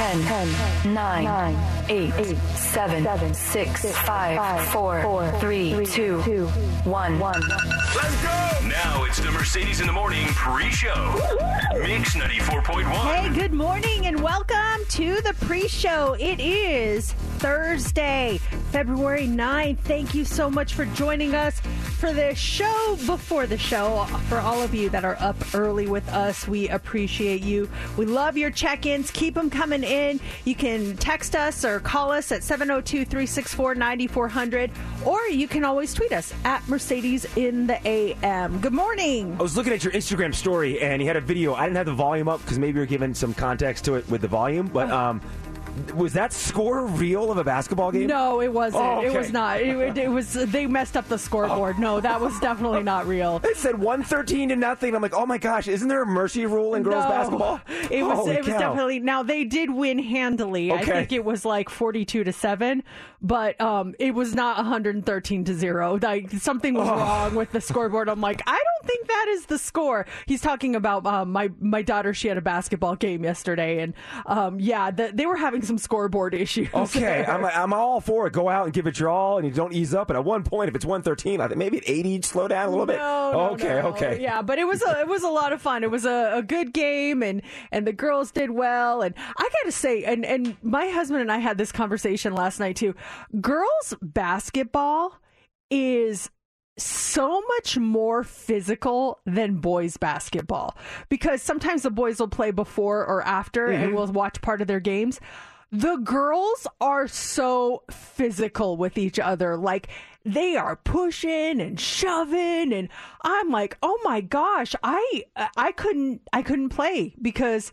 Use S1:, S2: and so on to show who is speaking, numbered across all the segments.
S1: 10, 10 9, 9 8, 8 7, 7 6, 5 4, 4 3 2 1 1
S2: Let's go! Now it's the Mercedes in the Morning pre-show. Mix 94.1.
S3: Hey, good morning and welcome to the pre show. It is Thursday, February 9th. Thank you so much for joining us for the show before the show. For all of you that are up early with us, we appreciate you. We love your check ins. Keep them coming in. You can text us or call us at 702 364 9400, or you can always tweet us at Mercedes in the AM. Good morning.
S4: I was looking at your Instagram story and you had a video. I didn't have the volume up because maybe you're giving some context to it with the volume, but um, was that score real of a basketball game?
S3: No, it wasn't.
S4: Oh,
S3: It was not. It, it was. They messed up the scoreboard. No, that was definitely not real.
S4: It said 113 to nothing. I'm like, oh my gosh, isn't there a mercy rule in girls
S3: No.
S4: basketball?
S3: It was.
S4: Holy
S3: it was definitely. Now they did win handily. I think it was like forty-two to seven, but um, it was not one hundred and thirteen to zero. Like something was wrong with the scoreboard. I'm like, I don't think that is the score. He's talking about um, my my daughter. She had a basketball game yesterday, and um, yeah, the, they were having some scoreboard issues.
S4: Okay, I'm, I'm all for it. Go out and give it your all, and you don't ease up. And at one point, if it's 113, I think maybe at 80, slow down a little bit.
S3: No, no,
S4: okay,
S3: no.
S4: okay.
S3: Yeah, but it was a it was a lot of fun. It was a, a good game, and and the girls did well. And I got to say, and and my husband and I had this conversation last night too. Girls basketball is so much more physical than boys basketball because sometimes the boys will play before or after
S4: Mm-hmm.
S3: and we'll watch part of their games the girls are so physical with each other. Like they are pushing and shoving and i'm like oh my gosh i i couldn't i couldn't play because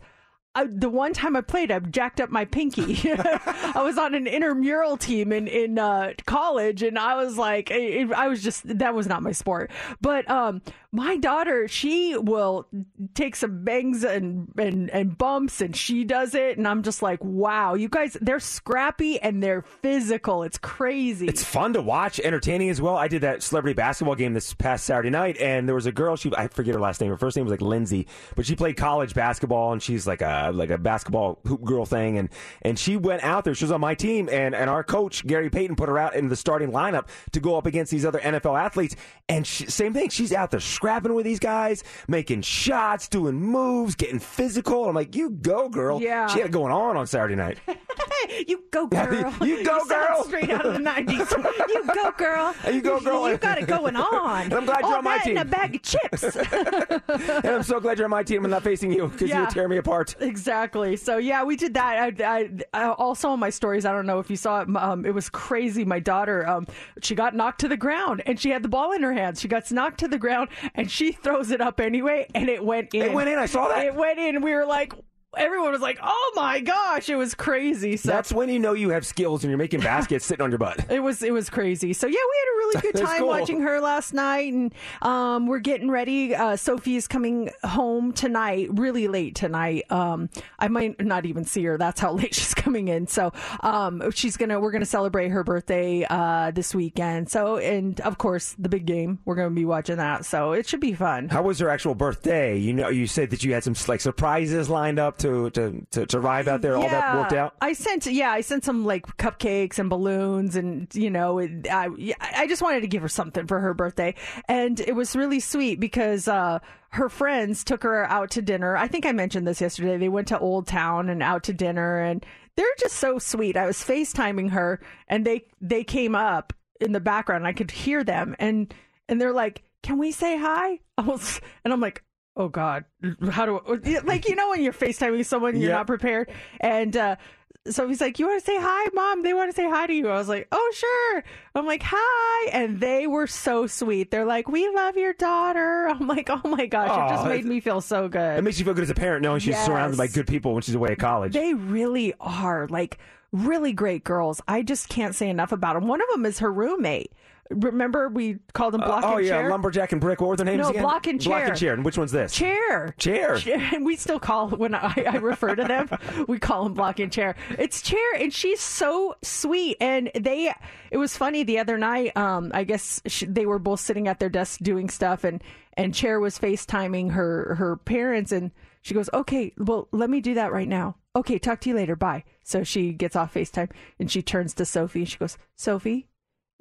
S3: I, the one time I played, I jacked up my pinky. I was on an intramural team in in uh, college, and I was like, it, I was just that was not my sport. But um, my daughter, she will take some bangs and, and and bumps, and she does it, and I'm just like, wow, you guys, they're scrappy and they're physical. It's crazy.
S4: It's fun to watch, entertaining as well. I did that celebrity basketball game this past Saturday night, and there was a girl. She I forget her last name. Her first name was like Lindsay, but she played college basketball, and she's like a Uh, like a basketball hoop girl thing. And and she went out there. She was on my team, and and our coach Gary Payton put her out in the starting lineup to go up against these other NFL athletes. And she, same thing, she's out there scrapping with these guys, making shots, doing moves, getting physical. I'm like, you go, girl.
S3: Yeah.
S4: she had it going on on Saturday night.
S3: you go, girl.
S4: You go,
S3: sound
S4: girl.
S3: Straight out of the '90s. you go, girl.
S4: You go, girl.
S3: You got it going on.
S4: And I'm glad you're on my team.
S3: a bag of chips.
S4: and I'm so glad you're on my team and not facing you because you
S3: Yeah.
S4: would tear me apart.
S3: Exactly. So yeah, we did that. I, I, I also on my stories. I don't know if you saw it. Um, it was crazy. My daughter, um, she got knocked to the ground, and she had the ball in her hands. She got knocked to the ground, and she throws it up anyway, and it went in.
S4: It went in. I saw that.
S3: It went in. We were like, everyone was like, "Oh my gosh!" It was crazy. So
S4: That's when you know you have skills and you're making baskets sitting on your butt.
S3: it was it was crazy. So yeah, we had a really good time
S4: cool.
S3: watching her last night, and um, we're getting ready. Uh, Sophie is coming home tonight, really late tonight. Um, I might not even see her. That's how late she's coming in. So um, she's gonna we're gonna celebrate her birthday uh, this weekend. So and of course the big game. We're gonna be watching that. So it should be fun.
S4: How was her actual birthday? You know, you said that you had some like surprises lined up to to to, to arrive out there. All that worked out.
S3: I sent, yeah, I sent some like cupcakes and balloons, and you know, it, I, I just wanted to give her something for her birthday, and it was really sweet because uh, her friends took her out to dinner. I think I mentioned this yesterday. They went to Old Town and out to dinner, and they're just so sweet. I was FaceTiming her, and they they came up in the background. I could hear them, and and they're like, "Can we say hi?" I was, and I'm like. Oh God! How do I, like you know when you're FaceTiming someone you're
S4: Yeah.
S3: not prepared, and uh, so he's like, "You want to say hi, mom? They want to say hi to you." I was like, "Oh sure." I'm like, "Hi," and they were so sweet. They're like, "We love your daughter." I'm like, "Oh my gosh!" it just made me feel so good.
S4: It makes you feel good as a parent knowing she's surrounded by good people when she's away at college.
S3: They really are like really great girls. I just can't say enough about them. One of them is her roommate. Remember we called them block and chair.
S4: oh
S3: and
S4: yeah,
S3: chair.
S4: lumberjack and brick. What were their names
S3: No,
S4: again?
S3: Block and chair.
S4: Block
S3: Chair.
S4: and chair. And which one's this?
S3: Chair.
S4: Chair.
S3: And we still call when I, I refer to them, we call them block and chair. It's chair, and she's so sweet. And they, it was funny the other night. Um, I guess sh they were both sitting at their desks doing stuff, and and chair was FaceTiming her her parents, and she goes, "Okay, well, let me do that right now. Okay, talk to you later. Bye." So she gets off FaceTime and she turns to Sophie. and She goes, "Sophie,"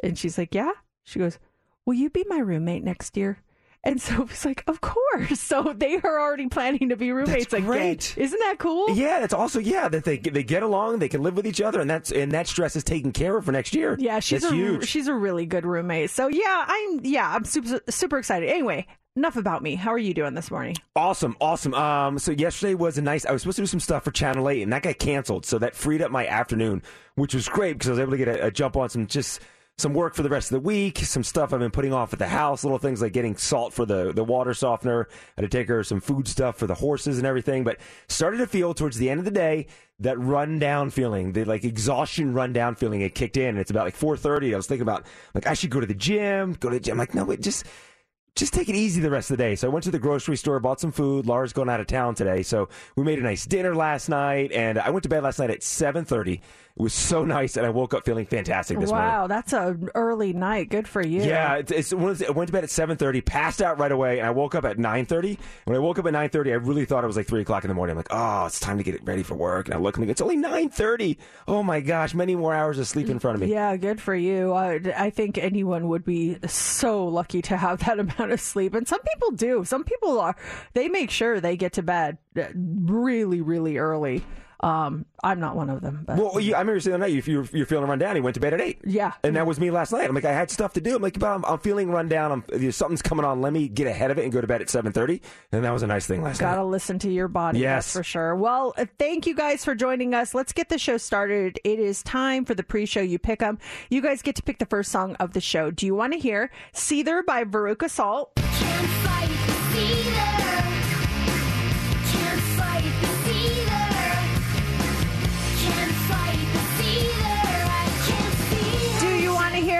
S3: and she's like, "Yeah." She goes, "Will you be my roommate next year?" And Sophie's like, "Of course." So they are already planning to be roommates
S4: That's
S3: again.
S4: great.
S3: Isn't that cool?
S4: Yeah, that's also yeah that they they get along, they can live with each other, and that's and that stress is taken care of for next year.
S3: Yeah, she's
S4: that's
S3: a
S4: huge.
S3: she's a really good roommate. So yeah, I'm yeah, I'm super super excited. Anyway, enough about me. How are you doing this morning?
S4: Awesome, awesome. Um, so yesterday was a nice. I was supposed to do some stuff for Channel Eight, and that got canceled. So that freed up my afternoon, which was great because I was able to get a, a jump on some just some work for the rest of the week. Some stuff I've been putting off at the house, little things like getting salt for the the water softener. I had to take her some food stuff for the horses and everything. But started to feel towards the end of the day that rundown feeling, the like exhaustion rundown feeling, it kicked in. And it's about like four thirty. I was thinking about like I should go to the gym, go to the gym. I'm like no, wait, just just take it easy the rest of the day. So I went to the grocery store, bought some food. Laura's going out of town today, so we made a nice dinner last night, and I went to bed last night at seven thirty. It was so nice, and I woke up feeling fantastic this morning.
S3: wow, that's an early night. Good for you.
S4: Yeah, it's, it's one of the- I went to bed at seven thirty, passed out right away, and I woke up at nine thirty. When I woke up at nine thirty, I really thought it was like three o'clock in the morning. I'm like, oh, it's time to get ready for work. And I look, and it's only nine thirty. Oh my gosh, many more hours of sleep in front of me.
S3: Yeah, good for you. I, I think anyone would be so lucky to have that amount of sleep. And some people do. Some people are, they make sure they get to bed uh, really, really early. Um, I'm not one of them. But
S4: Well, you, I remember saying the other night, if you're, you're feeling run down, you went to bed at eight.
S3: Yeah.
S4: And that was me last night. I'm like, I had stuff to do. I'm like, but I'm, I'm feeling run down. I'm, you know, something's coming on. Let me get ahead of it and go to bed at 7.30. And that was a nice thing last night.
S3: Gotta listen to your body.
S4: Yes.
S3: That's for sure. Well, uh, thank you guys for joining us. Let's get the show started. It is time for the pre-show. You pick them. You guys get to pick the first song of the show. Do you want to hear "Seether" by Veruca Salt?
S5: Can't fight the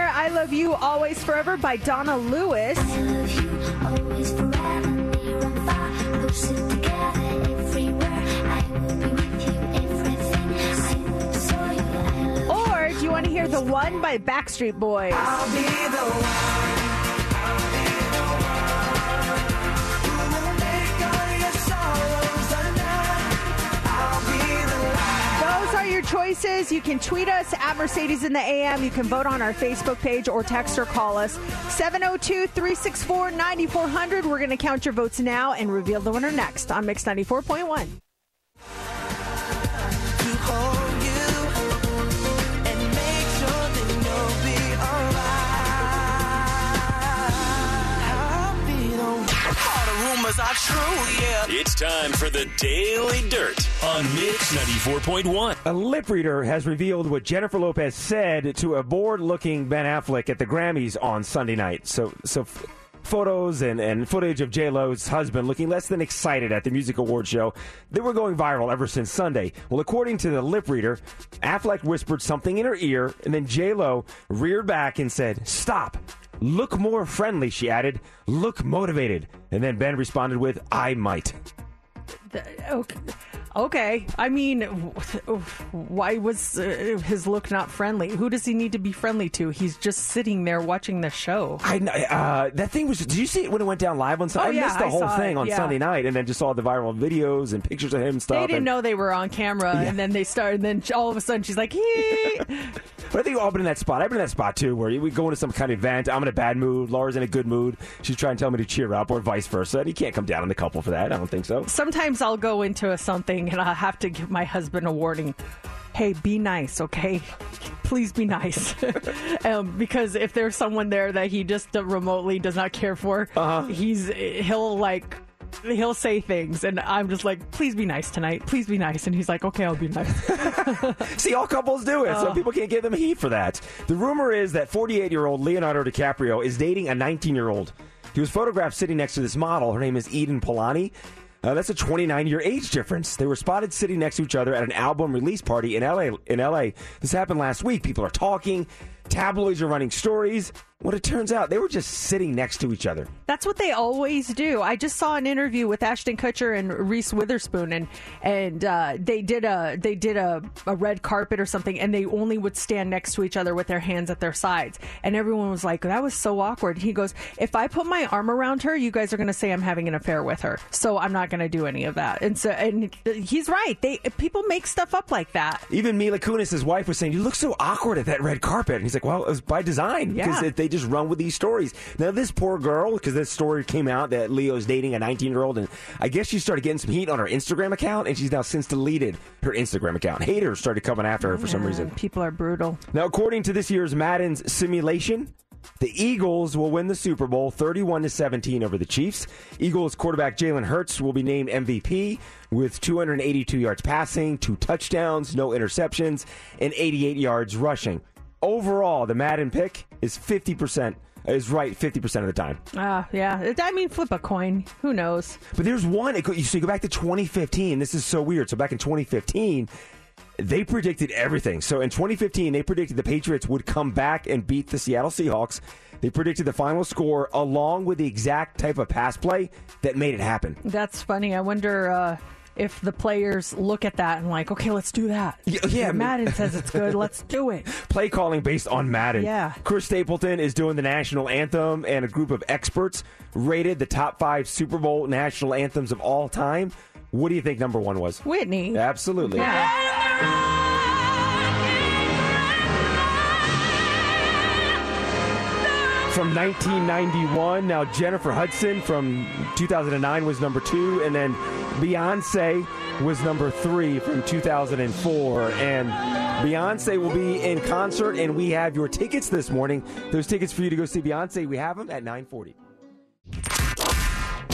S3: hear "I Love You Always Forever" by Donna Lewis? Or do you want to hear "The One" by Backstreet Boys? Your choices. You can tweet us at Mercedes in the AM. You can vote on our Facebook page or text or call us 702 364 9400. We're going to count your votes now and reveal the winner next on Mix 94.1.
S2: It's time for the Daily Dirt on Mix 94.1.
S4: A lip reader has revealed what Jennifer Lopez said to a bored-looking Ben Affleck at the Grammys on Sunday night. So, so f- photos and, and footage of J Lo's husband looking less than excited at the music award show. They were going viral ever since Sunday. Well, according to the lip reader, Affleck whispered something in her ear, and then J Lo reared back and said, "Stop." Look more friendly, she added. Look motivated. And then Ben responded with, I might.
S3: The- okay. Okay. I mean, why was uh, his look not friendly? Who does he need to be friendly to? He's just sitting there watching the show.
S4: I uh, that thing was. Did you see it when it went down live on Sunday?
S3: Oh,
S4: I
S3: yeah,
S4: missed the
S3: I
S4: whole thing
S3: it,
S4: on
S3: yeah.
S4: Sunday night, and then just saw the viral videos and pictures of him and stuff.
S3: They didn't
S4: and-
S3: know they were on camera, and then they started. And then all of a sudden, she's like, "Hee."
S4: But I think we've all been in that spot. I've been in that spot too, where we go into some kind of event. I'm in a bad mood. Laura's in a good mood. She's trying to tell me to cheer up, or vice versa. And you can't come down on the couple for that. I don't think so.
S3: Sometimes I'll go into a something and I'll have to give my husband a warning. Hey, be nice, okay? Please be nice. um, because if there's someone there that he just uh, remotely does not care for, he's he'll like he'll say things, and I'm just like, please be nice tonight. Please be nice, and he's like, okay, I'll be nice.
S4: See, all couples do it, so people can't give them heat for that. The rumor is that 48 year old Leonardo DiCaprio is dating a 19 year old. He was photographed sitting next to this model. Her name is Eden Polani. Uh, that's a 29 year age difference. They were spotted sitting next to each other at an album release party in LA. In LA, this happened last week. People are talking. Tabloids are running stories. What it turns out, they were just sitting next to each other.
S3: That's what they always do. I just saw an interview with Ashton Kutcher and Reese Witherspoon, and and uh, they did a they did a, a red carpet or something, and they only would stand next to each other with their hands at their sides, and everyone was like, "That was so awkward." He goes, "If I put my arm around her, you guys are going to say I'm having an affair with her, so I'm not going to do any of that." And so, and he's right. They people make stuff up like that.
S4: Even Mila Kunis, his wife, was saying, "You look so awkward at that red carpet." And he's like, "Well, it was by design because
S3: Yeah.
S4: they just run with these stories." Now, this poor girl, because this story came out that Leo's dating a 19-year-old, and I guess she started getting some heat on her Instagram account, and she's now since deleted her Instagram account. Haters started coming after her for some reason.
S3: People are brutal.
S4: Now, according to this year's Madden's simulation, the Eagles will win the Super Bowl 31 to 17 over the Chiefs. Eagles quarterback Jalen Hurts will be named MVP with 282 yards passing, two touchdowns, no interceptions, and 88 yards rushing. Overall, the Madden pick is 50% is right 50% of the time.
S3: Ah, yeah. I mean, flip a coin. Who knows?
S4: But there's one. It go, so you go back to 2015. This is so weird. So back in 2015, they predicted everything. So in 2015, they predicted the Patriots would come back and beat the Seattle Seahawks. They predicted the final score along with the exact type of pass play that made it happen.
S3: That's funny. I wonder uh, if the players look at that and like, okay, let's do that.
S4: Yeah, yeah,
S3: Madden says it's good. Let's do it.
S4: Play calling based on Madden.
S3: Yeah.
S4: Chris Stapleton is doing the national anthem, and a group of experts rated the top five Super Bowl national anthems of all time. What do you think number one was?
S3: Whitney.
S4: Absolutely. From 1991. Now Jennifer Hudson from 2009 was number two, and then Beyonce was number three from 2004. And Beyonce will be in concert, and we have your tickets this morning. Those tickets for you to go see Beyonce, we have them at 9:40.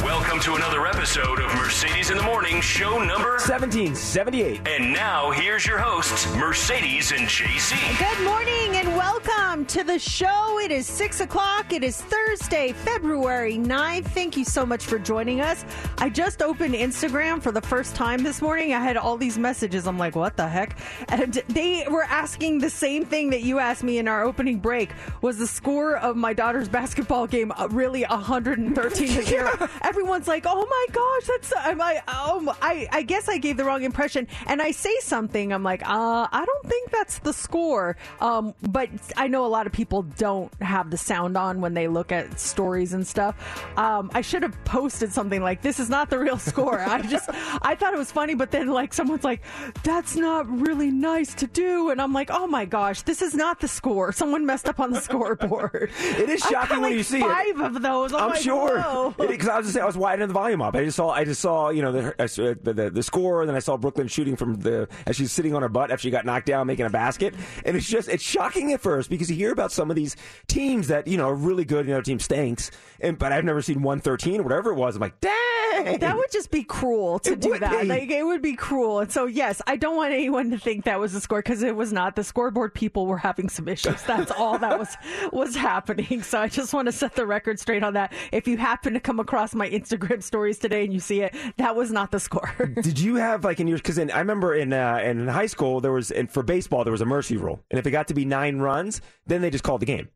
S2: Welcome to another episode of Mercedes in the Morning, show number
S4: 1778.
S2: And now here's your hosts, Mercedes and JC.
S3: Good morning and welcome to the show. It is 6 o'clock. It is Thursday, February 9th. Thank you so much for joining us. I just opened Instagram for the first time this morning. I had all these messages. I'm like, what the heck? And they were asking the same thing that you asked me in our opening break was the score of my daughter's basketball game really 113 to 0. Everyone's like, oh my gosh, that's, I'm like, oh, I, I guess I gave the wrong impression. And I say something, I'm like, uh, I don't think that's the score. Um, but I know a lot of people don't have the sound on when they look at stories and stuff. Um, I should have posted something like, this is not the real score. I just, I thought it was funny, but then like someone's like, that's not really nice to do. And I'm like, oh my gosh, this is not the score. Someone messed up on the scoreboard.
S4: It is
S3: I
S4: shocking when
S3: like,
S4: you see it.
S3: five of those. I'm,
S4: I'm
S3: like,
S4: sure because I was just I was widening the volume up. I just saw I just saw you know the uh, the, the, the score, and then I saw Brooklyn shooting from the as she's sitting on her butt after she got knocked down making a basket, and it's just it's shocking at first because you hear about some of these teams that you know are really good, and the other team stinks, and but I've never seen 113 or whatever it was. I'm like, dang,
S3: That would just be cruel to
S4: It
S3: do that.
S4: be.
S3: Like it would be cruel. And so yes, I don't want anyone to think that was the score because it was not. The scoreboard people were having some issues. That's all that was was happening. So I just want to set the record straight on that. If you happen to come across my Instagram stories today and you see it, that was not the score.
S4: Did you have like in your because I remember in uh, in high school there was and for baseball there was a mercy rule, and if it got to be nine runs, then they just called the game.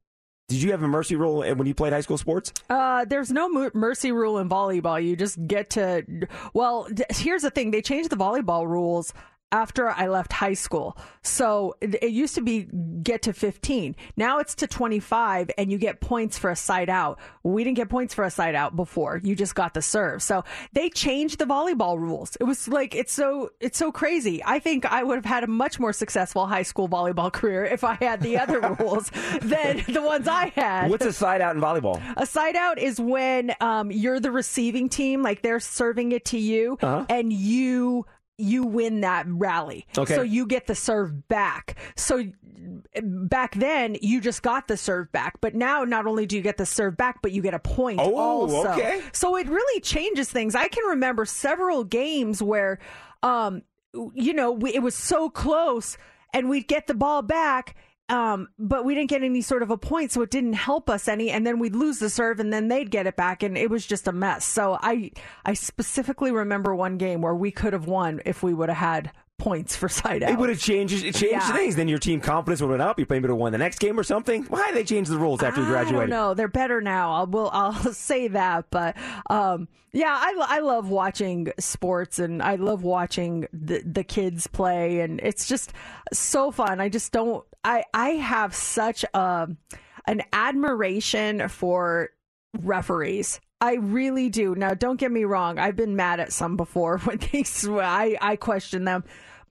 S4: Did you have a mercy rule when you played high school sports?
S3: Uh, there's no mer- mercy rule in volleyball. You just get to. Well, d- here's the thing: they changed the volleyball rules after I left high school. So it, it used to be get to 15. Now it's to 25, and you get points for a side out. We didn't get points for a side out before. You just got the serve. So they changed the volleyball rules. It was like it's so it's so crazy. I think I would have had a much more successful high school volleyball career if I had the other rules than the ones I had.
S4: What's a side out in volleyball?
S3: A side out is when um, you're the receiving team, like they're serving it to you, and you you win that rally.
S4: Okay.
S3: So you get the serve back. So back then you just got the serve back, but now not only do you get the serve back, but you get a point
S4: Oh,
S3: also.
S4: okay.
S3: So it really changes things. I can remember several games where, um, you know, we, it was so close, and we'd get the ball back. Um, but we didn't get any sort of a point, so it didn't help us any. And then we'd lose the serve, and then they'd get it back, and it was just a mess. So I, I specifically remember one game where we could have won if we would have had points for side out.
S4: It would have changed, it changed
S3: Yeah.
S4: things. Then your team confidence would have went up. You maybe would have won the next game or something. Why did they change the rules after you graduated?
S3: don't. They're better now. I'll will I'll say that, but um, yeah, I, I love watching sports and I love watching the the kids play, and it's just so fun. I just don't. I I have such a an admiration for referees. I really do. Now, don't get me wrong. I've been mad at some before when they. I, I question them.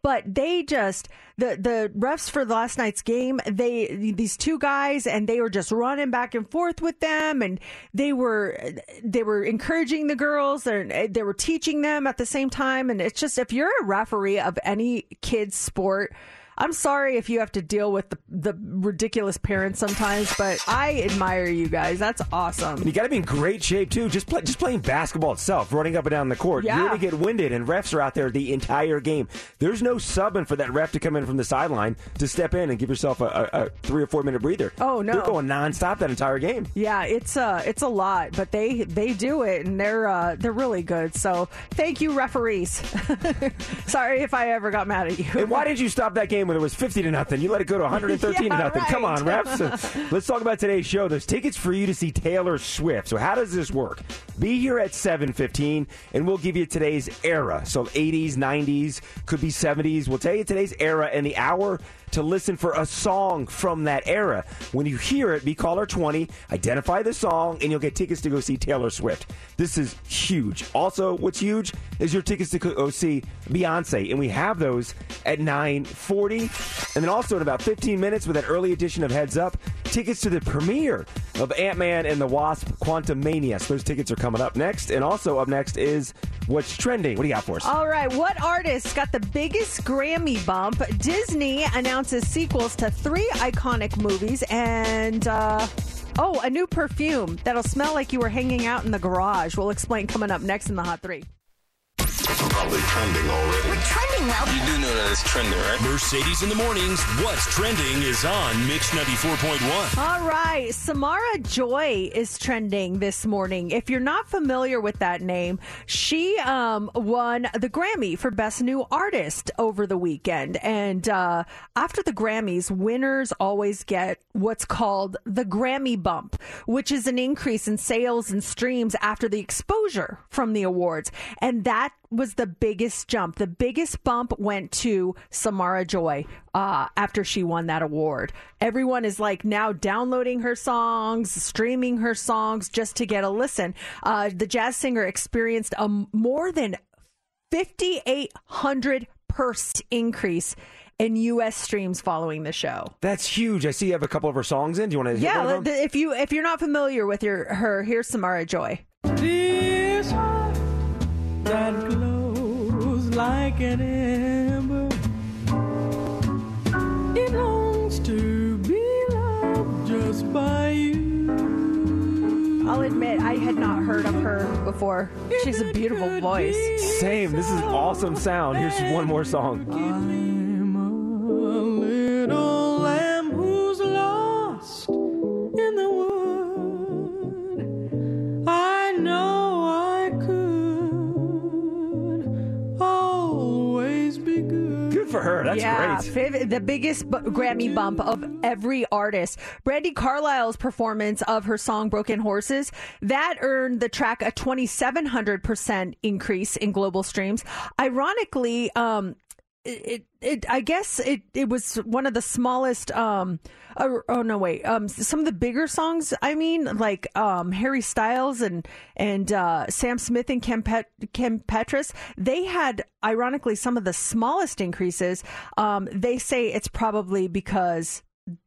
S3: But they just the the refs for last night's game. They these two guys and they were just running back and forth with them, and they were they were encouraging the girls and they were teaching them at the same time. And it's just if you're a referee of any kids sport, I'm sorry if you have to deal with the, the ridiculous parents sometimes, but I admire you guys. That's awesome.
S4: You got to be in great shape too. Just play, just playing basketball itself, running up and down the court.
S3: Yeah.
S4: You're to get winded, and refs are out there the entire game. There's no subbing for that ref to come in from the sideline to step in and give yourself a, a, a three or four minute breather.
S3: Oh, no.
S4: they're going nonstop that entire game.
S3: Yeah, it's uh it's a lot, but they they do it and they're uh they're really good. So thank you, referees. Sorry if I ever got mad at you.
S4: And why did you stop that game when it was 50 to nothing? You let it go to 113
S3: Yeah,
S4: to nothing. Come on,
S3: right.
S4: refs. Let's talk about today's show. There's tickets for you to see Taylor Swift. So how does this work? Be here at 7:15 and we'll give you today's era. So 80s, 90s, could be 70s. We'll tell you today's era and the hour to listen for a song from that era. When you hear it, be caller 20, identify the song, and you'll get tickets to go see Taylor Swift. This is huge. Also, what's huge is your tickets to go see Beyonce, and we have those at 9:40. And then also in about 15 minutes with an early edition of Heads Up, tickets to the premiere of Ant-Man and the Wasp: Quantumania. So those tickets are coming up next, and also up next is what's trending. What do you got for us?
S3: All right, what artist got the biggest Grammy bump? Disney announces sequels to three iconic movies and uh Oh, a new perfume that'll smell like you were hanging out in the garage. We'll explain coming up next in the Hot 3.
S6: Probably trending already.
S7: We're trending well.
S6: You do know that it's trending, right?
S2: Mercedes in the mornings. What's trending is on Mix 94.1.
S3: All right, Samara Joy is trending this morning. If you're not familiar with that name, she um, won the Grammy for Best New Artist over the weekend. And uh, after the Grammys, winners always get what's called the Grammy bump, which is an increase in sales and streams after the exposure from the awards. And that was the biggest jump. The biggest bump went to Samara Joy uh, after she won that award. Everyone is like now downloading her songs, streaming her songs just to get a listen. Uh, the jazz singer experienced a m- more than 5,800 percent increase in U.S. streams following the show.
S4: That's huge. I see you have a couple of her songs in. Do you want to?
S3: Yeah,
S4: one of them?
S3: if you if you're not familiar with your her, here's Samara Joy.
S8: This heart that glows like an ember. It longs to be loved just by you.
S3: I'll admit I had not heard of her before. She's a beautiful voice.
S4: Same. This is awesome sound. Here's one more song.
S8: I'm a little lamb who's lost
S4: That's
S3: yeah,
S4: great.
S3: Viv- the biggest bu- Grammy bump of every artist. Brandi Carlile's performance of her song "Broken Horses" that earned the track a 2,700 percent increase in global streams. Ironically, um, it, it, I guess it, it was one of the smallest. Um, oh, oh no, wait. Um, some of the bigger songs. I mean, like um, Harry Styles and and uh, Sam Smith and Kim, Pet- Kim Petras. They had, ironically, some of the smallest increases. Um, they say it's probably because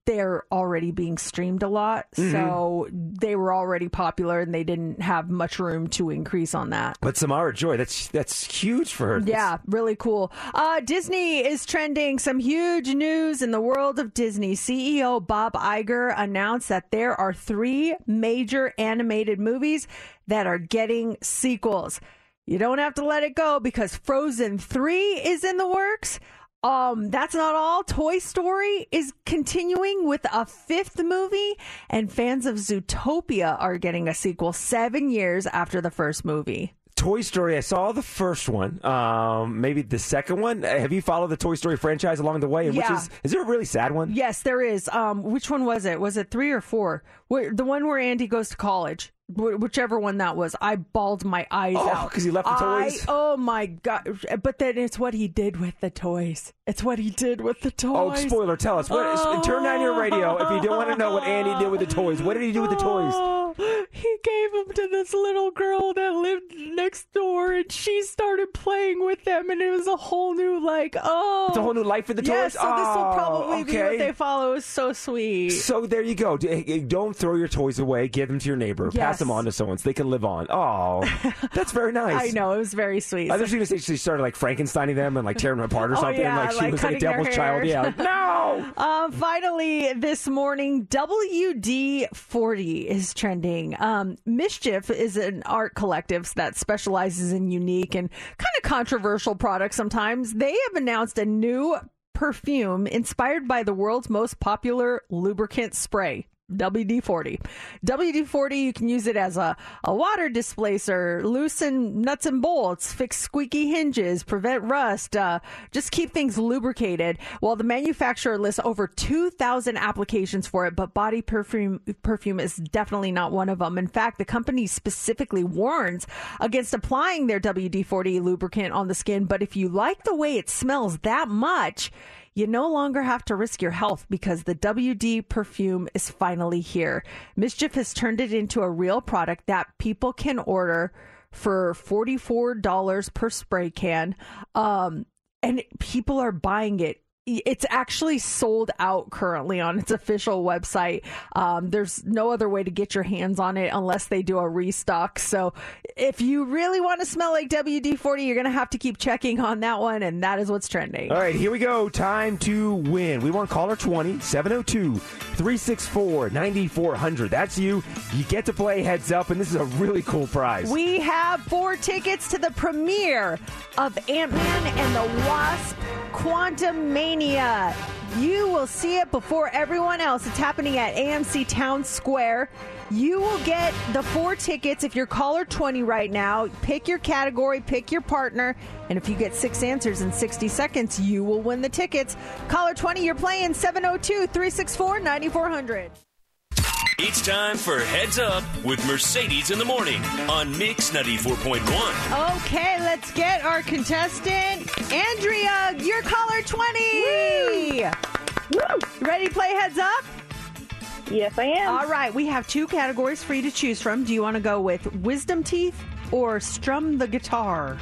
S3: they're already being streamed a lot, so they were already popular and they didn't have much room to increase on that.
S4: But Samara Joy, that's that's huge for her.
S3: Yeah, really cool. Uh, Disney is trending some huge news in the world of Disney. CEO Bob Iger announced that there are three major animated movies that are getting sequels. You don't have to let it go because Frozen 3 is in the works. Um, that's not all. Toy Story is continuing with a fifth movie, and fans of Zootopia are getting a sequel seven years after the first movie.
S4: Toy Story. I saw the first one. Um, maybe the second one. Have you followed the Toy Story franchise along the way? And
S3: Yeah.
S4: Which is is there a really sad one?
S3: Yes, there is. Um, which one was it? Was it three or four? Wh- The one where Andy goes to college. Wh- Whichever one that was, I bawled my eyes
S4: Oh,
S3: out
S4: 'cause he left the
S3: I-
S4: toys?
S3: oh my god! But then it's what he did with the toys. It's what he did with the
S4: oh,
S3: toys.
S4: Oh, spoiler! Tell us. What, oh. Turn down your radio if you don't want to know what Andy did with the toys. What did he do with the toys?
S3: Oh, he gave them to this little girl that lived next door, and she started playing with them, and it was a whole new like oh,
S4: It's a whole new life for the
S3: yes,
S4: toys.
S3: So this will
S4: Oh,
S3: probably be what they follow. So sweet.
S4: So there you go. Don't throw your toys away. Give them to your neighbor. Pass them on to someone so they can live on. Oh, that's very nice.
S3: I know it was very sweet.
S4: I thought she was going to say she started like Frankensteining them and like tearing them apart or
S3: Oh,
S4: something.
S3: yeah,
S4: like she
S3: like
S4: was a devil's child. Yeah. No.
S3: Um, finally, this morning, WD 40 is trending. Um, MSCHF is an art collective that specializes in unique and kind of controversial products sometimes. They have announced a new perfume inspired by the world's most popular lubricant spray. WD 40. WD 40, you can use it as a, a water displacer, loosen nuts and bolts, fix squeaky hinges, prevent rust, uh, just keep things lubricated. While the manufacturer lists over 2,000 applications for it, but body perfume, perfume is definitely not one of them. In fact, the company specifically warns against applying their WD 40 lubricant on the skin, but if you like the way it smells that much, you no longer have to risk your health because the WD perfume is finally here. MSCHF has turned it into a real product that people can order for $44 per spray can. Um, and people are buying it. It's actually sold out currently on its official website. Um, there's no other way to get your hands on it unless they do a restock. So, if you really want to smell like WD 40, you're going to have to keep checking on that one, and that is what's trending.
S4: All right, here we go. Time to win. We want caller 20 702 364 9400. That's you. You get to play heads up, and this is a really cool prize.
S3: We have four tickets to the premiere of Ant Man and the Wasp Quantumania. You will see it before everyone else. It's happening at AMC Town Square. You will get the four tickets if you're caller 20 right now. Pick your category, pick your partner, and if you get six answers in 60 seconds, you will win the tickets. Caller 20, you're playing 702 364 9400.
S2: It's time for Heads Up with Mercedes in the Morning on Mix 94.1.
S3: Okay, let's get our contestant, Andrea. You're caller 20. Woo! Ready to play heads up?
S7: Yes, I am.
S3: All right, we have two categories for you to choose from. Do you want to go with wisdom teeth or strum the guitar?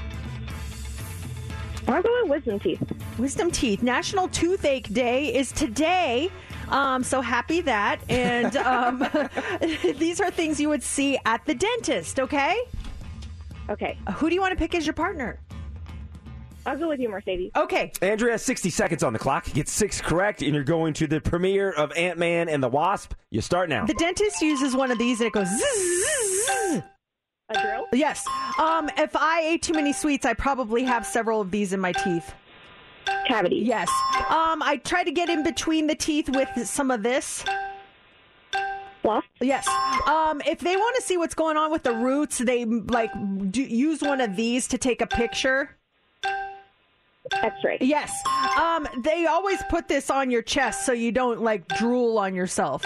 S7: I'll go with wisdom teeth.
S3: Wisdom teeth. National Toothache Day is today. Um, so happy that. And um, these are things you would see at the dentist, okay?
S7: Okay.
S3: Who do you want to pick as your partner?
S7: I'll go with you, Mercedes.
S3: Okay.
S4: Andrea has 60 seconds on the clock. Get six correct, and you're going to the premiere of Ant Man and the Wasp. You start now.
S3: The dentist uses one of these and it goes zzz, zzz, zzz.
S7: A drill?
S3: Yes. Um, if I ate too many sweets, I probably have several of these in my teeth.
S7: Cavity.
S3: Yes. Um, I try to get in between the teeth with some of this.
S7: Floss?
S3: Yes. Um, if they want to see what's going on with the roots, they like do, use one of these to take a picture.
S7: X-ray.
S3: Yes. Um, they always put this on your chest so you don't like drool on yourself.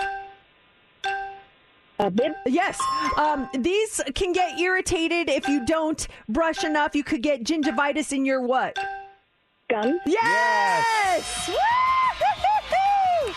S7: A bib.
S3: Yes. Um, these can get irritated if you don't brush enough. You could get gingivitis in your what?
S7: Gum.
S3: Yes. Woo-hoo-hoo!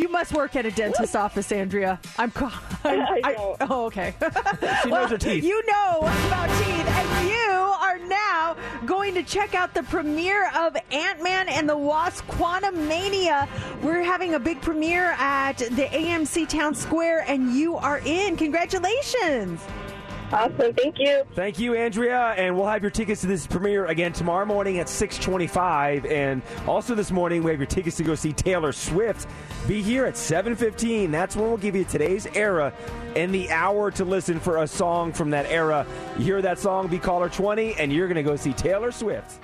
S3: You must work at a dentist's office, Andrea. I'm. ca- I,
S7: I don't.
S3: oh, okay.
S4: She knows her teeth.
S3: You know about teeth, and you are now going to check out the premiere of Ant Man and the Wasp: Quantumania. We're having a big premiere at the AMC Town Square, and you are in. Congratulations!
S7: Awesome. Thank you.
S4: Thank you, Andrea, and we'll have your tickets to this premiere again tomorrow morning at 6:25, and also this morning we have your tickets to go see Taylor Swift. Be here at 7:15. That's when we'll give you today's era and the hour to listen for a song from that era. You hear that song, be caller 20, and you're gonna go see Taylor Swift.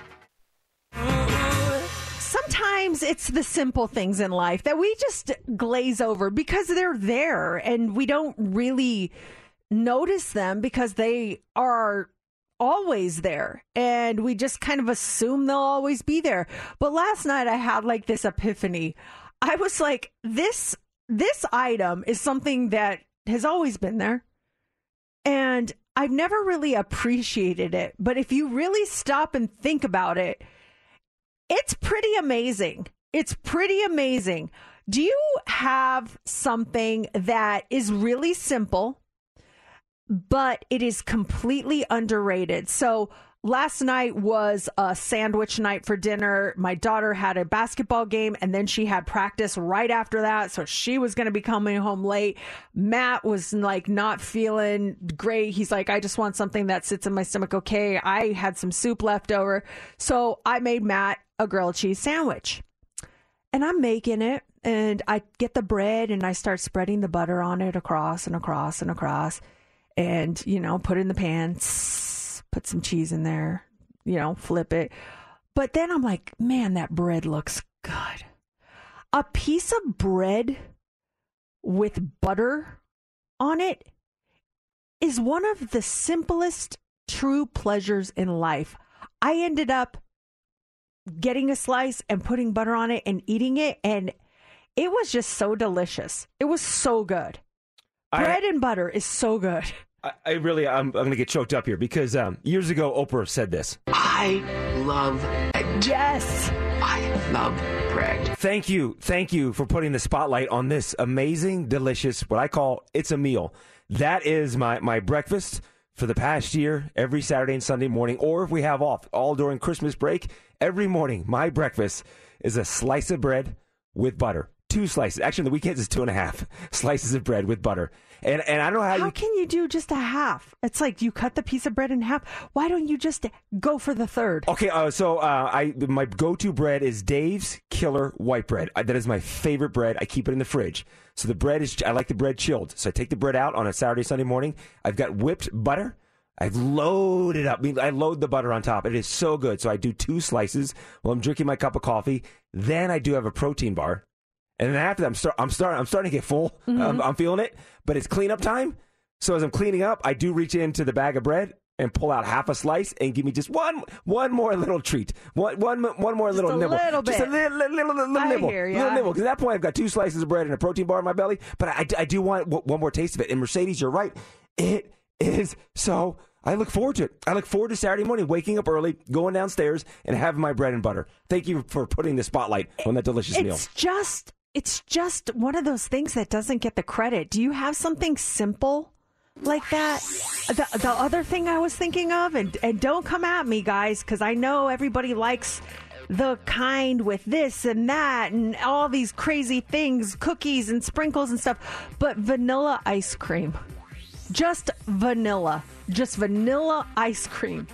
S3: sometimes it's the simple things in life that we just glaze over because they're there and we don't really notice them because they are always there and we just kind of assume they'll always be there. But last night I had like this epiphany. I was like this this item is something that has always been there and I've never really appreciated it. But if you really stop and think about it, it's pretty amazing. It's pretty amazing. Do you have something that is really simple, but it is completely underrated? So, last night was a sandwich night for dinner. My daughter had a basketball game and then she had practice right after that. So, she was going to be coming home late. Matt was like not feeling great. He's like, I just want something that sits in my stomach okay. I had some soup left over. So, I made Matt a grilled cheese sandwich. And I'm making it and I get the bread and I start spreading the butter on it across and across and across and you know, put in the pan, put some cheese in there, you know, flip it. But then I'm like, man, that bread looks good. A piece of bread with butter on it is one of the simplest true pleasures in life. I ended up getting a slice and putting butter on it and eating it and it was just so delicious. It was so good.
S4: I-
S3: Bread and butter is so good.
S4: I, I really, I'm, I'm going to get choked up here because um, years ago Oprah said this.
S9: I love
S3: Yes.
S9: I love bread.
S4: Thank you. Thank you for putting the spotlight on this amazing, delicious, what I call it's a meal. That is my, my breakfast for the past year, every Saturday and Sunday morning, or if we have off, all during Christmas break, every morning, my breakfast is a slice of bread with butter. Two slices. Actually, on the weekends, it's two and a half slices of bread with butter. And, and I don't know how,
S3: How
S4: you.
S3: can you do just a half? It's like you cut the piece of bread in half. Why don't you just go for the third?
S4: Okay, uh, so uh, I my go-to bread is Dave's Killer White Bread. I, that is my favorite bread. I keep it in the fridge. So the bread is I like the bread chilled. So I take the bread out on a Saturday Sunday morning. I've got whipped butter. I've loaded up. I, mean, I load the butter on top. It is so good. So I do two slices while I'm drinking my cup of coffee. Then I do have a protein bar, and then after that, I'm start I'm starting I'm starting to get full. Um, I'm feeling it, but it's cleanup time. So as I'm cleaning up, I do reach into the bag of bread and pull out half a slice and give me just one one more little treat, one one one more little
S3: a
S4: nibble,
S3: little
S4: just a little little, little, little
S3: I
S4: nibble,
S3: hear ya.
S4: little nibble. Because at that point, I've got two slices of bread and a protein bar in my belly. But I, I do want one more taste of it. And Mercedes, you're right, it is so. I look forward to it. I look forward to Saturday morning, waking up early, going downstairs, and having my bread and butter. Thank you for putting the spotlight on that delicious meal.
S3: It's just it's just one of those things that doesn't get the credit. Do you have something simple like that? The the other thing I was thinking of and and don't come at me guys cuz I know everybody likes the kind with this and that and all these crazy things, cookies and sprinkles and stuff, but vanilla ice cream. Just vanilla. Just vanilla ice cream.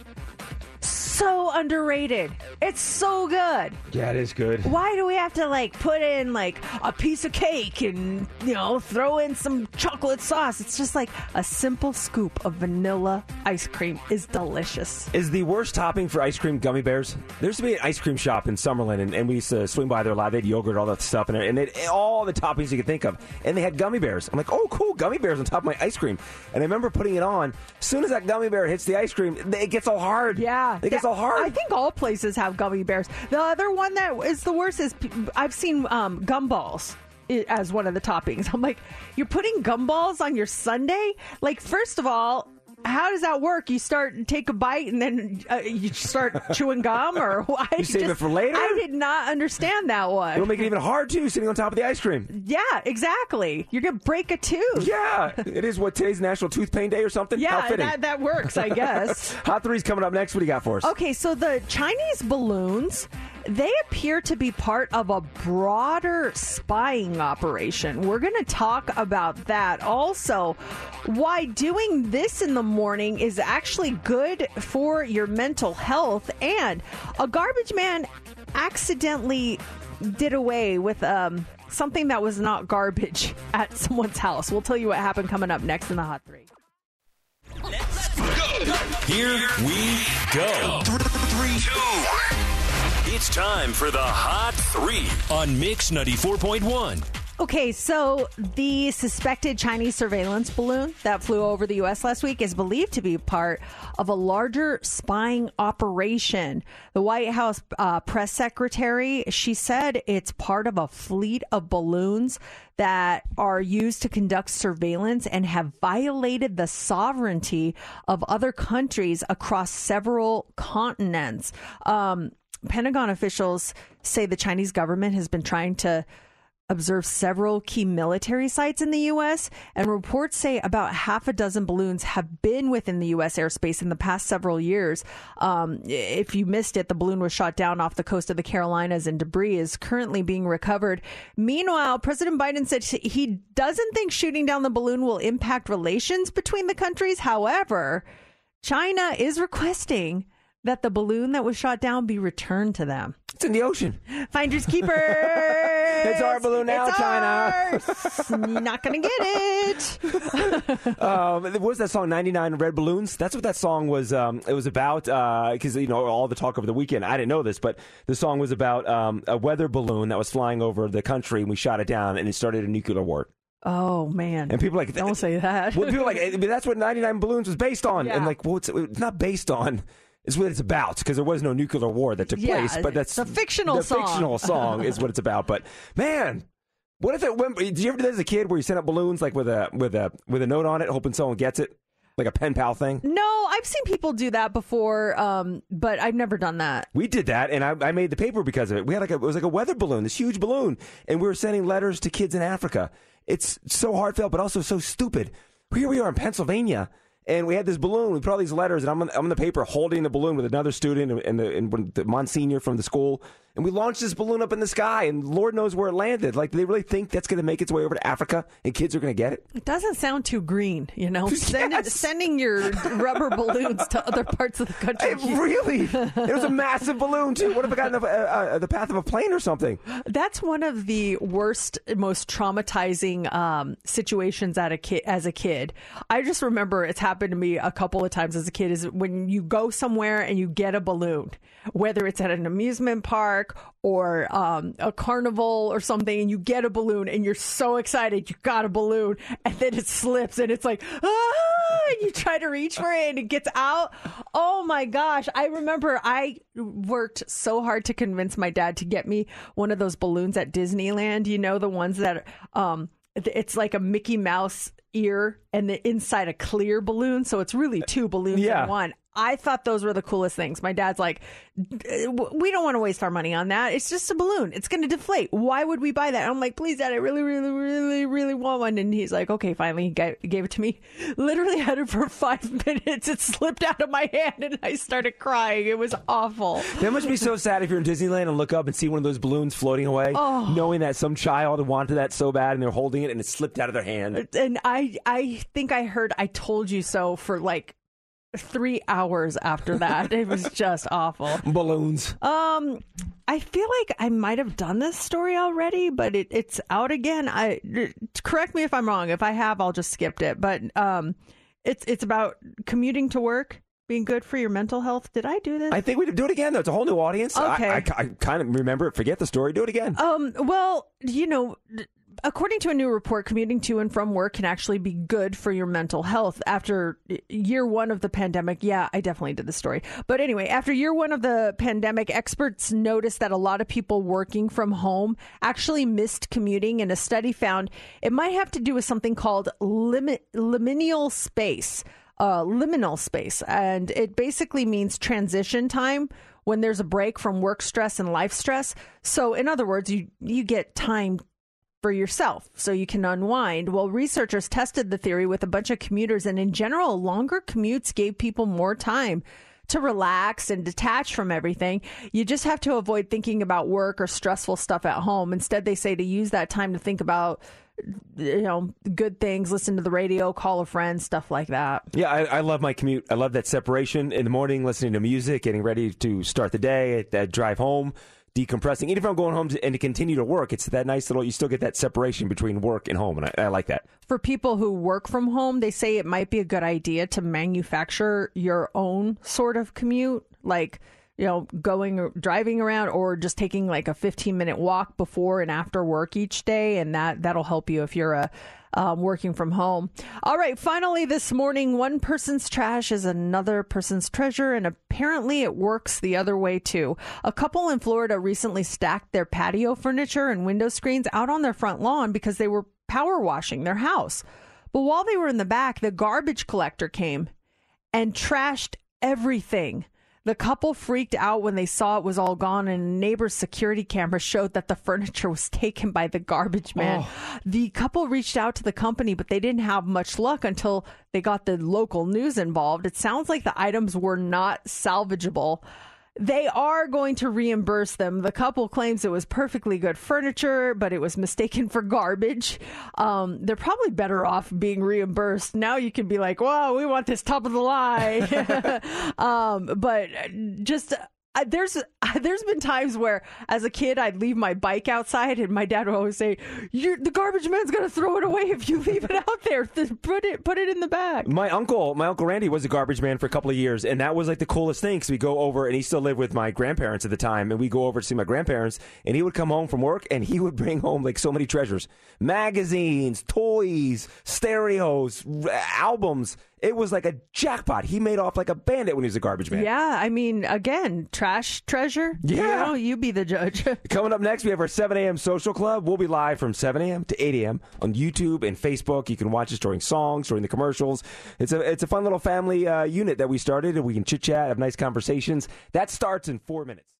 S3: So underrated. It's so good.
S4: Yeah, it is good.
S3: Why do we have to like put in like a piece of cake and you know throw in some chocolate sauce? It's just like a simple scoop of vanilla ice cream is delicious.
S4: Is the worst topping for ice cream gummy bears? There used to be an ice cream shop in Summerlin, and, and we used to swing by there a lot. They had yogurt, all that stuff, and, and it, all the toppings you could think of. And they had gummy bears. I'm like, oh, cool, gummy bears on top of my ice cream. And I remember putting it on. As soon as that gummy bear hits the ice cream, it gets all hard.
S3: Yeah,
S4: it gets all hard.
S3: I think all places have have gummy bears. The other one that is the worst is I've seen um, gumballs as one of the toppings. I'm like, you're putting gumballs on your sundae? Like, first of all. How does that work? You start take a bite and then uh, you start chewing gum, or I
S4: You save it
S3: just-
S4: for later?
S3: I did not understand that one.
S4: It'll make it even hard too, sitting on top of the ice cream.
S3: Yeah, exactly. You're gonna break a tooth.
S4: Yeah, it is what today's National Tooth Pain Day or something.
S3: Yeah, that, that works, I guess.
S4: Hot three's coming up next. What do you got for us?
S3: Okay, so the Chinese balloons, they appear to be part of a broader spying operation. We're going to talk about that. Also, why doing this in the morning is actually good for your mental health. And a garbage man accidentally did away with um, something that was not garbage at someone's house. We'll tell you what happened coming up next in the Hot Three. Let's go.
S2: Here we go. Three, two. It's time for the Hot Three on Mix 94.1.
S3: Okay, so the suspected Chinese surveillance balloon that flew over the U.S. last week is believed to be part of a larger spying operation. The White House uh, press secretary she said it's part of a fleet of balloons that are used to conduct surveillance and have violated the sovereignty of other countries across several continents. Um, Pentagon officials say the Chinese government has been trying to observe several key military sites in the U.S., and reports say about half a dozen balloons have been within the U.S. airspace in the past several years. Um, if you missed it, the balloon was shot down off the coast of the Carolinas, and debris is currently being recovered. Meanwhile, President Biden said he doesn't think shooting down the balloon will impact relations between the countries. However, China is requesting that the balloon that was shot down be returned to them.
S4: It's in the ocean.
S3: Finders keepers.
S4: It's our balloon now,
S3: It's
S4: China.
S3: ours. Not gonna get it.
S4: um, what was that song 99 red balloons that's what that song was um, it was about because you know all the talk over the weekend i didn't know this but the song was about um, a weather balloon that was flying over the country and we shot it down and it started a nuclear war
S3: Oh man!
S4: and people like
S3: don't say that.
S4: well, people like "Eh, that's what 99 balloons was based on
S3: Yeah.
S4: and like well it's, it's not based on it's what it's about because there was no nuclear war that took
S3: Yeah,
S4: place but that's
S3: a fictional
S4: the
S3: song.
S4: fictional song is what it's about but man what if it went did you ever do that as a kid where you sent up balloons like with a with a with a note on it hoping someone gets it like a pen pal thing
S3: No, I've seen people do that before, um, but I've never done that.
S4: We did that, and I, I made the paper because of it. We had like a, it was like a weather balloon, this huge balloon, and we were sending letters to kids in Africa. It's so heartfelt, but also so stupid. Here we are in Pennsylvania, and we had this balloon. We put all these letters, and I'm on, I'm on the paper holding the balloon with another student and, and, the, and the Monsignor from the school, and we launched this balloon up in the sky, and Lord knows where it landed. Like, do they really think that's going to make its way over to Africa, and kids are going to get it?
S3: It doesn't sound too green, you know.
S4: Yes.
S3: Sending your rubber balloons to other parts of the country.
S4: It really, it was a massive balloon too. What if it got in the, uh, uh, the path of a plane or something?
S3: That's one of the worst, most traumatizing um, situations at a kid as a kid. I just remember it's happened to me a couple of times as a kid. Is when you go somewhere and you get a balloon, whether it's at an amusement park or um, a carnival or something, and you get a balloon and you're so excited you got a balloon, and then it slips and it's like ah, and you try to reach for it and it gets out. Oh my gosh! I remember I worked so hard to convince my dad to get me one of those balloons at Disneyland. You know the ones that um, it's like a Mickey Mouse ear and the inside a clear balloon, so it's really two balloons
S4: Yeah.
S3: in one. I thought those were the coolest things. My dad's like, we don't want to waste our money on that. It's just a balloon. It's going to deflate. Why would we buy that? I'm like, please, dad, I really, really, really, really want one. And he's like, okay, finally, he gave it to me. Literally had it for five minutes. It slipped out of my hand and I started crying. It was awful.
S4: That must be so sad if you're in Disneyland and look up and see one of those balloons floating away,
S3: Oh.
S4: knowing that some child wanted that so bad and they're holding it and it slipped out of their hand.
S3: And I, I think I heard I told you so for like three hours after that. it was just awful.
S4: Balloons.
S3: Um, I feel like I might have done this story already, but it, it's out again. I correct me if I'm wrong. If I have, I'll just skipped it. But um, it's it's about commuting to work being good for your mental health. Did I do this?
S4: I think we do it again, though. It's a whole new audience. I-
S3: Okay.
S4: I, I, kind of remember it. Forget the story. Do it again.
S3: Um, well, you know, according to a new report, commuting to and from work can actually be good for your mental health. After year one of the pandemic, yeah, I definitely did the story. But anyway, after year one of the pandemic, experts noticed that a lot of people working from home actually missed commuting, and a study found it might have to do with something called limit, liminal space. Uh, liminal space, and it basically means transition time when there's a break from work stress and life stress. So, in other words, you you get time for yourself so you can unwind. Well, researchers tested the theory with a bunch of commuters, and in general, longer commutes gave people more time to relax and detach from everything. You just have to avoid thinking about work or stressful stuff at home. Instead, they say to use that time to think about you know good things listen to the radio call a friend stuff like that
S4: Yeah, I, I love my commute. I love that separation in the morning, listening to music, getting ready to start the day, that drive home, decompressing. Even if I'm going home to, and to continue to work, it's that nice little. You still get that separation between work and home, and I, I like that.
S3: for people who work from home they say it might be a good idea to manufacture your own sort of commute like you know going or driving around or just taking like a 15 minute walk before and after work each day and that that'll help you if you're a um, working from home. All right, finally this morning, one person's trash is another person's treasure, and apparently it works the other way too. A couple in Florida recently stacked their patio furniture and window screens out on their front lawn because they were power washing their house. But while they were in the back, the garbage collector came and trashed everything. The couple freaked out when they saw it was all gone, and a neighbor's security camera showed that the furniture was taken by the garbage man. Oh. The couple reached out to the company, but they didn't have much luck until they got the local news involved. It sounds like the items were not salvageable. They are going to reimburse them. The couple claims it was perfectly good furniture, but it was mistaken for garbage. Um, they're probably better off being reimbursed. Now you can be like, "Wow, we want this top of the line." um, but just uh, there's there's been times where, as a kid, I'd leave my bike outside, and my dad would always say, "The garbage man's gonna throw it away if you leave it out there. Th- Put it put it in the bag."
S4: My uncle, my uncle Randy, was a garbage man for a couple of years, and that was like the coolest thing. Because we go over, and he still lived with my grandparents at the time, and we go over to see my grandparents, and he would come home from work, and he would bring home like so many treasures: magazines, toys, stereos, albums. It was like a jackpot. He made off like a bandit when he was a garbage man.
S3: Yeah, I mean, again, trash treasure.
S4: Yeah.
S3: you, know, you be the judge.
S4: Coming up next, we have our 7 a.m. social club. We'll be live from 7 a.m. to 8 a.m. on YouTube and Facebook. You can watch us during songs, during the commercials. It's a it's a fun little family uh, unit that we started, and we can chit chat, have nice conversations. That starts in four minutes.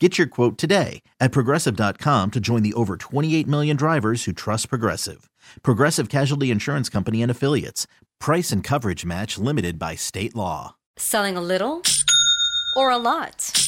S10: Get your quote today at progressive.com to join the over 28 million drivers who trust Progressive. Progressive Casualty Insurance Company and Affiliates. Price and coverage match limited by state law.
S11: Selling a little or a lot?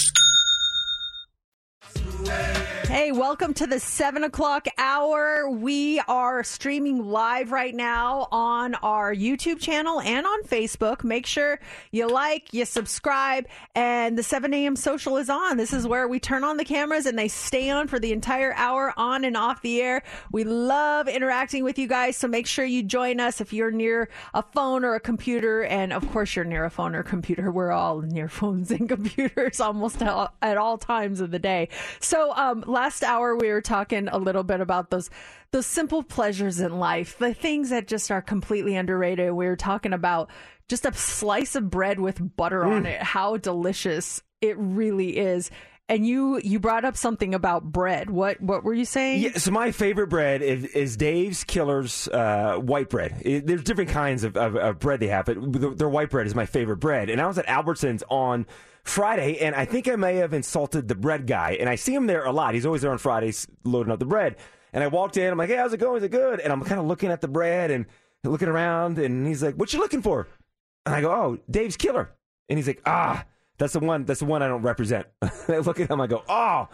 S3: Hey, welcome to the seven o'clock hour. We are streaming live right now on our YouTube channel and on Facebook. Make sure you like, you subscribe, and the 7 a.m. social is on. This is where we turn on the cameras and they stay on for the entire hour on and off the air. We love interacting with you guys, so make sure you join us if you're near a phone or a computer. And of course, you're near a phone or computer. We're all near phones and computers almost at all times of the day. Um, last hour we were talking a little bit about those those simple pleasures in life, the things that just are completely underrated. We were talking about just a slice of bread with butter on
S4: Mm.
S3: it, how delicious it really is. And you you brought up something about bread. What what were you saying?
S4: Yeah, so my favorite bread is, is Dave's Killer's uh, white bread. It- there's different kinds of, of, of bread they have, but the, their white bread is my favorite bread. And I was at Albertsons on Friday, and I think I may have insulted the bread guy. And I see him there a lot. He's always there on Fridays loading up the bread. And I walked in. I'm like, "Hey, how's it going? Is it good?" And I'm kind of looking at the bread and looking around. And he's like, "What you looking for?" And I go, "Oh, Dave's Killer." And he's like, "Ah, that's the one. That's the one I don't represent." I look at him. I go, "Oh,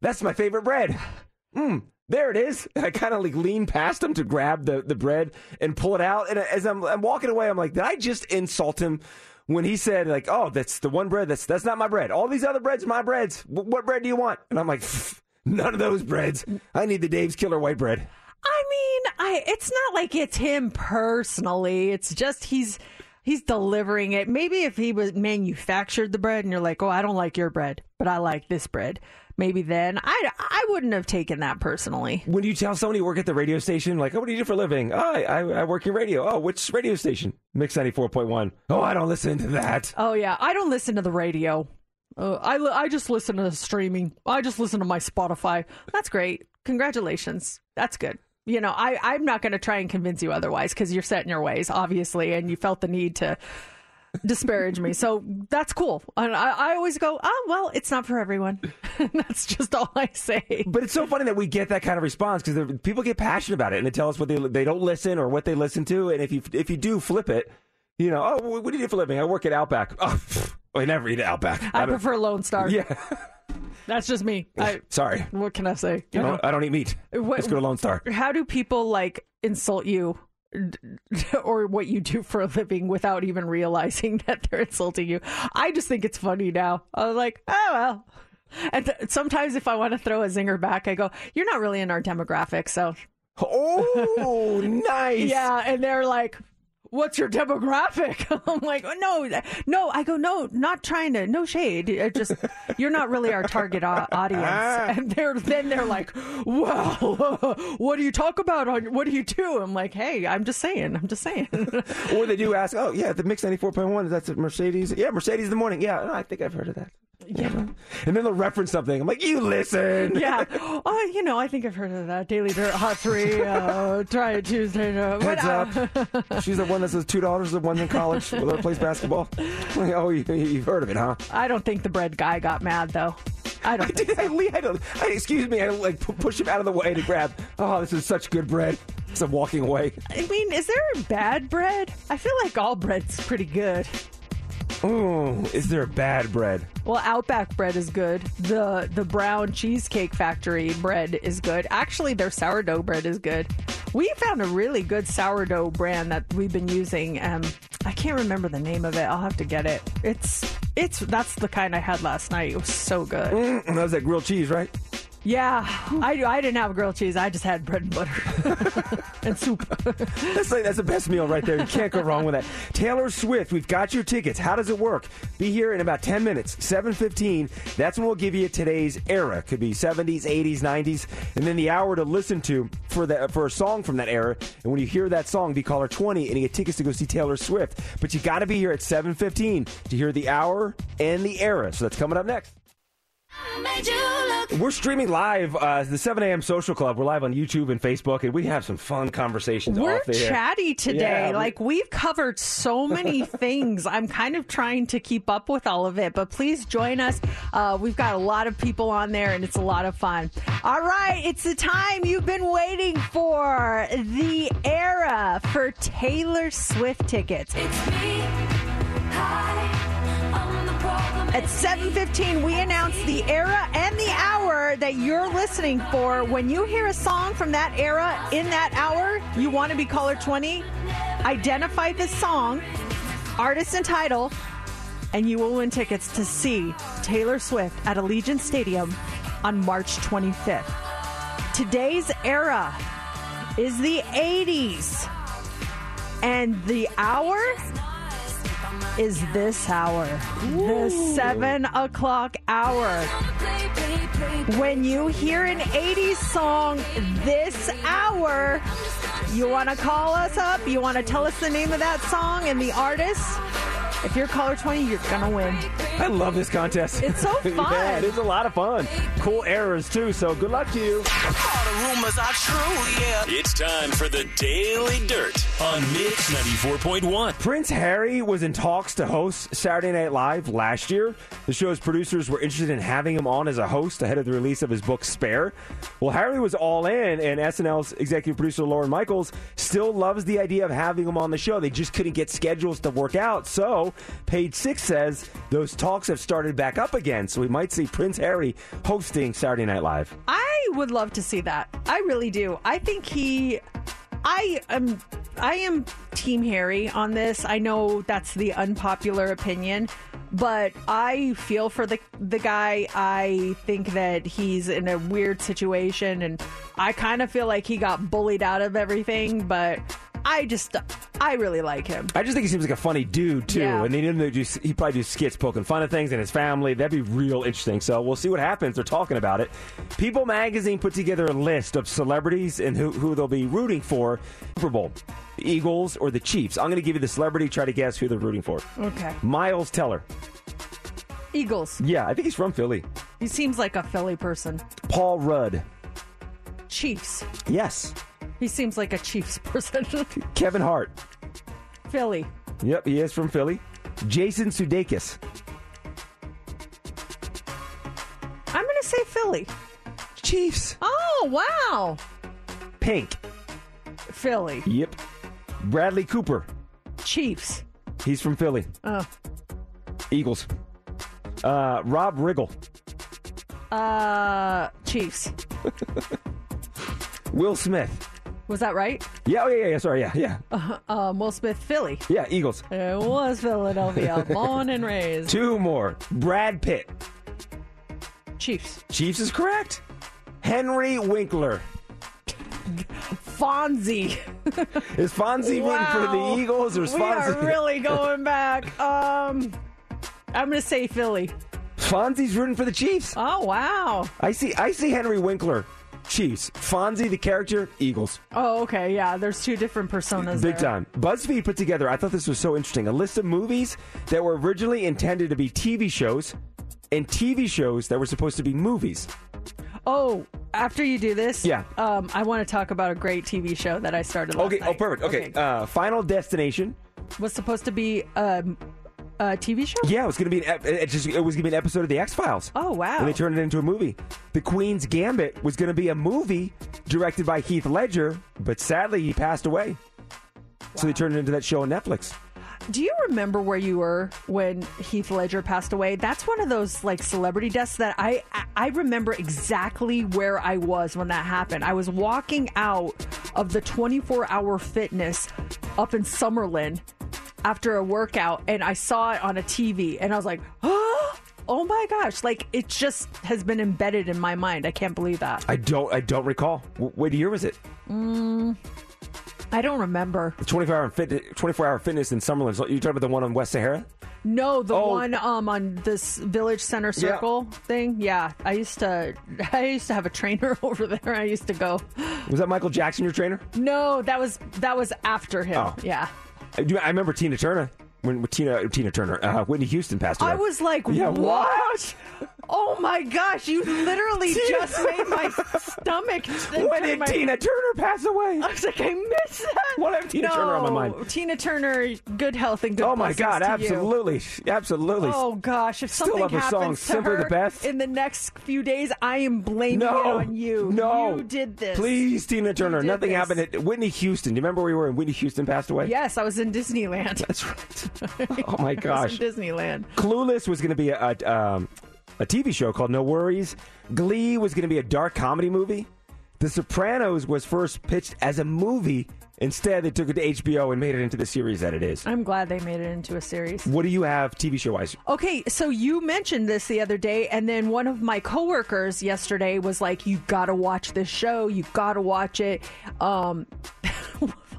S4: that's my favorite bread." Mm, there it is. And I kind of like lean past him to grab the, the bread and pull it out. And as I'm, I'm walking away, I'm like, did I just insult him when he said like, oh, that's the one bread. That's that's not my bread. All these other breads my breads. W- what bread do you want? And I'm like, none of those breads. I need the Dave's Killer white bread.
S3: I mean, I it's not like it's him personally. It's just he's he's delivering it. Maybe if he was manufactured the bread and you're like, "Oh, I don't like your bread, but I like this bread." Maybe then I I wouldn't have taken that personally.
S4: When you tell somebody you work at the radio station, like, oh, what do you do for a living? Oh, I, I, I work in radio. Oh, which radio station? Mix 94.1. Oh, I don't listen to that.
S3: Oh yeah, I don't listen to the radio. Uh, I li- I just listen to the streaming. I just listen to my Spotify. That's great. Congratulations. That's good. You know, I I'm not going to try and convince you otherwise because you're set in your ways, obviously, and you felt the need to disparage me. So that's cool. And I, I always go, oh well, it's not for everyone. that's just all I say.
S4: But it's so funny that we get that kind of response because people get passionate about it and they tell us what they they don't listen or what they listen to. And if you if you do flip it, you know, oh, what do you do for living? I work at Outback. Oh, I never eat at Outback.
S3: I
S4: don't-
S3: prefer Lone Star.
S4: Yeah,
S3: That's just me. I,
S4: sorry.
S3: what can I say?
S4: You know? I don't eat meat.
S3: What-
S4: Let's go to Lone Star.
S3: How do people like insult you or what you do for a living without even realizing that they're insulting you? I just think it's funny now. I was like, oh well. And th- sometimes if I want to throw a zinger back, I go, "You're not really in our demographic, so."
S4: Oh, nice.
S3: Yeah, and they're like, "What's your demographic?" I'm like, oh, "No, no." I go, "No, not trying to. No shade. It just you're not really our target au- audience." Ah. And they're then they're like, "Well, what do you talk about on? What do you do?" I'm like, "Hey, I'm just saying. I'm just saying."
S4: Or they do ask, oh yeah, the Mix ninety four point one. That's a Mercedes. Yeah, Mercedes in the morning. Yeah, I think I've heard of that.
S3: Yeah.
S4: And then they'll reference something. I'm like, you listen.
S3: yeah. Oh, you know, I think I've heard of that. Daily Dirt Hot Three. Uh, try it Tuesday. What,
S4: Heads up. She's the one that says two dollars. The one in college that plays basketball. Like, oh, you, you've heard of it, huh?
S3: I don't think the bread guy got mad though. I don't. I think
S4: I, I, don't, I, excuse me. I like pu- push him out of the way to grab. Oh, this is such good bread. So I'm walking away.
S3: I mean, is there bad bread? I feel like all bread's pretty good.
S4: Ooh, is there bad bread?
S3: Well, Outback bread is good. The the Brown Cheesecake Factory bread is good. Actually, their sourdough bread is good. We found a really good sourdough brand that we've been using. Um, I can't remember the name of it. I'll have to get it. It's it's that's the kind I had last night. It was so good.
S4: Mm, that was that grilled cheese, right?
S3: Yeah, I I didn't have grilled cheese. I just had bread and butter. and soup.
S4: That's like that's the best meal right there. You can't go wrong with that. Taylor Swift, we've got your tickets. How does it work? Be here in about 10 minutes, 7:15. That's when we'll give you today's era. Could be 70s, 80s, 90s, and then the hour to listen to for that for a song from that era. And when you hear that song, be caller 20 and you get tickets to go see Taylor Swift. But you got to be here at 7:15 to hear the hour and the era. So that's coming up next. We're streaming live uh, the 7 a.m. Social Club. We're live on YouTube and Facebook, and we have some fun conversations.
S3: We're
S4: off the air.
S3: chatty today.
S4: Yeah,
S3: like we've covered so many things. I'm kind of trying to keep up with all of it, but please join us. Uh, we've got a lot of people on there, and it's a lot of fun. All right, it's the time you've been waiting for. The era for Taylor Swift tickets. At 7:15, we announce the era and the hour that you're listening for. When you hear a song from that era in that hour, you want to be caller 20. Identify the song, artist and title, and you will win tickets to see Taylor Swift at Allegiant Stadium on March 25th. Today's era is the 80s, and the hour is this hour, the seven o'clock hour. When you hear an 80s song this hour, you want to call us up, you want to tell us the name of that song and the artist. If you're caller 20, you're going to win.
S4: I love this contest.
S3: It's so
S4: yeah,
S3: fun.
S4: it is a lot of fun. Cool errors too. So good luck to you.
S2: rumors are true, yeah. It's time for the Daily Dirt on Mix 94.1.
S4: Prince Harry was in talks to host Saturday Night Live last year. The show's producers were interested in having him on as a host ahead of the release of his book Spare. Well, Harry was all in, and SNL's executive producer Lorne Michaels still loves the idea of having him on the show. They just couldn't get schedules to work out. So, Page Six says those talks have started back up again. So we might see Prince Harry hosting Saturday Night Live.
S3: I would love to see that. I really do. I think he I am I am team Harry on this. I know that's the unpopular opinion, but I feel for the the guy. I think that he's in a weird situation and I kind of feel like he got bullied out of everything, but I just I really like him.
S4: I just think he seems like a funny dude too,
S3: Yeah.
S4: and he didn't do. He probably do skits poking fun at things and his family. That'd be real interesting. So we'll see what happens. They're talking about it. People Magazine put together a list of celebrities and who, who they'll be rooting for Super Bowl, the Eagles or the Chiefs. I'm going to give you the celebrity. Try to guess who they're rooting for.
S3: Okay.
S4: Miles Teller.
S3: Eagles.
S4: Yeah, I think he's from Philly.
S3: He seems like a Philly person.
S4: Paul Rudd.
S3: Chiefs.
S4: Yes.
S3: He seems like a Chiefs person.
S4: Kevin Hart.
S3: Philly.
S4: Yep, he is from Philly. Jason Sudeikis.
S3: I'm going to say Philly.
S4: Chiefs.
S3: Oh, wow.
S4: Pink.
S3: Philly.
S4: Yep. Bradley Cooper.
S3: Chiefs.
S4: He's from Philly.
S3: Oh.
S4: Eagles. Uh, Rob Riggle.
S3: Uh, Chiefs.
S4: Will Smith.
S3: Was that right?
S4: Yeah, oh, yeah, yeah, yeah. Sorry, yeah, yeah.
S3: Uh, um, Will Smith, Philly.
S4: Yeah, Eagles.
S3: It was Philadelphia, born and raised.
S4: Two more. Brad Pitt.
S3: Chiefs.
S4: Chiefs is correct. Henry Winkler.
S3: Fonzie.
S4: Is Fonzie rooting for the Eagles or is
S3: We
S4: Fonzie?
S3: are really going back. Um, I'm going to say Philly.
S4: Fonzie's rooting for the Chiefs.
S3: Oh wow.
S4: I see. I see Henry Winkler. Chiefs. Fonzie, the character, Eagles.
S3: Oh, okay. Yeah, there's two different personas.
S4: Big
S3: there.
S4: time. BuzzFeed put together, I thought this was so interesting, a list of movies that were originally intended to be TV shows and TV shows that were supposed to be movies.
S3: Oh, after you do this,
S4: Yeah.
S3: Um, I want to talk about a great TV show that I started.
S4: Okay, oh, perfect. Okay, Uh, Final Destination.
S3: Was supposed to be um, a TV show.
S4: Yeah, it was going to be an ep- it just it was going to be an episode of the X Files.
S3: Oh wow.
S4: And they turned it into a movie. The Queen's Gambit was going to be a movie directed by Heath Ledger, but sadly he passed away. So they turned it into that show on Netflix.
S3: Do you remember where you were when Heath Ledger passed away? That's one of those like celebrity deaths that I I- I remember exactly where I was when that happened. I was walking out of the 24-hour fitness up in Summerlin after a workout and I saw it on a TV and I was like, "Oh!" Oh my gosh! Like it just has been embedded in my mind. I can't believe that.
S4: I don't. I don't recall. W- What year was it?
S3: Mm, I don't remember.
S4: The 24 hour fitness, 24 hour fitness in Summerlin. You talking about the one on West Sahara?
S3: No, the
S4: Oh.
S3: one um on this village center circle thing. Yeah, I used to. I used to have a trainer over there. I used to go.
S4: Was that Michael Jackson your trainer?
S3: No, that was that was after him.
S4: Oh.
S3: Yeah.
S4: I, remember Tina Turner when, when Tina Tina Turner, uh, Whitney Houston passed away.
S3: I was like,
S4: Yeah,
S3: what? Oh my gosh! You literally just made my stomach.
S4: When did
S3: my-
S4: Tina Turner pass away?
S3: I was like, I missed that.
S4: What have Tina
S3: no,
S4: Turner on my mind?
S3: Tina Turner, good health and good.
S4: Oh my God!
S3: to you.
S4: Absolutely, absolutely.
S3: Oh gosh! If
S4: Still
S3: something happens
S4: song,
S3: to
S4: Simply
S3: her
S4: the Best.
S3: in the next few days, I am blaming
S4: no,
S3: it on you.
S4: No,
S3: you did this.
S4: Please, Tina Turner. Nothing
S3: this.
S4: happened at Whitney Houston. Do you remember where we were in Whitney Houston passed away?
S3: Yes, I was in Disneyland.
S4: That's right. Oh my gosh!
S3: Disneyland.
S4: Clueless was going to be a, a, um, a TV show called No Worries. Glee was going to be a dark comedy movie. The Sopranos was first pitched as a movie. Instead, they took it to HBO and made it into the series that it is.
S3: I'm glad they made it into a series.
S4: What do you have TV show wise?
S3: Okay, so you mentioned this the other day, and then one of my coworkers yesterday was like, "You got to watch this show. You got to watch it." Um,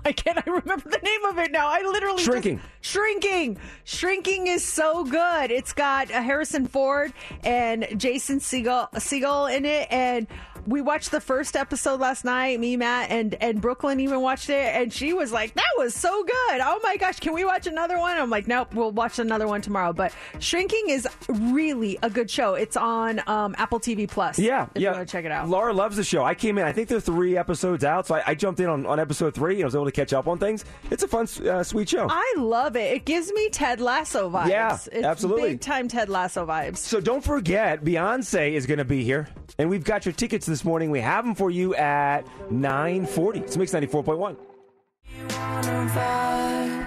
S3: why can't I remember the name of it now? I literally just-
S4: Shrinking.
S3: Shrinking. Shrinking is so good. It's got uh, Harrison Ford and Jason Segel, Segel in it, and we watched the first episode last night. Me, Matt, and and Brooklyn even watched it, and she was like, "That was so good! Oh my gosh, can we watch another one?" I'm like, "Nope, we'll watch another one tomorrow." But Shrinking is really a good show. It's on um, Apple TV Plus.
S4: Yeah,
S3: if
S4: yeah.
S3: you want to check it out.
S4: Laura loves the show. I came in. I think there are three episodes out, so I, I jumped in on, on episode three. and I was able to catch up on things. It's a fun, uh, sweet show.
S3: I love it. It gives me Ted Lasso vibes.
S4: Yeah,
S3: it's
S4: absolutely.
S3: Big time Ted Lasso vibes.
S4: So don't forget, Beyonce is going to be here, and we've got your tickets this morning. We have them for you at nine forty. It's Mix ninety four point one.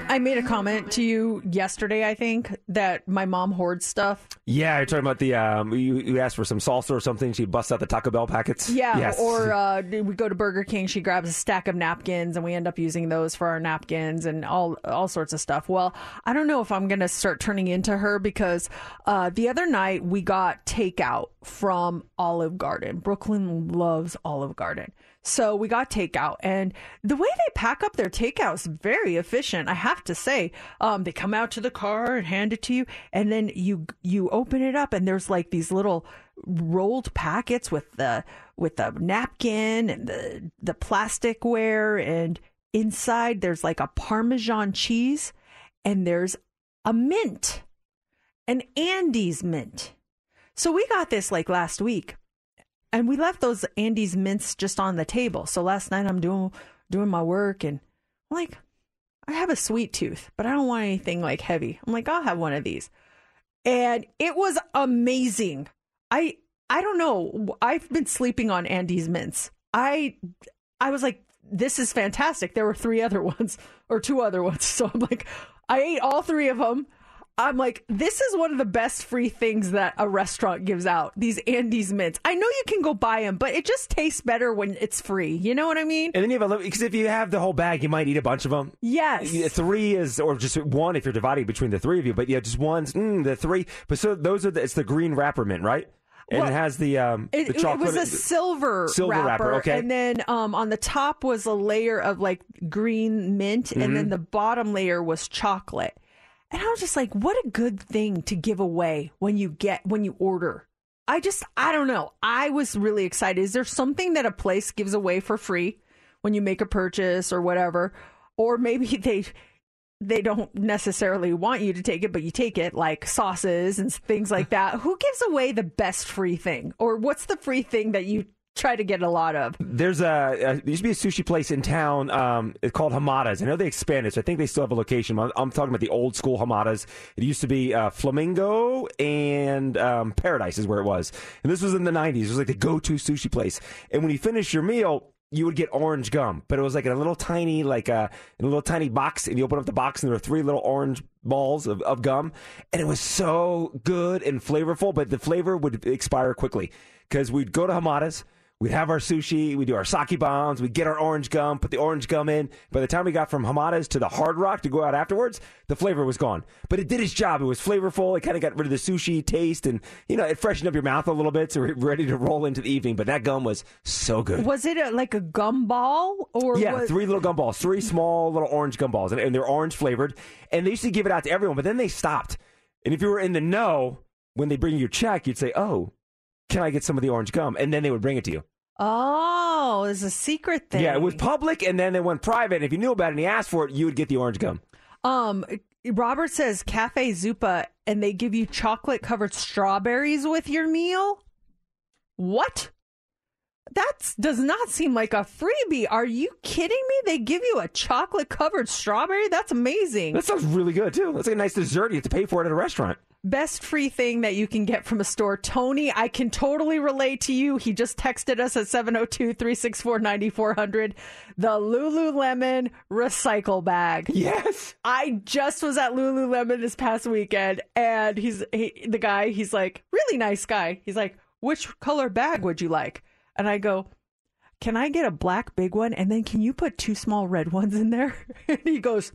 S3: I made a comment to you yesterday, I think, that my mom hoards stuff.
S4: Yeah, you're talking about the um. You, you asked for some salsa or something. She busts out the Taco Bell packets.
S3: Yeah,
S4: Yes.
S3: or uh, we go to Burger King. She grabs a stack of napkins, and we end up using those for our napkins and all all sorts of stuff. Well, I don't know if I'm going to start turning into her because uh, the other night we got takeout from Olive Garden. Brooklyn loves Olive Garden. So we got takeout, and the way they pack up their takeout is very efficient. I have to say, um, they come out to the car and hand it to you, and then you you open it up, and there's like these little rolled packets with the with the napkin and the the plasticware, and inside there's like a Parmesan cheese, and there's a mint, an Andes mint. So we got this like last week and we left those Andes mints just on the table. So last night I'm doing doing my work and I'm like, I have a sweet tooth, but I don't want anything like heavy. I'm like, I'll have one of these. And it was amazing. I I don't know. I've been sleeping on Andes mints. I I was like, this is fantastic. There were three other ones or two other ones. So I'm like, I ate all three of them. I'm like, this is one of the best free things that a restaurant gives out. These Andes mints. I know you can go buy them, but it just tastes better when it's free. You know what I mean?
S4: And then you have a little because if you have the whole bag, you might eat a bunch of them.
S3: Yes.
S4: Three is, or just one if you're dividing between the three of you. But yeah, just one's mm, the three. But so those are the, it's the green wrapper mint, right? And
S3: Well,
S4: it has the um
S3: It,
S4: the
S3: it was a silver,
S4: Silver wrapper, okay.
S3: And then um, on the top was a layer of like green mint, and then
S4: Mhm.
S3: the bottom layer was chocolate. And I was just like, what a good thing to give away when you get when you order. I just I don't know. I was really excited. Is there something that a place gives away for free when you make a purchase or whatever? Or maybe they they don't necessarily want you to take it, but you take it, like sauces and things like that. Who gives away the best free thing? Or what's the free thing that you try to get a lot of?
S4: There's a, a there used to be a sushi place in town. Um, it's called Hamada's. I know they expanded, so I think they still have a location. I'm, I'm talking about the old school Hamada's. It used to be uh, Flamingo and um, Paradise is where it was, and this was in the '90s. It was like the go-to sushi place. And when you finish your meal, you would get orange gum, but it was like in a little tiny, like uh, in a little tiny box, and you open up the box, and there were three little orange balls of, of gum, and it was so good and flavorful. But the flavor would expire quickly because we'd go to Hamada's. We'd have our sushi, we'd do our sake bombs, we'd get our orange gum, put the orange gum in. By the time we got from Hamada's to the Hard Rock to go out afterwards, the flavor was gone. But it did its job. It was flavorful. It kind of got rid of the sushi taste, and you know, it freshened up your mouth a little bit, so we're ready to roll into the evening. But that gum was so good.
S3: Was it a, like a gumball or
S4: Yeah,
S3: was,
S4: three little gumballs, three small little orange gumballs, and, and they're orange flavored. And they used to give it out to everyone, but then they stopped. And if you were in the know, when they bring you your check, you'd say, "Oh, can I get some of the orange gum?" And then they would bring it to you.
S3: Oh, it's a secret thing.
S4: Yeah, it was public, and then they went private. And if you knew about it and you asked for it, you would get the orange gum.
S3: Um, Robert says Cafe Zupa, and they give you chocolate covered strawberries with your meal. What? That does not seem like a freebie. Are you kidding me? They give you a chocolate covered strawberry? That's amazing.
S4: That sounds really good too. That's like a nice dessert. You have to pay for it at a restaurant.
S3: Best free thing that you can get from a store. Tony, I can totally relate to you. He just texted us at 702 364 9400. The Lululemon recycle bag.
S4: Yes.
S3: I just was at Lululemon this past weekend, and he's he, the guy, he's like, really nice guy. He's like, which color bag would you like? And I go, can I get a black big one? And then can you put two small red ones in there? And he goes,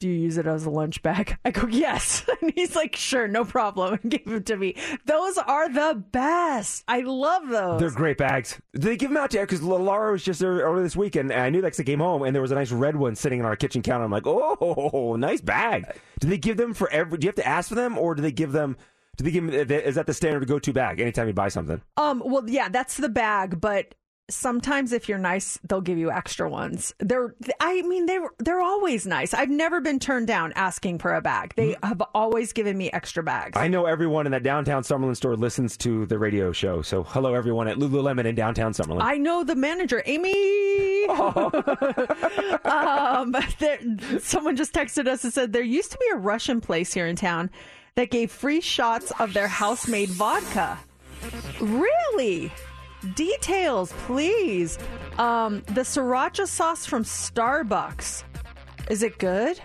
S3: do you use it as a lunch bag? I go, yes. And he's like, sure, no problem. And gave it to me. Those are the best. I love those.
S4: They're great bags. They give them out to Because Laura was just there earlier this week, and I knew I came home, and there was a nice red one sitting on our kitchen counter. I'm like, oh, nice bag. Do they give them for every? Do you have to ask for them, or do they give them? Do they give them? Is that the standard to go-to bag anytime you buy something?
S3: Um, well, yeah, that's the bag, but sometimes if you're nice, they'll give you extra ones. They're, I mean, they're they're always nice. I've never been turned down asking for a bag. They have always given me extra bags.
S4: I know everyone in that downtown Summerlin store listens to the radio show. So hello, everyone at Lululemon in downtown Summerlin.
S3: I know the manager, Amy. um, there, someone just texted us and said there used to be a Russian place here in town that gave free shots of their house-made vodka. Really? Details, please. Um, the sriracha sauce from Starbucks. Is it good?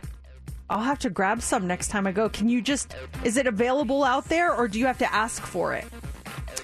S3: I'll have to grab some next time I go. Can you just, is it available out there or do you have to ask for it?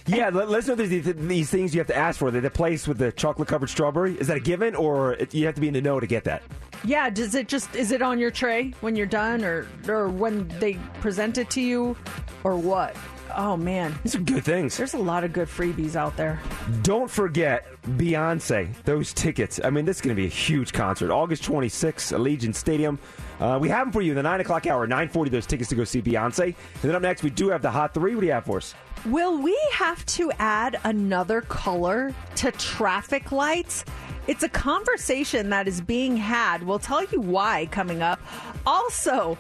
S4: yeah, let, us know these, these things you have to ask for. The, the place with the chocolate-covered strawberry is that a given, or you have to be in the know to get that?
S3: Yeah, does it just, is it on your tray when you're done or, or when they present it to you or what? Oh man,
S4: these are good things.
S3: There's a lot of good freebies out there.
S4: Don't forget Beyonce. Those tickets. I mean, this is going to be a huge concert. August 26th, Allegiant Stadium. Uh, we have them for you in the nine o'clock hour. Nine forty. Those tickets to go see Beyonce. And then up next, we do have the hot three. What do you have for us?
S3: Will we have to add another color to traffic lights? It's a conversation that is being had. We'll tell you why coming up. Also,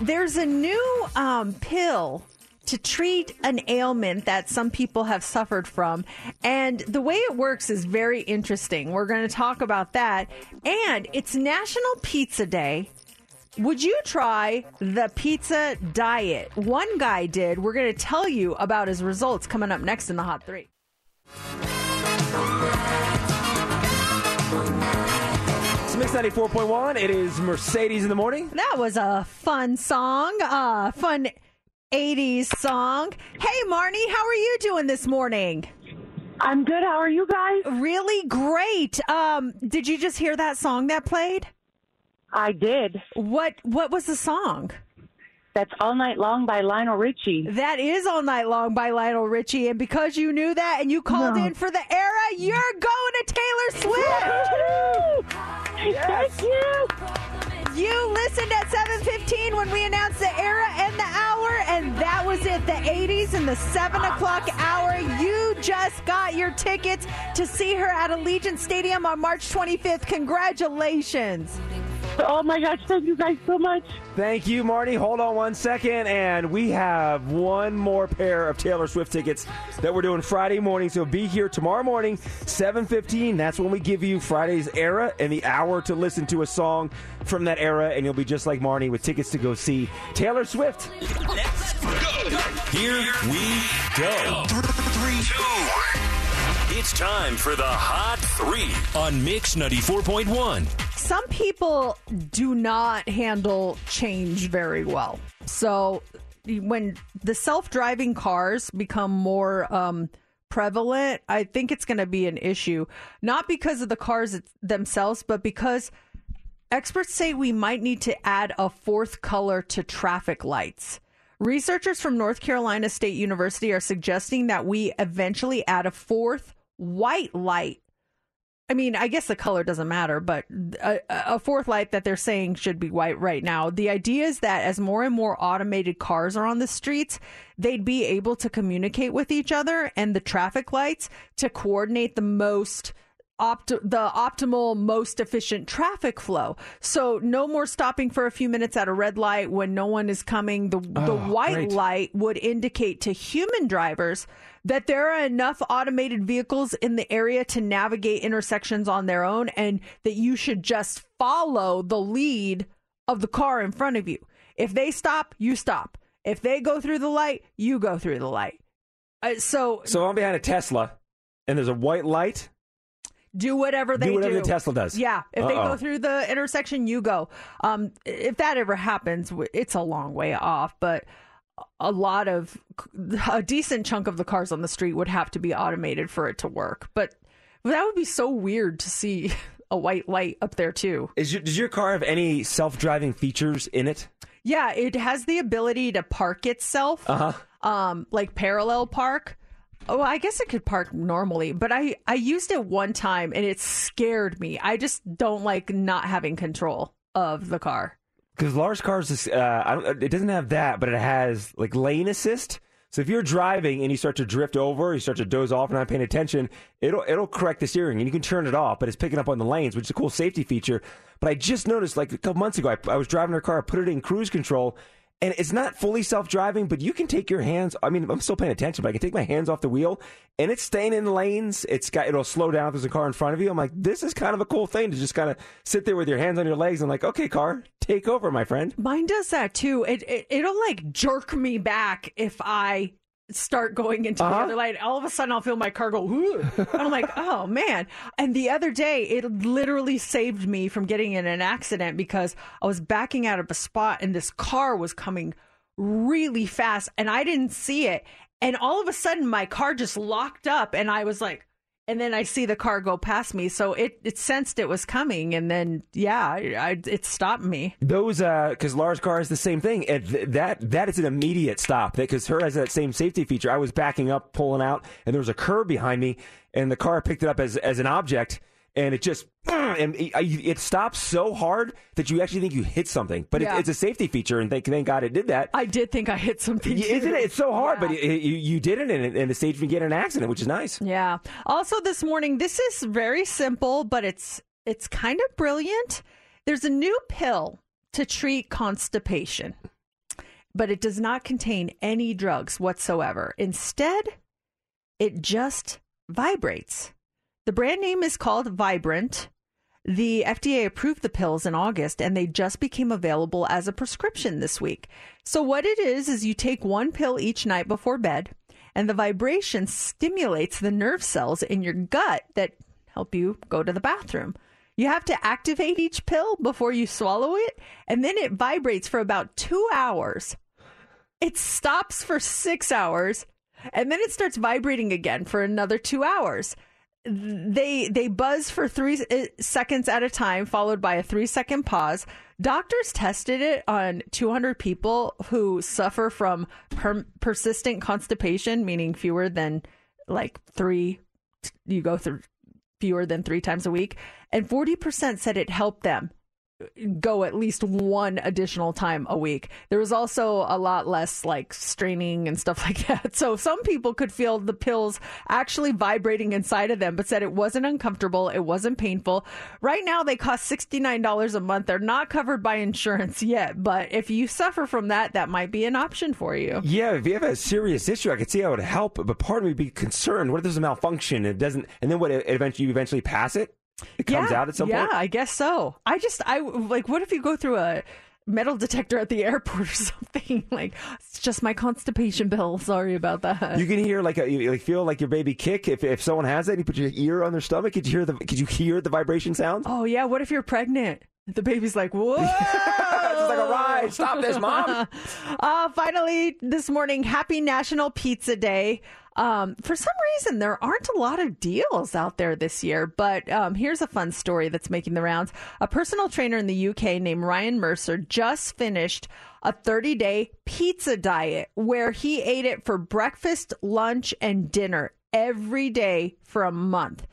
S3: there's a new um, pill to treat an ailment that some people have suffered from. And the way it works is very interesting. We're going to talk about that. And it's National Pizza Day. Would you try the pizza diet? One guy did. We're going to tell you about his results coming up next in the Hot Three.
S4: It's Mix 94.1. It is Mercedes in the morning.
S3: That was a fun song, uh, fun 80s song. Hey, Marnie, how are you doing this morning?
S7: I'm good. How are you guys?
S3: Really great. Um, did you just hear that song that played?
S7: I did.
S3: What What was the song?
S7: That's All Night Long by Lionel Richie.
S3: That is All Night Long by Lionel Richie. And because you knew that and you called
S7: No.
S3: in for the era, you're going to Taylor Swift.
S7: Thank you.
S3: You listened at 7:15 when we announced the era and the hour, and that was it. The 80s and the 7 o'clock hour. You just got your tickets to see her at Allegiant Stadium on March 25th. Congratulations!
S7: Oh my gosh, thank you guys so much.
S4: Thank you, Marty. Hold on one second, and we have one more pair of Taylor Swift tickets that we're doing Friday morning. So be here tomorrow morning, 7.15. That's when we give you Friday's era and the hour to listen to a song from that era, and you'll be just like Marty with tickets to go see Taylor Swift.
S2: Here we go. Three, two. It's time for the Hot Three on Mix 94.1.
S3: Some people do not handle change very well. So when the self-driving cars become more um, prevalent, I think it's going to be an issue. Not because of the cars themselves, but because experts say we might need to add a fourth color to traffic lights. Researchers from North Carolina State University are suggesting that we eventually add a fourth white light. I mean, I guess the color doesn't matter, but a, a fourth light that they're saying should be white right now. The idea is that as more and more automated cars are on the streets, they'd be able to communicate with each other and the traffic lights to coordinate the most opt- the optimal most efficient traffic flow. So no more stopping for a few minutes at a red light when no one is coming. The the
S12: Oh,
S3: white
S12: great.
S3: light would indicate to human drivers that there are enough automated vehicles in the area to navigate intersections on their own and that you should just follow the lead of the car in front of you. If they stop, you stop. If they go through the light, you go through the light. Uh, so
S4: So I'm behind a Tesla, and there's a white light.
S3: Do whatever they
S4: Do whatever the Tesla does.
S3: Yeah, if they
S4: Uh-oh.
S3: go through the intersection, you go. Um, if that ever happens, it's a long way off, but a lot of a decent chunk of the cars on the street would have to be automated for it to work. But that would be so weird to see a white light up there too.
S4: Is your, does your car have any self-driving features in it?
S3: Yeah, it has the ability to park itself.
S4: Uh huh.
S3: um like parallel park oh i guess it could park normally but i i used it one time and it scared me i just don't like not having control of the car
S4: Because large cars, is, uh, it doesn't have that, but it has like lane assist. So if you're driving and you start to drift over, you start to doze off and not paying attention, it'll it'll correct the steering and you can turn it off, but it's picking up on the lanes, which is a cool safety feature. But I just noticed like a couple months ago, I, I was driving her car, I put it in cruise control, and it's not fully self-driving, but you can take your hands. I mean, I'm still paying attention, but I can take my hands off the wheel, and it's staying in lanes. It's got it'll slow down if there's a car in front of you. I'm like, this is kind of a cool thing to just kind of sit there with your hands on your legs and like, okay, car, take over, my friend.
S3: mine does that too it, it it'll like jerk me back if i start going into the
S4: Uh-huh.
S3: other lane all of a sudden i'll feel my car go "Ooh." and i'm like oh man and the other day it literally saved me from getting in an accident because i was backing out of a spot and this car was coming really fast and i didn't see it and all of a sudden my car just locked up and i was like and then I see the car go past me, so it, it sensed it was coming, and then yeah, I, I, it stopped me.
S4: Those, uh, because Lara's car is the same thing, th- that that is an immediate stop. Because her has that same safety feature. I was backing up, pulling out, and there was a curb behind me, and the car picked it up as as an object, and it just and it, it stops so hard that you actually think you hit something. But
S3: Yeah.
S4: it, it's a safety feature, and thank thank God it did that.
S3: I did think I hit something.
S4: Yeah, Isn't it? It's so hard, but it, it- you, you did it, and and it saved me getting an accident, which is nice.
S3: Yeah. Also, this morning, this is very simple, but it's it's kind of brilliant. There's a new pill to treat constipation, but it does not contain any drugs whatsoever. Instead, it just vibrates. The brand name is called Vibrant. The FDA approved the pills in August and they just became available as a prescription this week. So, what it is, is you take one pill each night before bed, and the vibration stimulates the nerve cells in your gut that help you go to the bathroom. You have to activate each pill before you swallow it, and then it vibrates for about two hours. It stops for six hours, and then it starts vibrating again for another two hours they they buzz for three uh, seconds at a time followed by a three second pause. Doctors tested it on 200 people who suffer from per- persistent constipation meaning fewer than like three you go through fewer than three times a week. And 40% said it helped them go at least one additional time a week. There was also a lot less like straining and stuff like that. So some people could feel the pills actually vibrating inside of them, but said it wasn't uncomfortable, it wasn't painful. Right now they cost $69 a month. They're not covered by insurance yet, but if you suffer from that, that might be an option for you.
S4: Yeah, if you have a serious issue, I could see how it would help. But part of me would be concerned. What if there's a malfunction? And it doesn't, and then what? It eventually, you eventually pass it. It comes
S3: yeah,
S4: out at some
S3: yeah,
S4: point.
S3: Yeah, I guess so. I just, I like, what if you go through a metal detector at the airport or something? Like, it's just my constipation bill. Sorry about that.
S4: You can hear like a, you like feel like your baby kick if, if someone has that. You put your ear on their stomach. Could you hear the could you hear the vibration sound?
S3: oh yeah, what if you're pregnant? The baby's like, whoa.
S4: It's like a ride. Stop this, Mom.
S3: uh, finally, this morning, happy National Pizza Day. Um, for some reason, there aren't a lot of deals out there this year, but um, here's a fun story that's making the rounds. A personal trainer in the UK named Ryan Mercer just finished a 30 day pizza diet where he ate it for breakfast, lunch, and dinner every day for a month.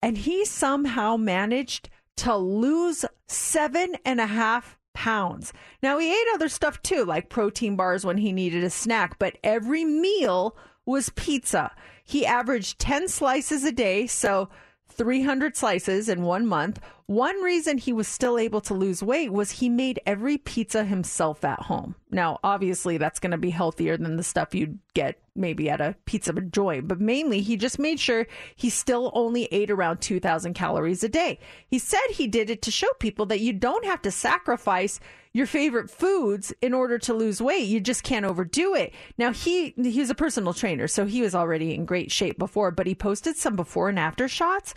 S3: And he somehow managed to lose seven and a half pounds. Now, he ate other stuff too, like protein bars when he needed a snack, but every meal was pizza. He averaged 10 slices a day, so 300 slices in one month. One reason he was still able to lose weight was he made every pizza himself at home. Now, obviously, that's going to be healthier than the stuff you'd get maybe at a pizza joint, but mainly he just made sure he still only ate around 2,000 calories a day. He said he did it to show people that you don't have to sacrifice your favorite foods in order to lose weight. You just can't overdo it. Now he he's a personal trainer, so he was already in great shape before, but he posted some before and after shots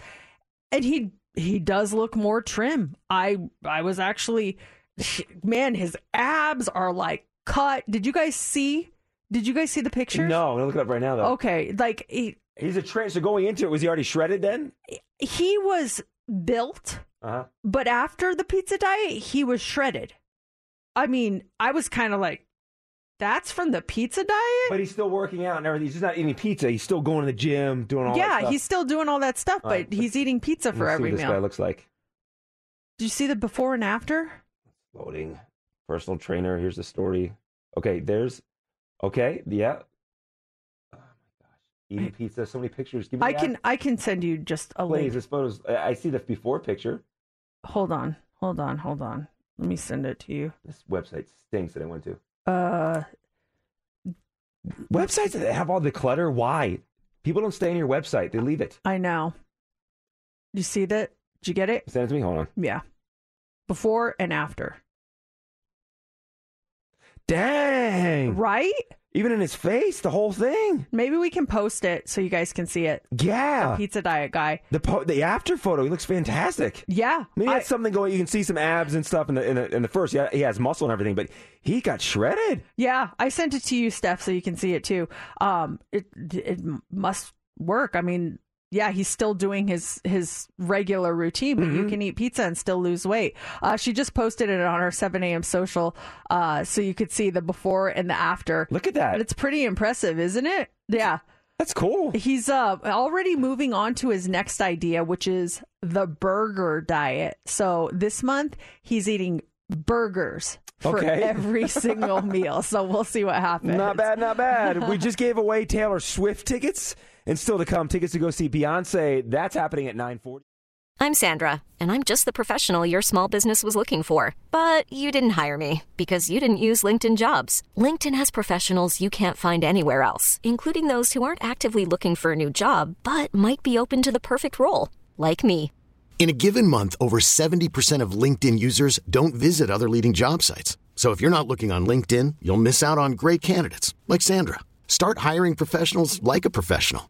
S3: and he he does look more trim. I I was actually man, his abs are like cut. Did you guys see? Did you guys see the pictures?
S4: No, I'm gonna look it up right now though.
S3: Okay, like he,
S4: He's a trainer. So going into it, was he already shredded then?
S3: he was built,
S4: Uh huh.
S3: but after the pizza diet, he was shredded. I mean, I was kind of like, that's from the pizza diet.
S4: But he's still working out and everything. He's just not eating pizza. He's still going to the gym, doing all that stuff.
S3: yeah, he's still doing all that stuff, but
S4: right,
S3: he's eating pizza for every
S4: what this guy looks like.
S3: Did you see the before and after?
S4: Loading. Personal trainer. Here's the story. Okay, there's. Okay, yeah. Oh my gosh. Eating pizza. So many pictures. Give me
S3: I
S4: that.
S3: can I can send you just a link.
S4: Please, this photos. I see the before picture.
S3: Hold on, hold on, hold on. Let me send it to you.
S4: This website stinks that I went to.
S3: Uh,
S4: Websites that have all the clutter. Why? People don't stay on your website. They leave it.
S3: I know. You see that? Did you get it?
S4: Send it to me. Hold on.
S3: Yeah. Before and after.
S4: Dang.
S3: Right?
S4: Even in his face, the whole thing.
S3: Maybe we can post it so you guys can see it.
S4: Yeah.
S3: The pizza diet guy.
S4: The po- the after photo, he looks fantastic.
S3: Yeah.
S4: Maybe
S3: I-
S4: that's something going. You can see some abs and stuff in the in the, in the first. Yeah, he has muscle and everything, but he got shredded.
S3: Yeah, I sent it to you, Steph, so you can see it too. Um, it it must work. I mean, yeah, he's still doing his his regular routine, but
S4: Mm-hmm.
S3: you can eat pizza and still lose weight. Uh, she just posted it on her 7 a.m. social, uh, so you could see the before and the after.
S4: Look at that.
S3: It's pretty impressive, isn't it? Yeah.
S4: That's cool.
S3: He's uh, already moving on to his next idea, which is the burger diet. So this month, he's eating burgers for
S4: Okay.
S3: every single meal. So we'll see what happens.
S4: Not bad, not bad. we just gave away Taylor Swift tickets, and still to come, tickets to go see Beyonce. That's happening at nine forty.
S12: I'm Sandra, and I'm just the professional your small business was looking for. But you didn't hire me because you didn't use LinkedIn jobs. LinkedIn has professionals you can't find anywhere else, including those who aren't actively looking for a new job but might be open to the perfect role, like me.
S13: In a given month, over 70% of LinkedIn users don't visit other leading job sites. So if you're not looking on LinkedIn, you'll miss out on great candidates like Sandra. Start hiring professionals like a professional.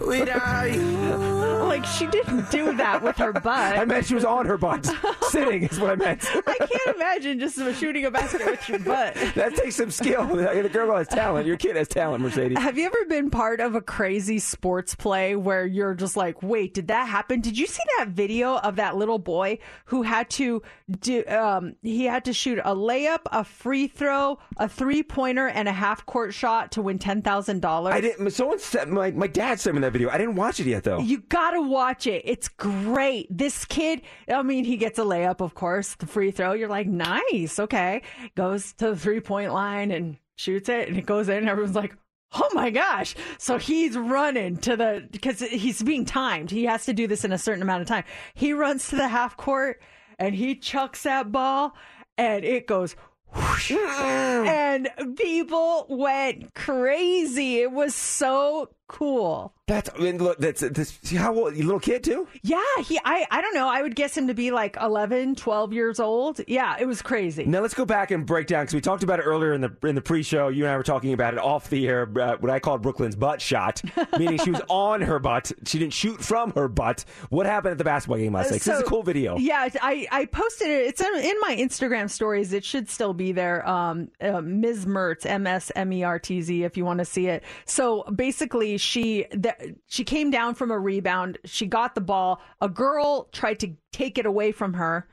S4: Without you.
S3: Like she didn't do that with her butt.
S4: I meant she was on her butt, sitting is what I meant.
S3: I can't imagine just shooting a basket with your butt.
S4: that takes some skill. The girl has talent. Your kid has talent, Mercedes.
S3: Have you ever been part of a crazy sports play where you're just like, wait, did that happen? Did you see that video of that little boy who had to do, um, he had to shoot a layup, a free throw, a three pointer, and a half court shot to win $10,000?
S4: I didn't. Someone said my my dad sent me that video. I didn't watch it yet though.
S3: You gotta watch it. It's great. This kid, I mean, he gets a layup, of course, the free throw. You're like, nice, okay. Goes to the three point line and shoots it, and it goes in. And everyone's like, oh my gosh. So he's running to the, because he's being timed. He has to do this in a certain amount of time. He runs to the half court and he chucks that ball and it goes mm. and people went crazy. It was so cool.
S4: That's I mean, look, that's this. How old? You little kid too?
S3: Yeah, he I I don't know. I would guess him to be like 11, 12 years old. Yeah, it was crazy.
S4: Now let's go back and break down because we talked about it earlier in the in the pre-show. You and I were talking about it off the air. Uh, what I called Brooklyn's butt shot, meaning she was on her butt. She didn't shoot from her butt. What happened at the basketball game last night? 'Cause this is a cool video.
S3: Yeah, I, I posted it. It's in in my Instagram stories. It should still be there. Um, uh, Ms. Mertz, M S M E R T Z, if you want to see it. So basically, she the, she came down from a rebound. She got the ball. A girl tried to take it away from her.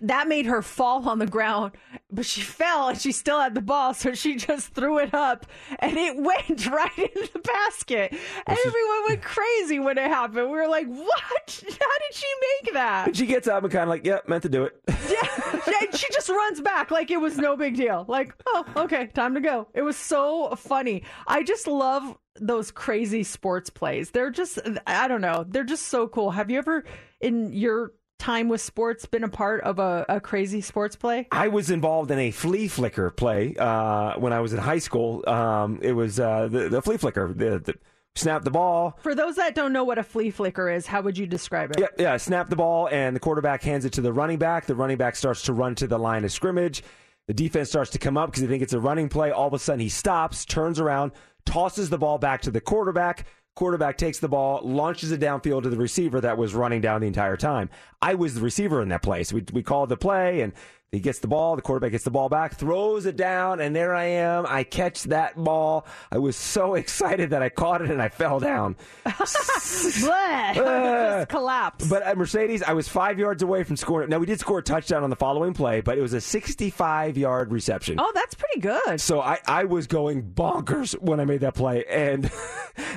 S3: That made her fall on the ground, but she fell and she still had the ball, so she just threw it up and it went right in the basket. Everyone went crazy when it happened. We were like, "What? How did she make that?"
S4: And she gets up and kind of like, yep, meant to do it.
S3: Yeah, she just runs back like it was no big deal. Like, oh, okay, time to go. It was so funny. I just love those crazy sports plays. They're just, I don't know, they're just so cool. Have you ever, in your time with sports, been a part of a, a crazy sports play?
S4: I was involved in a flea flicker play uh, when I was in high school. Um, it was uh, the, the flea flicker. The, the, snap the ball.
S3: For those that don't know what a flea flicker is, how would you describe it?
S4: Yeah, yeah. Snap the ball, and the quarterback hands it to the running back. The running back starts to run to the line of scrimmage. The defense starts to come up because they think it's a running play. All of a sudden, he stops, turns around, tosses the ball back to the quarterback. Quarterback takes the ball, launches it downfield to the receiver that was running down the entire time. I was the receiver in that place. We, we called the play, and he gets the ball. The quarterback gets the ball back, throws it down, and there I am. I catch that ball. I was so excited that I caught it and I fell down.
S3: Just collapsed.
S4: But at Mercedes, I was five yards away from scoring. Now we did score a touchdown on the following play, but it was a 65 yard reception.
S3: Oh, that's pretty good.
S4: So I, I was going bonkers when I made that play, and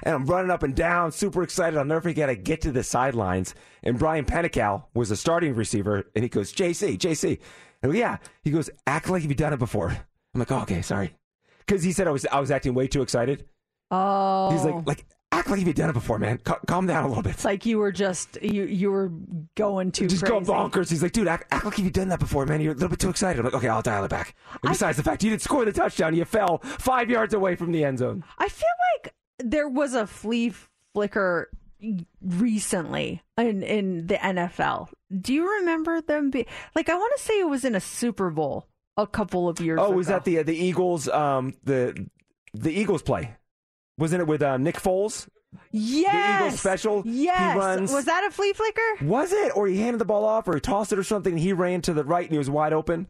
S4: and I'm running up and down, super excited. I'll never forget. I get to the sidelines, and Brian Penical was a starting receiver, and he goes, "JC, JC," I go, yeah, he goes, "Act like you've done it before." I'm like, oh, "Okay, sorry," because he said I was I was acting way too excited.
S3: Oh.
S4: He's like, oh. like act like you've done it before, man. Ca- calm down a little bit.
S3: It's like you were just, you, you were going too
S4: Just
S3: crazy.
S4: go bonkers. He's like, dude, act, act like you've done that before, man. You're a little bit too excited. I'm like, okay, I'll dial it back. And besides the fact you didn't score the touchdown, you fell five yards away from the end zone.
S3: I feel like there was a flea flicker recently in in the NFL. Do you remember them? Be, like I want to say it was in a Super Bowl a couple of years. Ago.
S4: Oh, was that the the Eagles? Um, the the Eagles play, wasn't it with um, Nick Foles?
S3: yes
S4: The Eagles special.
S3: Yes,
S4: He runs.
S3: was that a flea flicker?
S4: Was it, or he handed the ball off, or he tossed it, or something? and He ran to the right, and he was wide open.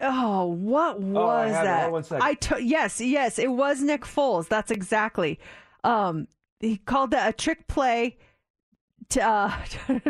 S3: Oh, what was
S4: Oh, I
S3: that?
S4: Hold one second.
S3: I to- yes, yes, it was Nick Foles. That's exactly. Um, he called that a trick play. To, uh,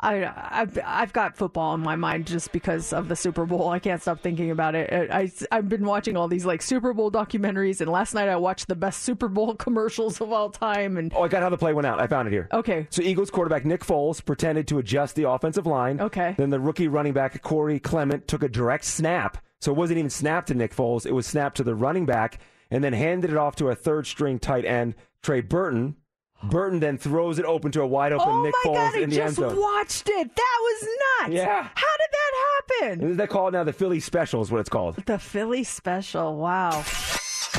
S3: I, I've, I've got football in my mind just because of the Super Bowl. I can't stop thinking about it. I, I, have been watching all these like Super Bowl documentaries, and last night I watched the best Super Bowl commercials of all time. And
S4: Oh, I got how the play went out. I found it here.
S3: okay,
S4: So Eagles quarterback Nick Foles pretended to adjust the offensive line.
S3: Okay.
S4: Then the rookie running back Corey Clement took a direct snap. So it wasn't even snapped to Nick Foles. It was snapped to the running back and then handed it off to a third string tight end, Trey Burton. Burton then throws it open to a wide open
S3: oh
S4: Nick
S3: my
S4: Foles
S3: God, I
S4: in the end
S3: just watched it. That was nuts.
S4: Yeah.
S3: how did that happen?
S4: And that called now the Philly Special is what it's called.
S3: The Philly special. Wow.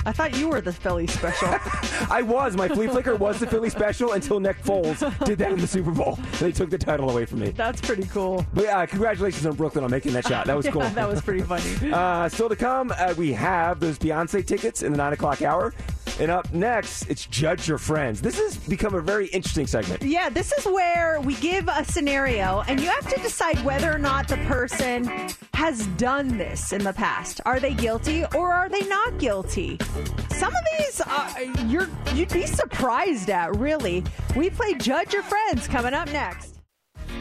S3: I thought you were the Philly special.
S4: I was. My flea flicker was the Philly Special until Nick Foles did that in the Super Bowl. They took the title away from me.
S3: That's pretty cool.
S4: But yeah, congratulations on Brooklyn on making that shot. That was
S3: Yeah,
S4: cool.
S3: that was pretty funny.
S4: Uh, still to come, uh, we have those Beyonce tickets in the nine o'clock hour. And up next, it's Judge Your Friends. This has become a very interesting segment.
S3: Yeah, this is where we give a scenario and you have to decide whether or not the person has done this in the past. Are they guilty or are they not guilty? Some of these uh, you're you'd be surprised at, really. We play Judge Your Friends coming up next.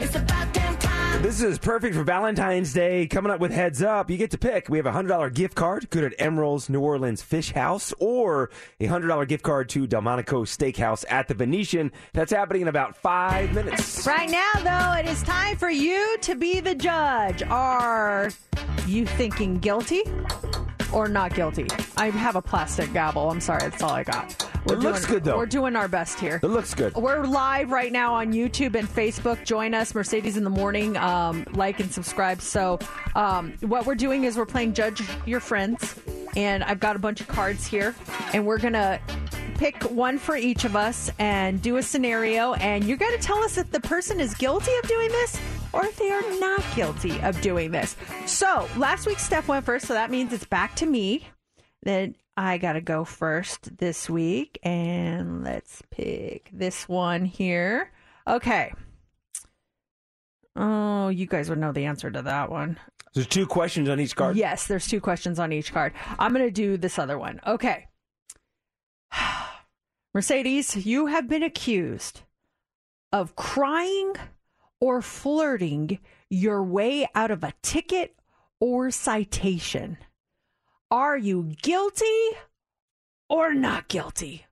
S5: It's about damn time.
S4: This is perfect for Valentine's Day. Coming up with Heads Up, you get to pick. We have a $100 gift card, good at Emeril's New Orleans Fish House, or a $100 gift card to Delmonico Steakhouse at the Venetian. That's happening in about five minutes.
S3: Right now, though, it is time for you to be the judge. Are you thinking guilty? Or not guilty? I have a plastic gavel. I'm sorry, that's all I got.
S4: It looks
S3: doing-
S4: good, though.
S3: We're doing our best here.
S4: It looks good.
S3: We're live right now on YouTube and Facebook. Join us, Mercedes in the Morning. Um, like and subscribe. So, um, what we're doing is we're playing Judge Your Friends, and I've got a bunch of cards here, and we're gonna pick one for each of us and do a scenario, and you're gonna tell us if the person is guilty of doing this or if they are not guilty of doing this. So, last week Steph went first, so that means it's back to me. Then I got to go first this week. And let's pick this one here. Okay. Oh, you guys would know the answer to that one.
S4: There's two questions on each card.
S3: Yes, there's two questions on each card. I'm going to do this other one. Okay. Mercedes, you have been accused of crying or flirting your way out of a ticket or citation. Are you guilty or not guilty?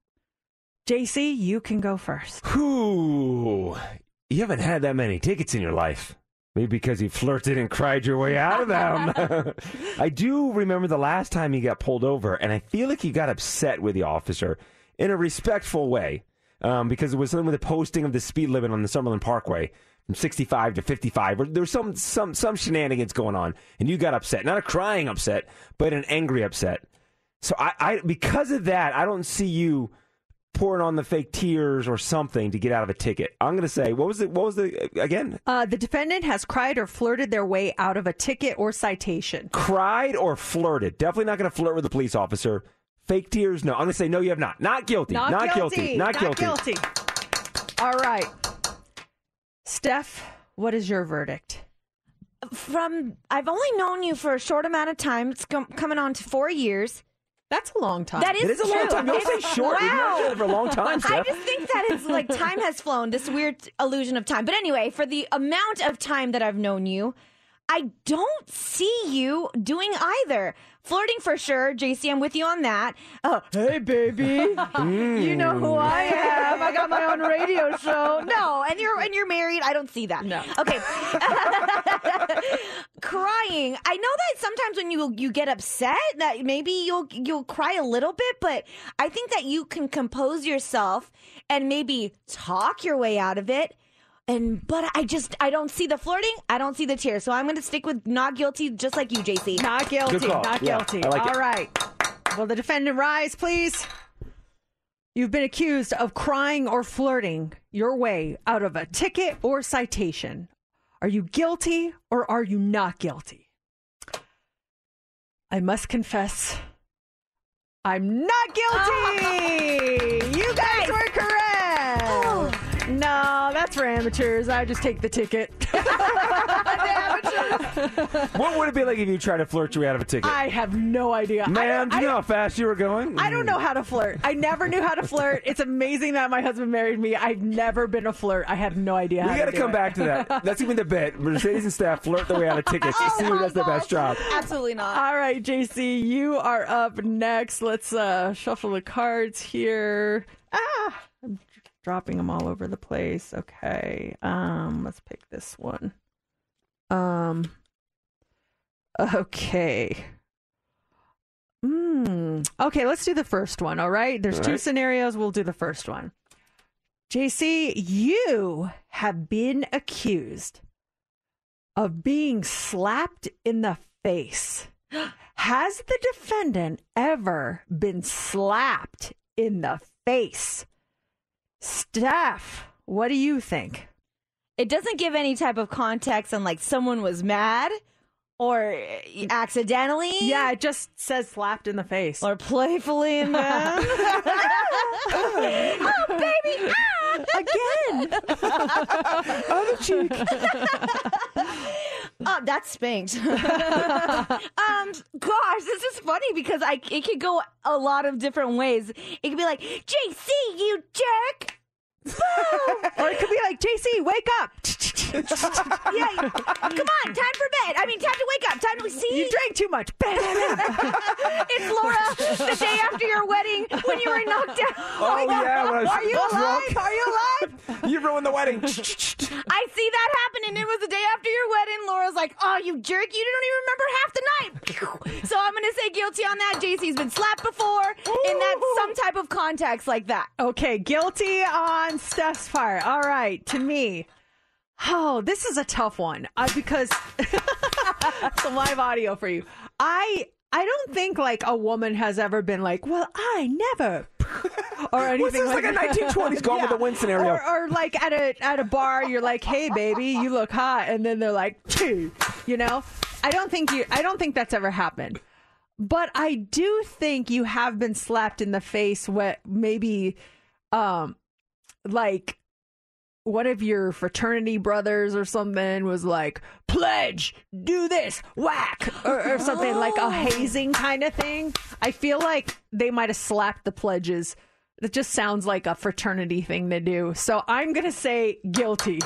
S3: JC, you can go first.
S4: Whew. You haven't had that many tickets in your life. Maybe because you flirted and cried your way out of them. I do remember the last time you got pulled over, and I feel like you got upset with the officer in a respectful way um, because it was something with the posting of the speed limit on the Summerlin Parkway from 65 to 55. There's some some some shenanigans going on, and you got upset. Not a crying upset, but an angry upset. So I, I because of that, I don't see you pouring on the fake tears or something to get out of a ticket. I'm going to say, what was it? What was the again?
S3: Uh, the defendant has cried or flirted their way out of a ticket or citation.
S4: Cried or flirted? Definitely not going to flirt with a police officer. Fake tears? No. I'm going to say no. You have not. Not guilty.
S3: Not,
S4: guilty. Not, guilty.
S3: guilty. All right. Steph, what is your verdict?
S14: From I've only known you for a short amount of time. It's com- coming on to four years.
S3: That's a long time.
S14: That is,
S4: It is a long time. Don't say
S14: It's-
S4: short. You've known
S14: Wow.
S4: each other for a long time,
S14: I just think that it's like time has flown. This weird illusion of time. But anyway, for the amount of time that I've known you, I don't see you doing either. Flirting for sure, JC. I'm with you on that. Oh, hey baby, you know who mm. I am. I got my own radio show. No, and you're and you're married. I don't see that. No. Okay. crying. I know that sometimes when you you get upset that maybe you'll you'll cry a little bit, but I think that you can compose yourself and maybe talk your way out of it. And but I just I don't see the flirting. I don't see the tears. So I'm going to stick with not guilty, just like you, JC.
S3: Not guilty.
S4: Good call.
S3: Not
S4: Yeah,
S3: guilty.
S4: I like
S3: All
S4: it.
S3: right. Will the defendant rise, please? You've been accused of crying or flirting your way out of a ticket or citation. Are you guilty or are you not guilty? I must confess, I'm not guilty. You guys were correct. No, that's for amateurs. I just take the ticket.
S4: what would it be like if you tried to flirt your way out of a ticket?
S3: I have no idea. I
S4: Ma'am,
S3: don't-
S4: you
S3: I
S4: know how fast you were going?
S3: I don't know how to flirt. I never knew how to flirt. It's amazing that my husband married me. I've never been a flirt. I have no idea.
S4: We
S3: how
S4: got
S3: to
S4: to
S3: do
S4: come
S3: it.
S4: back to that. That's even the bit. Mercedes and Steph flirt their way out of tickets to see who does the best job.
S14: Absolutely not.
S3: All right, JC, you are up next. Let's uh, shuffle the cards here. Ah, I'm dropping them all over the place. Okay, um, let's pick this one. Um, okay. Hmm. Okay, let's do the first one. All right. There's
S8: All
S3: two
S8: right.
S3: scenarios. We'll do the first one. JC, you have been accused of being slapped in the face. Has the defendant ever been slapped in the face? Steph, what do you think?
S14: It doesn't give any type of context on like someone was mad or accidentally.
S3: Yeah, it just says slapped in the face.
S14: Or playfully in the Oh baby, ah!
S3: again.
S14: Other cheek. Oh, that's spanked. um, gosh, this is funny because I it could go a lot of different ways. It could be like, JC, you jerk.
S3: Or it could be like, JC, wake up.
S14: yeah, come on, time for bed. I mean, time to wake up. Time to see.
S3: You drank too much.
S14: it's Laura, the day after your wedding when you were knocked out.
S4: Oh, oh yeah, when I was
S3: Are you
S4: drunk.
S3: alive? Are you alive?
S4: You ruined the wedding.
S14: I see that happening. It was the day after your wedding. Laura's like, "Oh, you jerk! You don't even remember half the night." so I'm gonna say guilty on that. JC's been slapped before, and that's some type of context like that.
S3: Okay, guilty on Steph's part. All right, to me. Oh, this is a tough one uh, because some live audio for you. I I don't think like a woman has ever been like, well, I never, or anything
S4: this like a
S3: that.
S4: 1920s Gone with the Wind scenario.
S3: Or, or like at a at a bar, you're like, hey, baby, you look hot, and then they're like, "Phew," you know. I don't think you. I don't think that's ever happened. But I do think you have been slapped in the face. What maybe, um, like one of your fraternity brothers or something was like, pledge, do this, whack, or, or something like a oh. hazing kind of thing. I feel like they might have slapped the pledges. It just sounds like a fraternity thing to do. So I'm going to say guilty.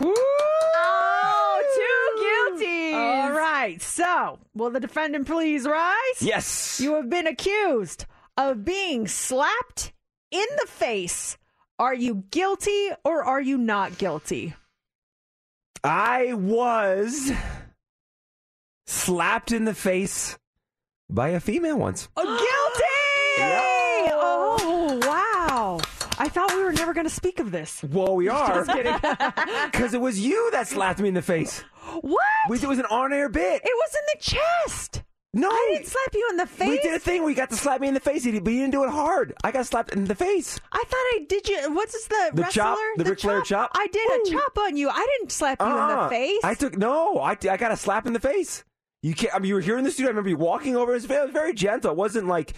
S14: Oh, two guilty.
S3: All right. So, will the defendant please rise?
S4: Yes.
S3: You have been accused of being slapped in the face. Are you guilty or are you not guilty?
S4: I was slapped in the face by a female once.
S3: Oh, guilty! Oh, wow. I thought we were never going to speak of this.
S4: Well, we are.
S3: Just kidding.
S4: Because it was you that slapped me in the face.
S3: what?
S4: It was an on-air bit.
S3: It was in the chest.
S4: No,
S3: I didn't slap you in the face.
S4: We did a thing where you got to slap me in the face, but you didn't do it hard. I got slapped in the face.
S3: I thought I did you. What's this, the,
S4: The
S3: wrestler?
S4: chop? The Ric Flair chop?
S3: I did a chop on you. I didn't slap you in the
S4: Uh-uh.
S3: face.
S4: I took no. I, I got a slap in the face. You can't. I mean, you were here in the studio. I remember you walking over his face. It was very gentle. It wasn't like.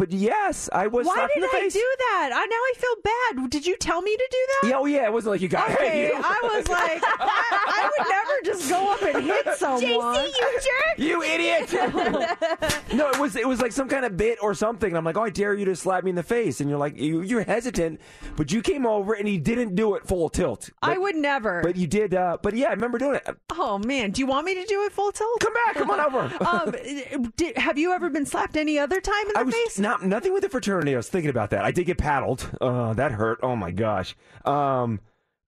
S4: But yes, I was
S3: Why did
S4: in the
S3: I
S4: face.
S3: do that? I, now I feel bad. Did you tell me to do that?
S4: Yeah, oh yeah, it wasn't like you got.
S3: Okay,
S4: hey, you.
S3: I was like, I, I would never just go up and hit someone.
S14: JC, you jerk.
S4: You idiot! no, it was it was like some kind of bit or something. I'm like, oh, I dare you to slap me in the face, and you're like, you, you're hesitant, but you came over and he didn't do it full tilt.
S3: I would never.
S4: But you did. Uh, but yeah, I remember doing it.
S3: oh man, do you want me to do it full tilt?
S4: Come back, come on over.
S3: um, did, have you ever been slapped any other time in the
S4: I was
S3: face?
S4: Not nothing with the fraternity. I was thinking about that. I did get paddled. Uh, that hurt. Oh my gosh. Um,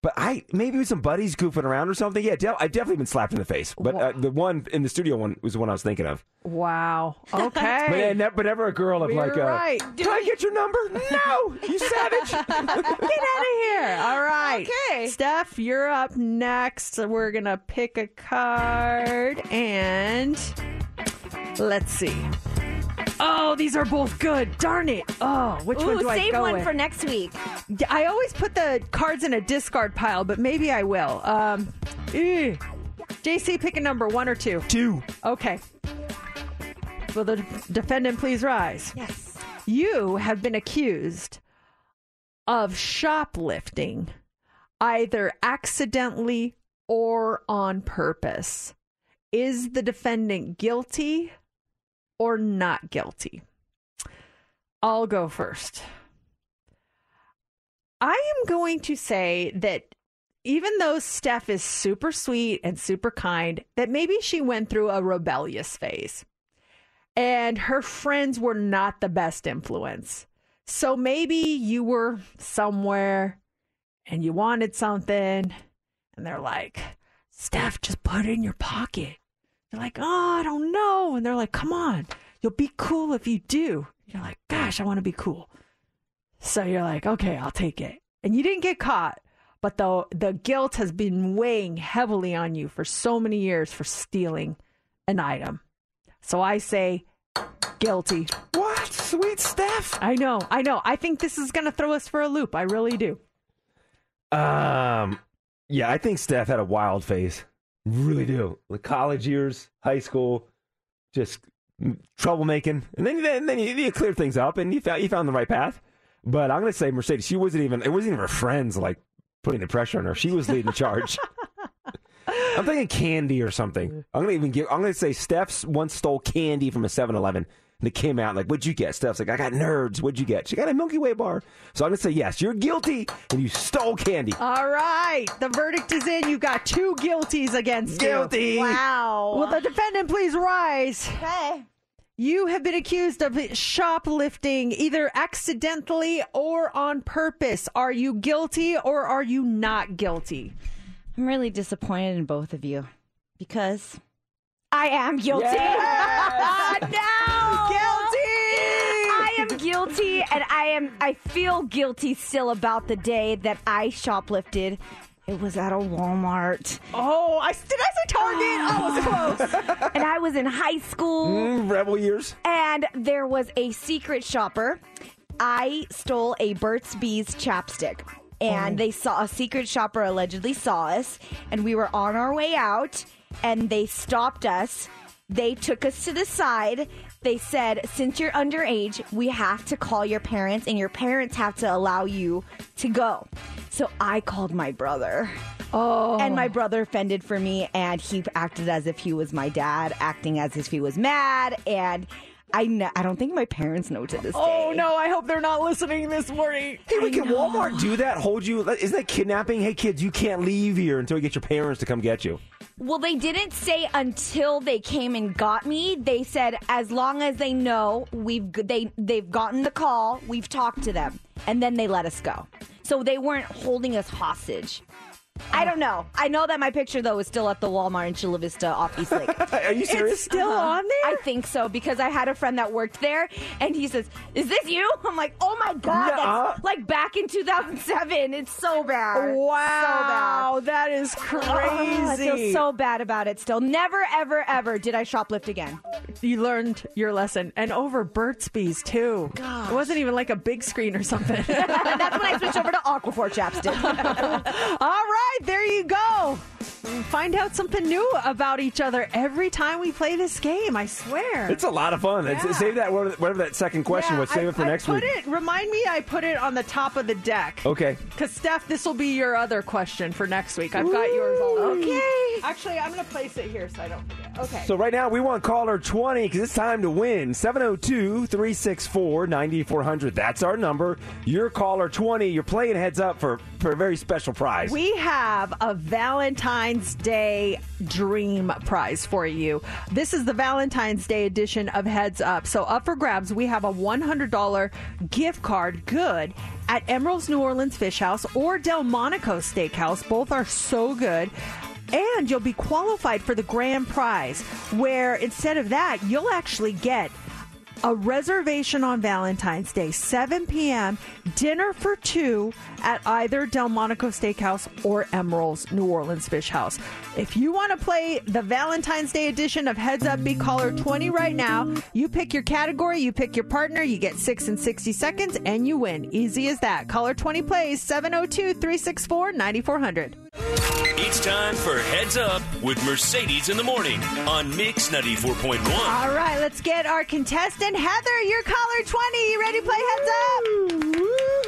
S4: but I maybe with some buddies goofing around or something. Yeah, de- I've definitely been slapped in the face. But uh, the one in the studio one was the one I was thinking of.
S3: Wow. Okay.
S4: But, yeah, ne- but never a girl of
S3: You're
S4: like, uh,
S3: right.
S4: can I get your number? No, you savage.
S3: Get out of here. All right.
S14: Okay.
S3: Steph, you're up next. We're going to pick a card and let's see. Oh, these are both good. Darn it. Oh, which one
S14: Ooh,
S3: do I
S14: save
S3: go
S14: one
S3: with?
S14: for next week.
S3: I always put the cards in a discard pile, but maybe I will. Um, eh. JC, pick a number, one or two.
S4: Two.
S3: Okay. Will the defendant please rise?
S14: Yes.
S3: You have been accused of shoplifting, either accidentally or on purpose. Is the defendant guilty or not guilty? I'll go first. I am going to say that even though Steph is super sweet and super kind, that maybe she went through a rebellious phase and her friends were not the best influence. So maybe you were somewhere and you wanted something and they're like, Steph, just put it in your pocket. You're like, oh, I don't know. And they're like, come on, you'll be cool if you do. You're like, gosh, I want to be cool. So you're like, okay, I'll take it. And you didn't get caught, but the the guilt has been weighing heavily on you for so many years for stealing an item. So I say guilty.
S4: What? Sweet Steph.
S3: I know, I know. I think this is going to throw us for a loop. I really do.
S4: Um, yeah, I think Steph had a wild phase. Really do. The college years, high school, just troublemaking, and then then, then you, you cleared things up, and you found you found the right path. But I'm gonna say Mercedes. She wasn't even. It wasn't even her friends like putting the pressure on her. She was leading the charge. I'm thinking candy or something. I'm gonna even give. I'm gonna say Steph's once stole candy from a 7-Eleven. And it came out like, "What'd you get?" Steph's like, "I got nerds." What'd you get? She got a Milky Way bar. So I'm gonna say yes. You're guilty, and you stole candy.
S3: All right, the verdict is in. You got two guilties against
S4: Guilty.
S3: you. Guilty.
S14: Wow.
S3: Will the defendant please rise?
S14: Okay.
S3: You have been accused of shoplifting either accidentally or on purpose. Are you guilty or are you not guilty?
S14: I'm really disappointed in both of you because I am guilty. no!
S3: Guilty!
S14: I am guilty and I am I feel guilty still about the day that I shoplifted. It was at a Walmart.
S3: Oh, I did I say Target? oh, it was close.
S14: and I was in high school.
S4: Mm, rebel years.
S14: And there was a secret shopper. I stole a Burt's Bees chapstick. And
S3: Oh.
S14: they saw a secret shopper allegedly saw us, and we were on our way out, and they stopped us. They took us to the side. They said, since you're underage, we have to call your parents, and your parents have to allow you to go. So I called my brother.
S3: Oh.
S14: And my brother fended for me, and he acted as if he was my dad, acting as if he was mad. And I, kn- I don't think my parents know to this
S3: oh,
S14: day.
S3: Oh no, I hope they're not listening this morning.
S4: Hey, wait, can. Walmart do that? Hold you? Isn't that kidnapping? Hey, kids, you can't leave here until you get your parents to come get you.
S14: Well, they didn't say until they came and got me. They said as long as they know we've they they've gotten the call, we've talked to them, and then they let us go. So they weren't holding us hostage. I don't know. I know that my picture though is still at the Walmart in Chula Vista off East Lake.
S4: Are you serious?
S3: It's still uh-huh. on there?
S14: I think so because I had a friend that worked there, and he says, "Is this you?" I'm like, "Oh my god,
S4: Nuh-uh.
S14: that's uh-huh. like back in 2007. It's so bad.
S3: Wow,
S14: so bad.
S3: that is crazy.
S14: Oh, I feel so bad about it. Still, never, ever, ever did I shoplift again.
S3: You learned your lesson, and over Burt's Bees too.
S14: Gosh.
S3: It wasn't even like a big screen or something.
S14: that's when I switched over to Aquaphor chapstick.
S3: All right, there you go. Find out something new about each other every time we play this game. I swear.
S4: It's a lot of fun.
S3: Yeah.
S4: Save that whatever, whatever that second question
S3: Yeah,
S4: was. Save
S3: I-
S4: it for
S3: I
S4: next
S3: put
S4: week.
S3: It, remind me, I put it on the top of the deck.
S4: Okay.
S3: Because Steph, this will be your other question for next week. I've got yours already.
S14: Okay.
S3: Actually, I'm going to place it here so I don't forget. Okay.
S4: So right now we want caller 20 because it's time to win. 702-364-9400. That's our number. You're caller 20. You're playing heads up for, for a very special prize.
S3: We have a Valentine's Day dream prize for you. This is the Valentine's Day edition of Heads Up. So, up for grabs, we have a $100 gift card good at Emeril's New Orleans Fish House or Delmonico Steakhouse. Both are so good. And you'll be qualified for the grand prize, where instead of that, you'll actually get a reservation on Valentine's Day, 7 p.m., dinner for two at either Delmonico Steakhouse or Emeril's New Orleans Fish House. If you want to play the Valentine's Day edition of Heads Up Be Caller 20 right now, you pick your category, you pick your partner, you get 6 and 60 seconds, and you win. Easy as that. Caller 20 plays 702 364 9400.
S2: It's time for Heads Up with Mercedes in the morning on Mix 94.1.
S3: All right, let's get our contestant, Heather. You're caller 20. You ready to play Heads Up?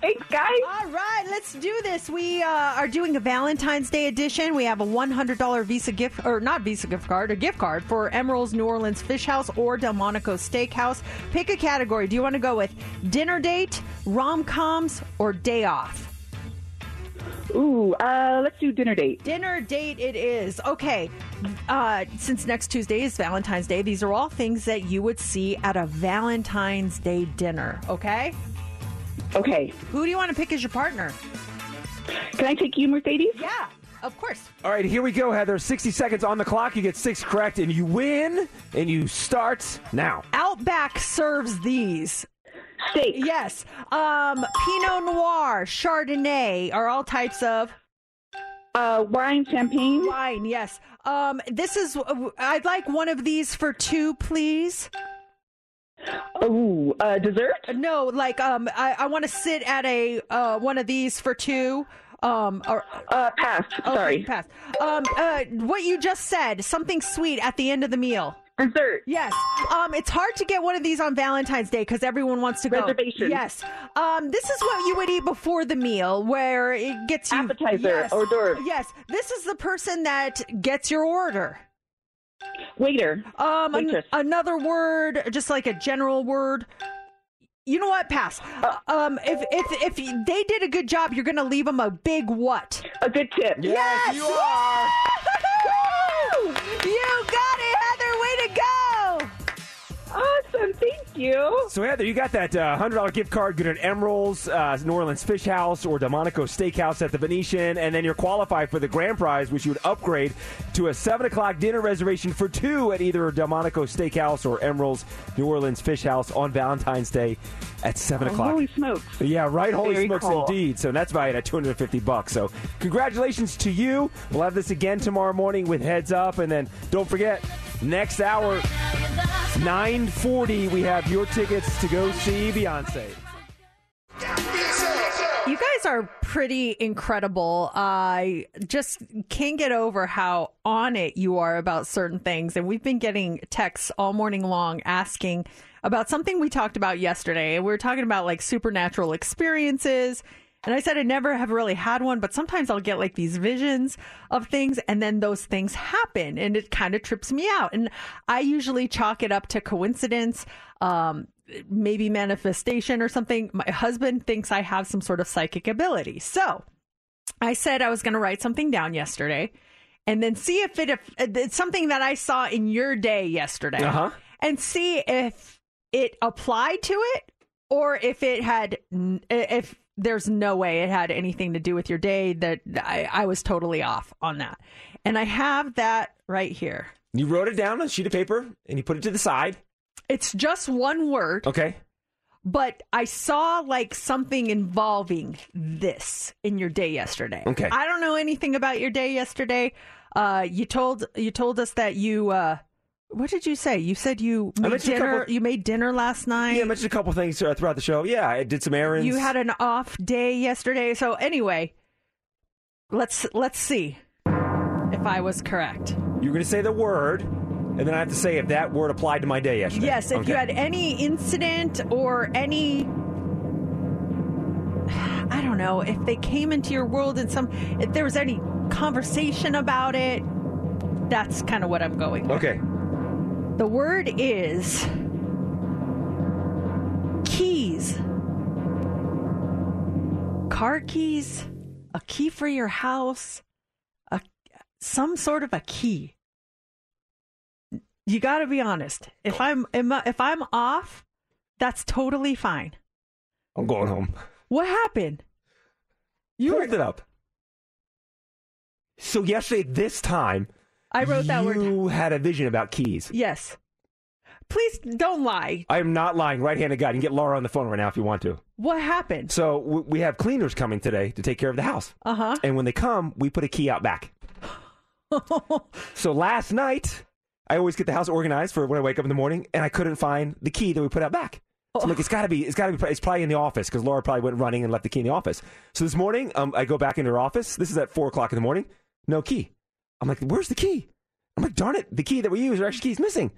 S7: Thanks, guys.
S3: All right, let's do this. We uh, are doing a Valentine's Day edition. We have a $100 Visa gift, or not Visa gift card, a gift card for Emeril's New Orleans Fish House or Delmonico Steakhouse. Pick a category. Do you want to go with dinner date, rom coms, or day off?
S7: Ooh, uh, let's do dinner date.
S3: Dinner date it is. Okay. Uh, since next Tuesday is Valentine's Day, these are all things that you would see at a Valentine's Day dinner. Okay?
S7: Okay.
S3: Who do you want to pick as your partner?
S7: Can I take you, Mercedes?
S3: Yeah, of course.
S4: All right, here we go, Heather. 60 seconds on the clock. You get six correct, and you win, and you start now.
S3: Outback serves these.
S7: Steak.
S3: Yes. Um, Pinot Noir, Chardonnay are all types of
S7: Uh, wine, champagne.
S3: wine. Yes. Um, this is. I'd like one of these for two, please.
S7: Oh, uh, dessert.
S3: No, like um, I, I want to sit at a uh one of these for two. Um, or
S7: Uh, pass.
S3: okay,
S7: Sorry.
S3: pass. Um, uh, what you just said, something sweet at the end of the meal.
S7: Dessert.
S3: Yes. Um, it's hard to get one of these on Valentine's Day because everyone wants to go.
S7: Reservation.
S3: Yes. Um, this is what you would eat before the meal, where it gets you
S7: Appetizer,
S3: Yes.
S7: hors d'oeuvre.
S3: Yes. This is the person that gets your order.
S7: Waiter.
S3: Um, an- another word, just like a general word. You know what? Pass. um, if if if they did a good job, you're gonna leave them a big what?
S7: A good tip.
S3: Yes,
S4: you are.
S3: Woo! You
S7: you.
S4: So Heather, you got that uh, hundred dollar gift card good at Emeril's, uh, New Orleans Fish House, or Delmonico Steakhouse at the Venetian, and then you're qualified for the grand prize, which you would upgrade to a seven o'clock dinner reservation for two at either Delmonico Steakhouse or Emeril's New Orleans Fish House on Valentine's Day at seven
S7: Oh,
S4: o'clock.
S7: holy smokes.
S4: Yeah, right. Holy
S7: Very
S4: smokes,
S7: cool.
S4: indeed. So that's valued at 250 bucks. So congratulations to you. We'll have this again tomorrow morning with Heads Up, and then don't forget next hour, 9:40, we have your tickets to go see Beyonce.
S3: You guys are pretty incredible. I just can't get over how on it you are about certain things. And we've been getting texts all morning long asking about something we talked about yesterday. We were talking about like supernatural experiences. And I said I never have really had one, but sometimes I'll get like these visions of things and then those things happen and it kind of trips me out. And I usually chalk it up to coincidence. Um, maybe manifestation or something. My husband thinks I have some sort of psychic ability. So I said I was going to write something down yesterday and then see if it if it's something that I saw in your day yesterday
S4: Uh-huh.
S3: and see if it applied to it or if it had if there's no way it had anything to do with your day that I, I was totally off on that. And I have that right here.
S4: You wrote it down on a sheet of paper and you put it to the side.
S3: It's just one word.
S4: Okay.
S3: but I saw like something involving this in your day yesterday.
S4: Okay.
S3: I don't know anything about your day yesterday. Uh, you told you told us that you. Uh, what did you say? You said you made dinner.
S4: couple-
S3: You made dinner last night.
S4: Yeah, I mentioned a couple things throughout the show. Yeah, I did some errands.
S3: You had an off day yesterday. So anyway, let's let's see if I was correct.
S4: You're going to say the word, and then I have to say if that word applied to my day yesterday.
S3: Yes, if you had any incident or any I don't know, if they came into your world and some if there was any conversation about it, that's kind of what I'm going with.
S4: Okay.
S3: The word is keys. Car keys, a key for your house, a some sort of a key. You got to be honest. If I'm if I'm off, that's totally fine.
S4: I'm going home.
S3: What happened?
S4: You pulled it up. So yesterday, this time,
S3: I wrote that word.
S4: You had a vision about keys.
S3: Yes. Please don't lie.
S4: I am not lying. Right-handed guy. You can get Laura on the phone right now if you want to.
S3: What happened?
S4: So w- we have cleaners coming today to take care of the house.
S3: Uh huh.
S4: And when they come, we put a key out back. so last night, I always get the house organized for when I wake up in the morning, and I couldn't find the key that we put out back. So I'm like, it's got to be, it's got to be, it's probably in the office because Laura probably went running and left the key in the office. So this morning, um, I go back into her office. This is at four o'clock in the morning. No key. I'm like, where's the key? I'm like, darn it, the key that we use, our extra key is missing.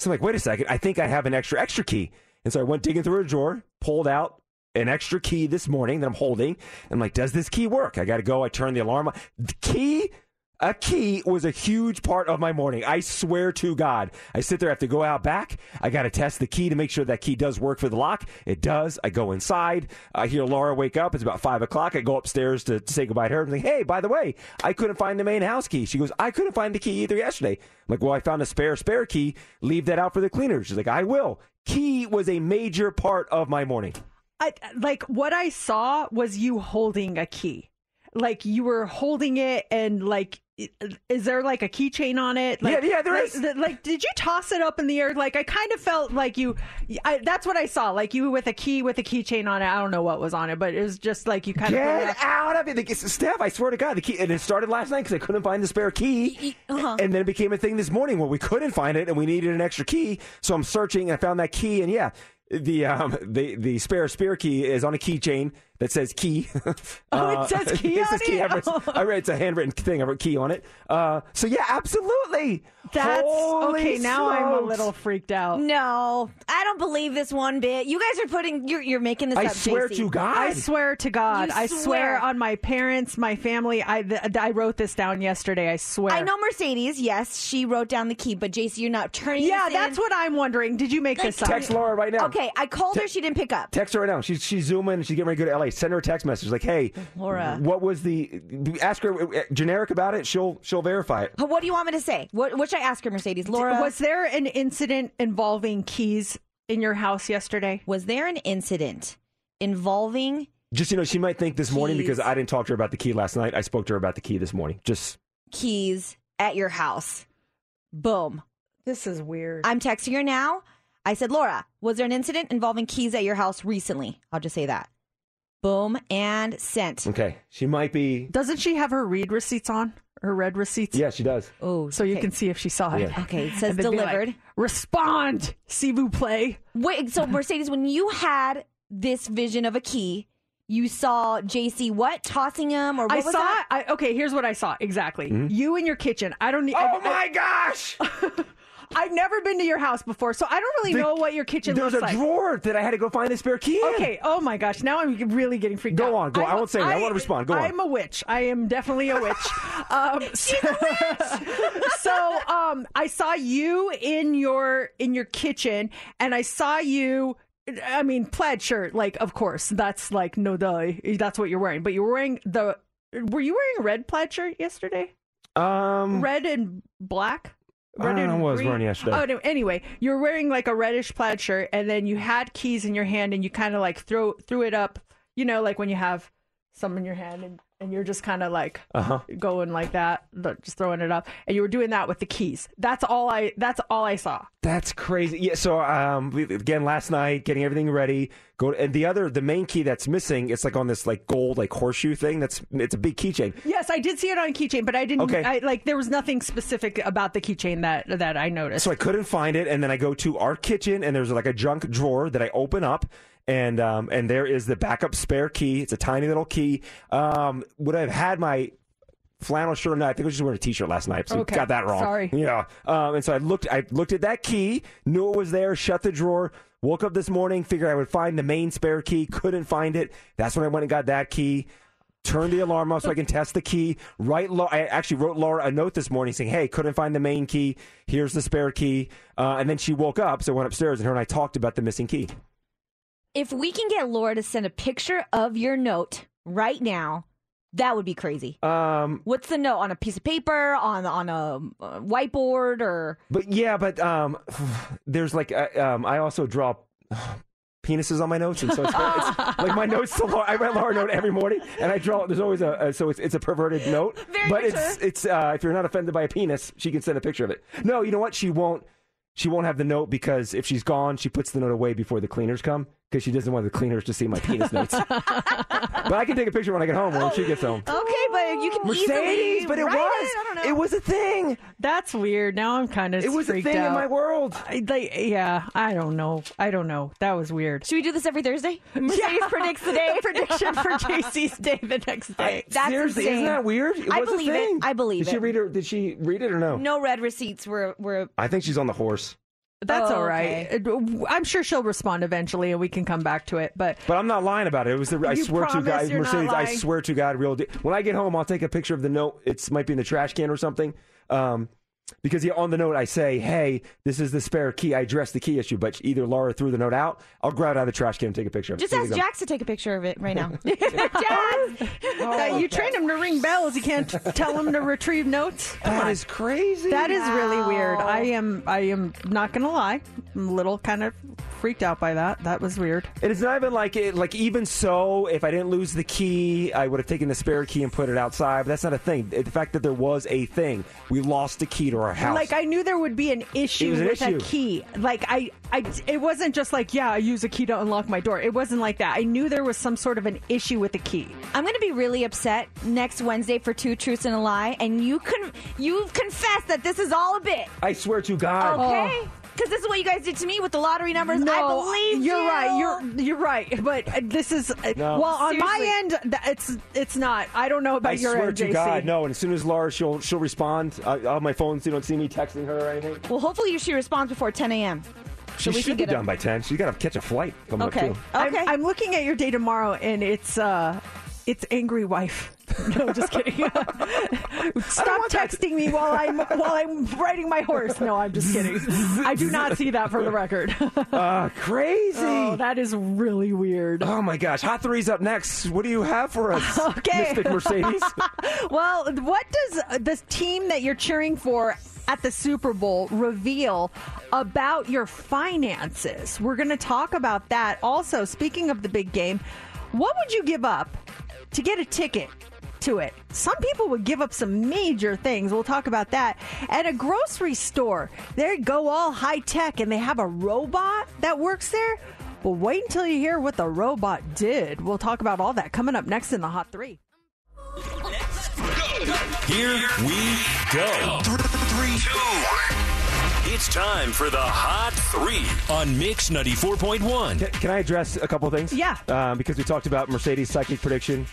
S4: So I'm like, wait a second, I think I have an extra extra key. And so I went digging through a drawer, pulled out an extra key this morning that I'm holding. I'm like, does this key work? I got to go. I turn the alarm on. The key, a key was a huge part of my morning. I swear to God. I sit there, I have to go out back. I got to test the key to make sure that key does work for the lock. It does. I go inside. I hear Laura wake up. It's about five o'clock. I go upstairs to, say goodbye to her. I'm like, hey, by the way, I couldn't find the main house key. She goes, I couldn't find the key either yesterday. I'm like, well, I found a spare, spare key. Leave that out for the cleaner. She's like, I will. Key was a major part of my morning.
S3: I like what I saw was you holding a key. Like you were holding it and like is there like a keychain on it? Like,
S4: Yeah, yeah, there
S3: like,
S4: is.
S3: th- Like, did you toss it up in the air? Like, I kind of felt like you. I, that's what I saw. Like you with a key with a keychain on it. I don't know what was on it, but it was just like you kind of.
S4: Get out of it. The- Steph, I swear to God, the key, and it started last night because I couldn't find the spare key.
S3: Uh-huh.
S4: And then it became a thing this morning where we couldn't find it and we needed an extra key. So I'm searching and I found that key. And yeah, the um, the the spare spare key is on a keychain that says key.
S3: Oh, it says key
S4: it says key.
S3: it?
S4: I read, I read it's a handwritten thing. I wrote key on it. Uh, so yeah, absolutely.
S3: That's
S4: Holy
S3: okay. Now I'm a little freaked out.
S14: No, I don't believe this one bit. You guys are putting you're you're making this
S4: I
S14: up.
S4: swear
S14: JC.
S4: to God.
S3: I swear to God.
S14: You
S3: I swear
S14: swear.
S3: on my parents, my family. I th- I wrote this down yesterday. I swear.
S14: I know Mercedes. Yes, she wrote down the key, but JC, you're not turning.
S3: Yeah,
S14: this
S3: that's
S14: in.
S3: what I'm wondering. Did you make this up?
S4: Text Laura right now.
S14: Okay, I called her. She didn't pick up.
S4: Text her right now. She's she's zooming. She's getting ready to go to LA. Send her a text message like, "Hey,
S14: Laura.
S4: what was the?" Ask her uh, generic about it. She'll she'll verify it.
S14: What do you want me to say? What, what should I ask her, Mercedes? Laura.
S3: Was there an incident involving keys in your house yesterday?
S14: Was there an incident involving
S4: Just you know, she might think this morning because I didn't talk to her about the key last night. I spoke to her about the key this morning. Just
S14: keys at your house? Boom.
S3: This is weird.
S14: I'm texting her now. I said, Laura, was there an incident involving keys at your house recently? I'll just say that. Boom and sent.
S4: okay. She might be.
S3: Doesn't she have her read receipts on? Her red receipts?
S4: Yeah, she does.
S14: Oh,
S3: So you can see if she saw it.
S4: Yeah.
S14: Okay, it says
S3: And then be like,
S14: delivered.
S3: Respond, s'il vous plaît.
S14: Wait, so Mercedes, when you had this vision of a key, you saw JC what tossing him or what
S3: I
S14: was
S3: saw.
S14: that?
S3: I, okay, here's what I saw exactly.
S4: Mm-hmm.
S3: You in your kitchen. I don't need.
S4: Oh
S3: I,
S4: my gosh!
S3: I've never been to your house before, so I don't really
S4: The-
S3: know what your kitchen looks like.
S4: There's a drawer that I had to go find the spare key in.
S3: Okay. Oh my gosh. Now I'm really getting freaked
S4: Go
S3: out.
S4: on, go on. I
S3: I'm-
S4: won't say that. I wanna respond. Go on.
S3: I'm a witch. I am definitely a witch. um, so, so, um, I saw you in your in your kitchen, and I saw you. I mean, plaid shirt. Like, of course, that's like no duh. That's what you're wearing. But you're wearing the. Were you wearing a red plaid shirt yesterday?
S4: Um,
S3: Red and black.
S4: I don't know what I was
S3: green?
S4: wearing yesterday.
S3: Oh no. Anyway, you were wearing like a reddish plaid shirt, and then you had keys in your hand, and you kind of like throw threw it up. You know, like when you have some in your hand, and, and you're just kind of like
S4: Uh huh.
S3: going like that, just throwing it up, and you were doing that with the keys. That's all I. That's all I saw.
S4: That's crazy. Yeah. So um, again, last night, getting everything ready. Go and the other, the main key that's missing. It's like on this like gold like horseshoe thing. That's it's a big keychain.
S3: Yes, I did see it on a keychain, but I didn't.
S4: Okay.
S3: I, like there was nothing specific about the keychain that that I noticed.
S4: So I couldn't find it, and then I go to our kitchen, and there's like a junk drawer that I open up, and um, and there is the backup spare key. It's a tiny little key. Um, would I have had my flannel shirt on? I think I was just wearing a t-shirt last night, so
S3: Okay.
S4: got that wrong.
S3: Sorry.
S4: Yeah. Um, and so I looked, I looked at that key, knew it was there, shut the drawer. Woke up this morning, figured I would find the main spare key. Couldn't find it. That's when I went and got that key. Turned the alarm off so I can test the key. Write, Lau- I actually wrote Laura a note this morning saying, "Hey, couldn't find the main key. Here's the spare key." Uh, and then she woke up, so I went upstairs, and her and I talked about the missing key.
S14: If we can get Laura to send a picture of your note right now, that would be crazy.
S4: Um,
S14: What's the note on a piece of paper, on on a uh, whiteboard, or
S4: but yeah, but um, there's like, uh, um, I also draw penises on my notes, and so it's, it's like my notes to Laura. I write Laura note every morning, and I draw. There's always a, a so it's it's a perverted note,
S14: Very
S4: but
S14: mature.
S4: it's it's uh, if you're not offended by a penis, she can send a picture of it. No, you know what? She won't. She won't have the note because if she's gone, she puts the note away before the cleaners come because she doesn't want the cleaners to see my penis notes. but I can take a picture when I get home when she gets home.
S14: okay, but you can
S4: Mercedes,
S14: easily
S4: but it
S14: write
S4: was.
S14: It, I don't know.
S4: It was a thing.
S3: That's weird. Now I'm kind of.
S4: It was a
S3: freaked
S4: thing in my world.
S3: I, like, yeah, I don't know. I don't know. That was weird.
S14: Should we do this every Thursday? Mercedes predicts the day.
S3: prediction for JC's day the next day.
S14: That's
S4: Seriously,
S14: insane.
S4: isn't that weird? It
S14: I
S4: was a
S14: believe
S4: thing.
S14: it. I believe
S4: Did she
S14: it.
S4: read her? Did she read it or no?
S14: No red receipts were were.
S4: I think she's on the horse.
S3: That's
S14: Oh,
S3: all right. I'm sure she'll respond eventually, and we can come back to it. But
S4: But I'm not lying about it. It was the. I swear to God, Mercedes. I swear to God, real. Deal. When I get home, I'll take a picture of the note. It might be in the trash can or something. Um, because yeah, on the note I say, "Hey, this is the spare key." I address the key issue, but either Laura threw the note out. I'll grab it out of the trash can and take a picture. of it.
S14: Just ask
S4: we.
S14: Jax to take a picture of it right now. Jax,
S3: Uh, you train him to ring bells. You can't tell him to retrieve notes. Come
S4: That
S3: on.
S4: is crazy.
S3: That is really weird. I am. I am not gonna lie. I'm a little kind of freaked out by that. That was weird.
S4: It is not even like it. Like even so, if I didn't lose the key, I would have taken the spare key and put it outside. But that's not a thing. The fact that there was a thing, we lost the key to our house.
S3: Like I knew there would be an issue
S4: an
S3: with
S4: issue.
S3: a key. Like I, I, it wasn't just like yeah, I use a key to unlock my door. It wasn't like that. I knew there was some sort of an issue with the key.
S14: I'm going to be really upset next Wednesday for two truths and a lie, and you can you've confessed that this is all a bit.
S4: I swear to God.
S14: Okay. Oh. Because this is what you guys did to me with the lottery numbers. I believe
S3: you're
S14: you.
S3: right. You're you're right. But uh, this is uh,
S4: No.
S3: well on my end. It's it's not. I don't know about
S4: I
S3: your
S4: swear
S3: end,
S4: to
S3: JC.
S4: God, no. And as soon as Laura, she'll she'll respond. I, I'll have my phone so you don't see me texting her or anything.
S14: Well, hopefully she responds before 10 a.m.
S4: She
S14: we
S4: should be
S14: get a-
S4: done by ten. She's got to catch a flight coming
S14: Okay.
S4: up too.
S3: I'm,
S14: Okay.
S3: I'm looking at your day tomorrow, and it's uh, it's angry wife. No, just kidding. Stop texting me while I'm while I'm riding my horse. No, I'm just kidding. I do not see that for the record.
S4: Uh, crazy.
S3: oh, that is really weird.
S4: Oh my gosh! Hot three's up next. What do you have for us,
S3: Okay.
S4: Mystic Mercedes?
S3: Well, what does uh, this team that you're cheering for at the Super Bowl reveal about your finances. We're going to talk about that. Also, speaking of the big game, what would you give up to get a ticket to it? Some people would give up some major things. We'll talk about that. At a grocery store, they go all high tech and they have a robot that works there. Well, wait until you hear what the robot did. We'll talk about all that coming up next in the Hot Three.
S2: Here we go. Three, two. It's time for the Hot Three on Mix 94.1.
S4: Can, can I address a couple things?
S3: Yeah.
S4: Um, because we talked about Mercedes' psychic prediction.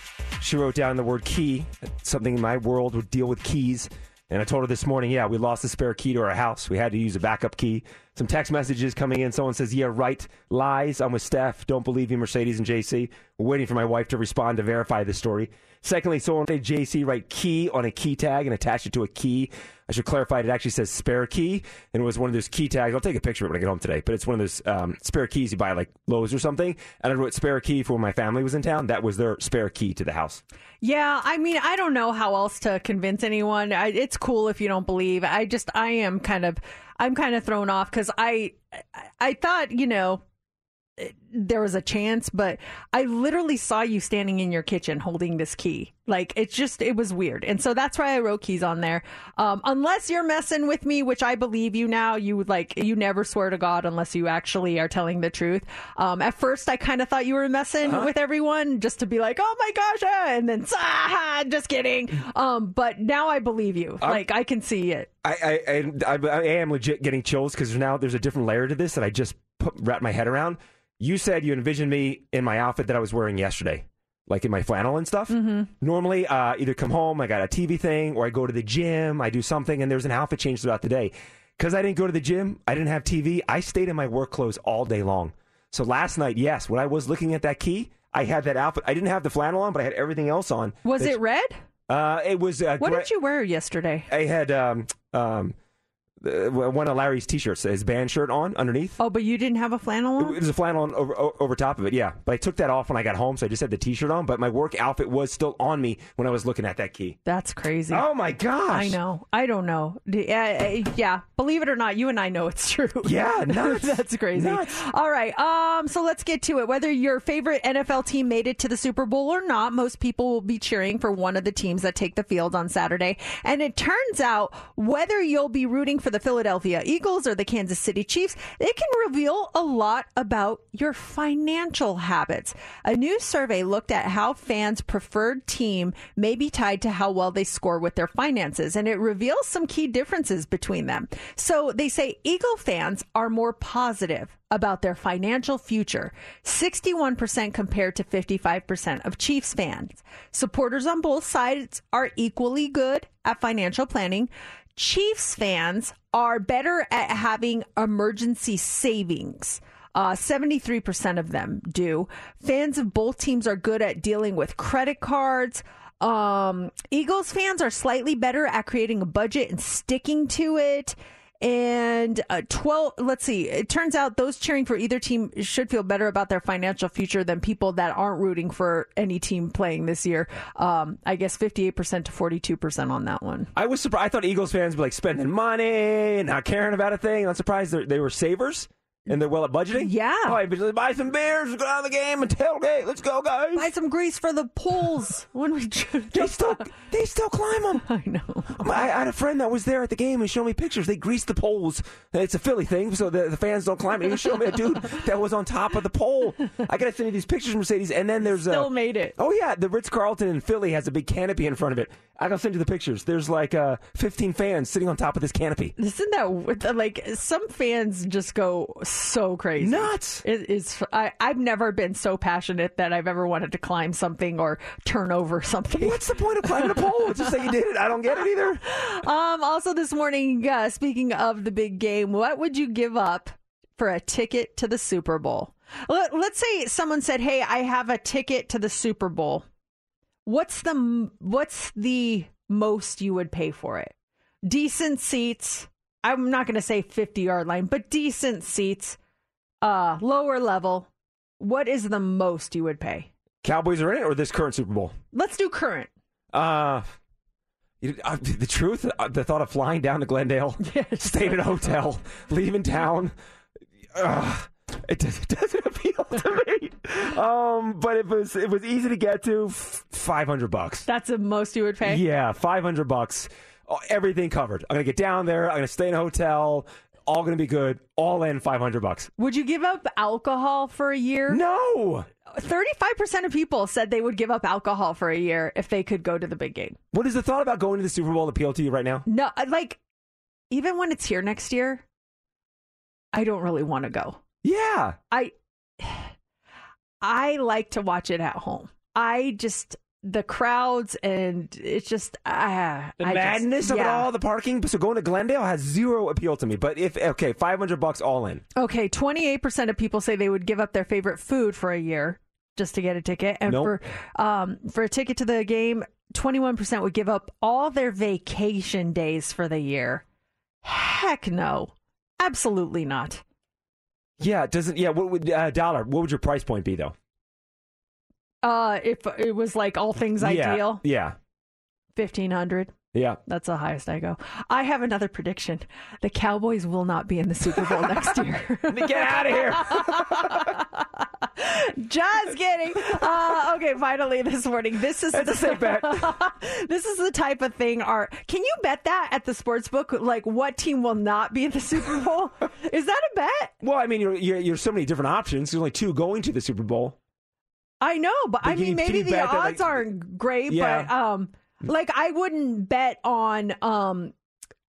S4: She wrote down the word key, something in my world would deal with keys. And I told her this morning, yeah, we lost the spare key to our house. We had to use a backup key. Some text messages coming in. Someone says, yeah, right. Lies. I'm with Steph. Don't believe you, Mercedes and JC. We're waiting for my wife to respond to verify this story. Secondly, someone said JC write key on a key tag and attach it to a key. I should clarify it actually says spare key, and it was one of those key tags. I'll take a picture of it when I get home today, but it's one of those um, spare keys you buy like Lowe's or something. And I wrote spare key for when my family was in town. That was their spare key to the house.
S3: Yeah, I mean, I don't know how else to convince anyone. I, it's cool if you don't believe. I just, I am kind of, I'm kind of thrown off because I, I thought, you know, there was a chance, but I literally saw you standing in your kitchen holding this key. Like it's just, it was weird. And so that's why I wrote keys on there. Um, unless you're messing with me, which I believe you now, you would like, you never swear to God unless you actually are telling the truth. Um, at first I kind of thought you were messing
S4: Uh-huh.
S3: with everyone just to be like, oh my gosh, ah, and then, ah, just kidding. Um, but now I believe you.
S4: I'm-
S3: like I can see it.
S4: I, I, I, I, am legit getting chills because now there's a different layer to this that I just put, wrapped my head around. You said you envisioned me in my outfit that I was wearing yesterday, like in my flannel and stuff.
S3: Mm-hmm.
S4: Normally, uh, either come home, I got a TV thing, or I go to the gym, I do something, and there's an outfit change throughout the day. Because I didn't go to the gym, I didn't have TV, I stayed in my work clothes all day long. So last night, yes, when I was looking at that key, I had that outfit. I didn't have the flannel on, but I had everything else on.
S3: Was it red?
S4: Uh, it was. Uh,
S3: What
S4: gra-
S3: did you wear yesterday?
S4: I had um, um, uh, one of Larry's t-shirts, his band shirt on underneath.
S3: Oh, but you didn't have a flannel on?
S4: It was a flannel on over, over top of it, yeah. But I took that off when I got home, so I just had the t-shirt on. But my work outfit was still on me when I was looking at that key.
S3: That's crazy.
S4: Oh my gosh!
S3: I know. I don't know. D- uh, uh, yeah, believe it or not, you and I know it's true.
S4: Yeah, nuts.
S3: That's crazy.
S4: Nuts.
S3: All right. Um. So let's get to it. Whether your favorite NFL team made it to the Super Bowl or not, most people will be cheering for one of the teams that take the field on Saturday. And it turns out whether you'll be rooting for the Philadelphia Eagles or the Kansas City Chiefs, it can reveal a lot about your financial habits. A new survey looked at how fans' preferred team may be tied to how well they score with their finances, and it reveals some key differences between them. So they say Eagle fans are more positive about their financial future, 61% compared to 55% of Chiefs fans. Supporters on both sides are equally good at financial planning. Chiefs fans are better at having emergency savings. Uh, 73% of them do. Fans of both teams are good at dealing with credit cards. Um, Eagles fans are slightly better at creating a budget and sticking to it. And uh, 12, let's see, it turns out those cheering for either team should feel better about their financial future than people that aren't rooting for any team playing this year. Um, I guess 58% to 42% on that one.
S4: I was surprised. I thought Eagles fans were like spending money not caring about a thing. I'm not surprised they were savers and they're well at budgeting.
S3: Yeah.
S4: Oh, I just buy some beers, go down to the game, and tailgate. Let's go, guys.
S3: Buy some grease for the poles when we
S4: they still they still climb them.
S3: I know.
S4: I, I had a friend that was there at the game and showed me pictures. They greased the poles. It's a Philly thing, so the, the fans don't climb it. He showed me a dude that was on top of the pole. I gotta send you these pictures, Mercedes. And then there's
S3: Still
S4: a,
S3: made it.
S4: Oh yeah, the Ritz Carlton in Philly has a big canopy in front of it. I gotta send you the pictures. There's like uh, 15 fans sitting on top of this canopy.
S3: Isn't that like some fans just go so crazy?
S4: Nuts!
S3: It is. I, I've never been so passionate that I've ever wanted to climb something or turn over something.
S4: What's the point of climbing a pole? Just say you did it. I don't get it either.
S3: Um. Also, this morning, uh, speaking of the big game, what would you give up for a ticket to the Super Bowl? Let, let's say someone said, "Hey, I have a ticket to the Super Bowl." What's the what's the most you would pay for it? Decent seats. I'm not going to say 50 yard line, but decent seats. Uh, lower level. What is the most you would pay?
S4: Cowboys are in it, or this current Super Bowl?
S3: Let's do current.
S4: Uh, You- uh, the truth, uh, the thought of flying down to Glendale, staying in a hotel, leaving town, ugh, it, does, it doesn't appeal to me. Um, but it was it was easy to get to. Five hundred bucks.
S3: That's the most you would pay.
S4: Yeah, five hundred bucks. Oh, Everything covered. I'm gonna get down there. I'm gonna stay in a hotel. All gonna be good. All in five hundred bucks.
S3: Would you give up alcohol for a year?
S4: No.
S3: 35% of people said they would give up alcohol for a year if they could go to the big game.
S4: What is the thought about going to the Super Bowl appeal to you right now?
S3: No, uh, like, even when it's here next year, I don't really want to go.
S4: Yeah.
S3: I I like to watch it at home. I just the crowds and it's just ah
S4: The
S3: I just-
S4: madness of it all, the parking. So going to Glendale has zero appeal to me. But if okay, five hundred bucks all in.
S3: Okay, 28% of people say they would give up their favorite food for a year just to get a ticket. And
S4: Nope.
S3: for um for a ticket to the game, 21% would give up all their vacation days for the year. Heck no. Absolutely not.
S4: Yeah, it doesn't. Yeah, what would uh, dollar? What would your price point be though?
S3: Uh if it was like all things
S4: Yeah,
S3: ideal,
S4: Yeah.
S3: 1500.
S4: Yeah.
S3: That's the highest I go. I have another prediction. The Cowboys will not be in the Super Bowl next year.
S4: Get out of here.
S3: Just kidding. Uh, okay, finally this morning. This is
S4: That's a safe bet.
S3: this is the type of thing. Are can you bet that at the sports book? Like what team will not be in the Super Bowl? is that a bet?
S4: Well, I mean, you're, you're, you're so many different options. There's only two going to the Super Bowl.
S3: I know, but I mean maybe the
S4: that,
S3: odds
S4: like-
S3: aren't great.
S4: Yeah.
S3: But um, like I wouldn't bet on um.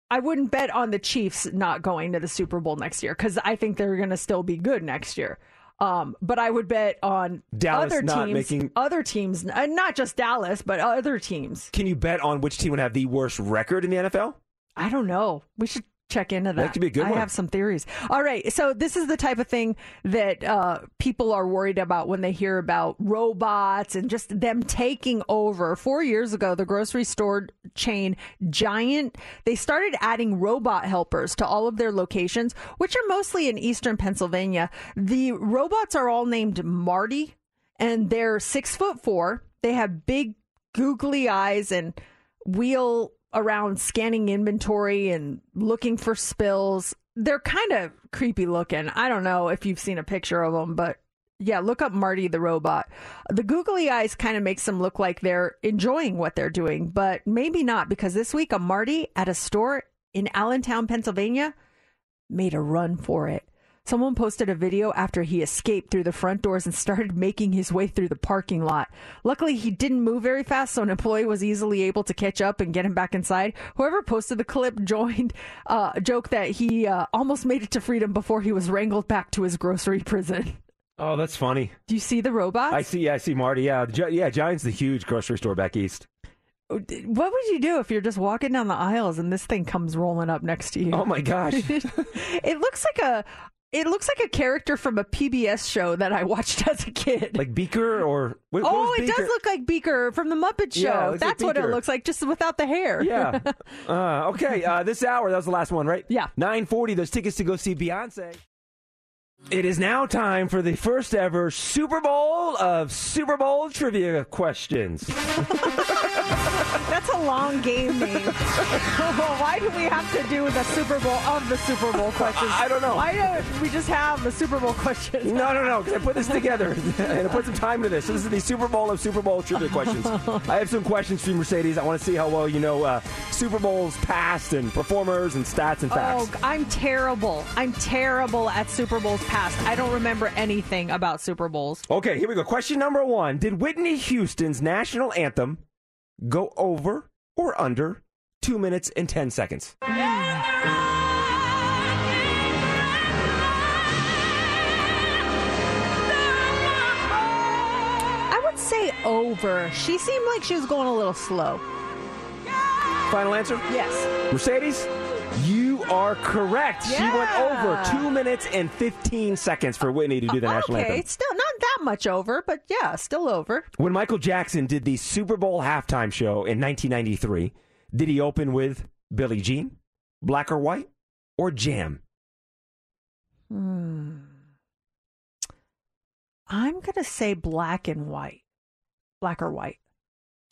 S3: I wouldn't bet on the Chiefs not going to the Super Bowl next year because I think they're going to still be good next year. Um, but I would bet on
S4: Dallas
S3: other teams,
S4: making-
S3: other teams, uh, not just Dallas, but other teams.
S4: Can you bet on which team would have the worst record in the NFL?
S3: I don't know. We should check into that.
S4: That could be good
S3: I
S4: one.
S3: have some theories. All right. So this is the type of thing that uh, people are worried about when they hear about robots and just them taking over. Four years ago, the grocery store chain Giant they started adding robot helpers to all of their locations, which are mostly in eastern Pennsylvania. The robots are all named Marty, and they're six foot four. They have big googly eyes and wheel around scanning inventory and looking for spills. They're kind of creepy looking. I don't know if you've seen a picture of them, but yeah, look up Marty the robot. The googly eyes kind of makes them look like they're enjoying what they're doing, but maybe not because this week a Marty at a store in Allentown, Pennsylvania made a run for it. Someone posted a video after he escaped through the front doors and started making his way through the parking lot. Luckily, he didn't move very fast, so an employee was easily able to catch up and get him back inside. Whoever posted the clip joined uh, a joke that he uh, almost made it to freedom before he was wrangled back to his grocery prison.
S4: Oh, that's funny.
S3: Do you see the robots?
S4: I see. Yeah, I see Marty. Yeah, Gi- yeah. Giant's the huge grocery store back east.
S3: What would you do if you're just walking down the aisles and this thing comes rolling up next to you?
S4: Oh my gosh.
S3: it looks like a it looks like a character from a PBS show that I watched as a kid.
S4: like Beaker or what, what
S3: oh, it
S4: Beaker?
S3: does look like Beaker from the Muppet Show.
S4: Yeah, it looks like
S3: That's what it
S4: Beaker.
S3: looks like, just without the hair.
S4: Yeah. Uh, okay. Uh, this hour, that was the last one, right?
S3: Yeah.
S4: Nine forty. Those tickets to go see Beyonce. It is now time for the first ever Super Bowl of Super Bowl trivia questions.
S3: That's a long game name. Why do we have to do the Super Bowl of the Super Bowl questions?
S4: I don't know.
S3: Why don't we just have the Super Bowl questions?
S4: No, no, no, because I put this together and I put some time to this. So this is the Super Bowl of Super Bowl trivia questions. I have some questions for you, Mercedes. I want to see how well you know uh, Super Bowls past and performers and stats and facts.
S3: Oh, I'm terrible. I'm terrible at Super Bowls past. I don't remember anything about Super Bowls.
S4: Okay, here we go. Question number one Did Whitney Houston's national anthem go over or under two minutes and 10 seconds?
S3: I would say over. She seemed like she was going a little slow.
S4: Final answer?
S3: Yes.
S4: Mercedes, are correct. She went over two minutes and 15 seconds for Whitney to do the national
S3: okay,
S4: anthem.
S3: it's still not that much over, but yeah, still over.
S4: When Michael Jackson did the Super Bowl halftime show in 1993, did he open with Billie Jean, Black or White, or Jam?
S3: Hmm. I'm gonna say black and white. Black or white.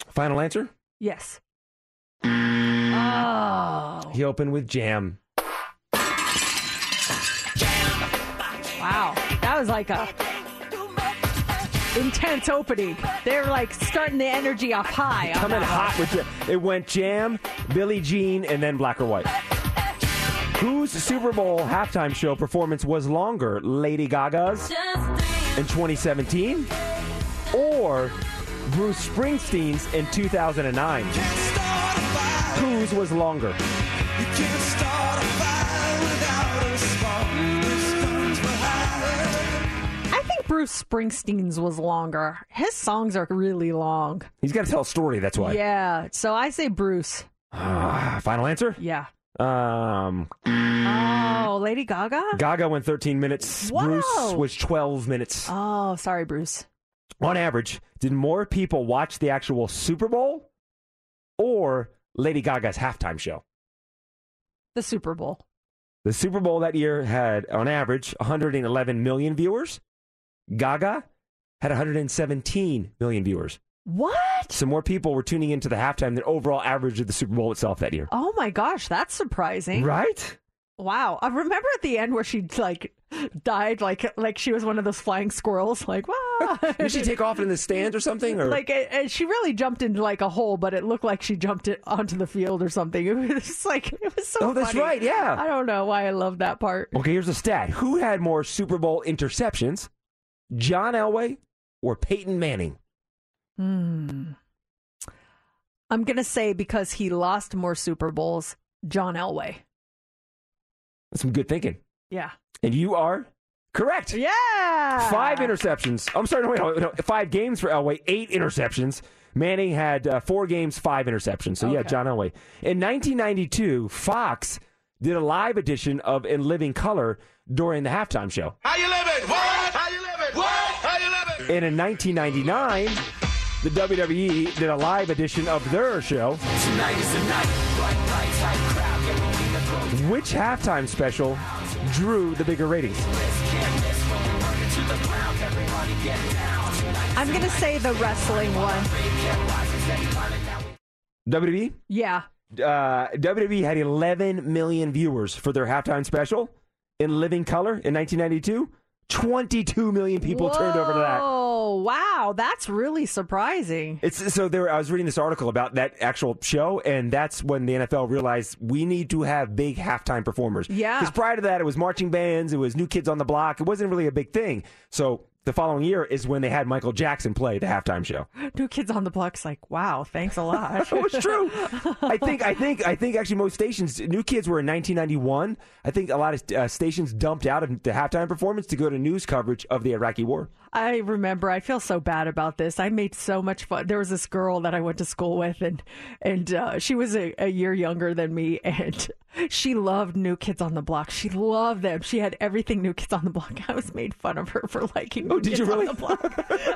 S4: Final answer?
S3: Yes. Oh.
S4: He opened with Jam.
S3: Wow. That was like a intense opening. They're like starting the energy off high.
S4: Coming hot with Jam. It went Jam, Billie Jean, and then Black or White. Whose Super Bowl halftime show performance was longer, Lady Gaga's in 2017 or Bruce Springsteen's in 2009? Whose was longer?
S3: Bruce Springsteen's was longer. His songs are really long.
S4: He's got to tell a story, that's why.
S3: Yeah. So I say Bruce.
S4: Ah, final answer?
S3: Yeah.
S4: Um,
S3: Oh, Lady Gaga?
S4: Gaga went 13 minutes.
S3: Wow.
S4: Bruce was 12 minutes.
S3: Oh, sorry, Bruce.
S4: On average, did more people watch the actual Super Bowl or Lady Gaga's halftime show?
S3: The Super Bowl.
S4: The Super Bowl that year had, on average, 111 million viewers. Gaga had 117 million viewers.
S3: What?
S4: So more people were tuning into the halftime than overall average of the Super Bowl itself that year.
S3: Oh my gosh, that's surprising.
S4: Right?
S3: Wow. I remember at the end where she like died like like she was one of those flying squirrels like wow.
S4: Did she take off in the stands or something? Or
S3: like it, it- she really jumped into like a hole, but it looked like she jumped it onto the field or something. It was like it was so.
S4: Oh, that's right, yeah.
S3: I don't know why I love that part.
S4: Okay, here's a stat. Who had more Super Bowl interceptions? John Elway or Peyton Manning?
S3: Hmm. I'm gonna say because he lost more Super Bowls, John Elway.
S4: That's some good thinking.
S3: Yeah.
S4: And you are correct.
S3: Yeah.
S4: Five interceptions. I'm sorry, no, wait, no, no, five games for Elway, eight interceptions. Manning had uh, four games, five interceptions. So, yeah, John Elway. In 1992, Fox did a live edition of In Living Color during the halftime show.
S15: How you living? What?
S4: And in 1999, the WWE did a live edition of their show. Which halftime special drew the bigger ratings?
S3: I'm gonna say the wrestling one.
S4: WWE?
S3: Yeah.
S4: Uh, WWE had 11 million viewers for their halftime special in living color in 1992. 22 million people turned over to that.
S3: Oh wow, that's really surprising.
S4: It's so there. I was reading this article about that actual show, and that's when the NFL realized we need to have big halftime performers.
S3: Yeah.
S4: because prior to that, it was marching bands, it was New Kids on the Block. It wasn't really a big thing. So the following year is when they had Michael Jackson play the halftime show.
S3: New Kids on the Block's like, wow, thanks a lot.
S4: it was true. I think, I think, I think. Actually, most stations, New Kids were in 1991. I think a lot of uh, stations dumped out of the halftime performance to go to news coverage of the Iraqi War.
S3: I remember. I feel so bad about this. I made so much fun. There was this girl that I went to school with, and and uh, she was a, a year younger than me, and she loved New Kids on the Block. She loved them. She had everything New Kids on the Block. I was made fun of her for liking. New
S4: Oh, did
S3: Kids
S4: you really?
S3: On the block.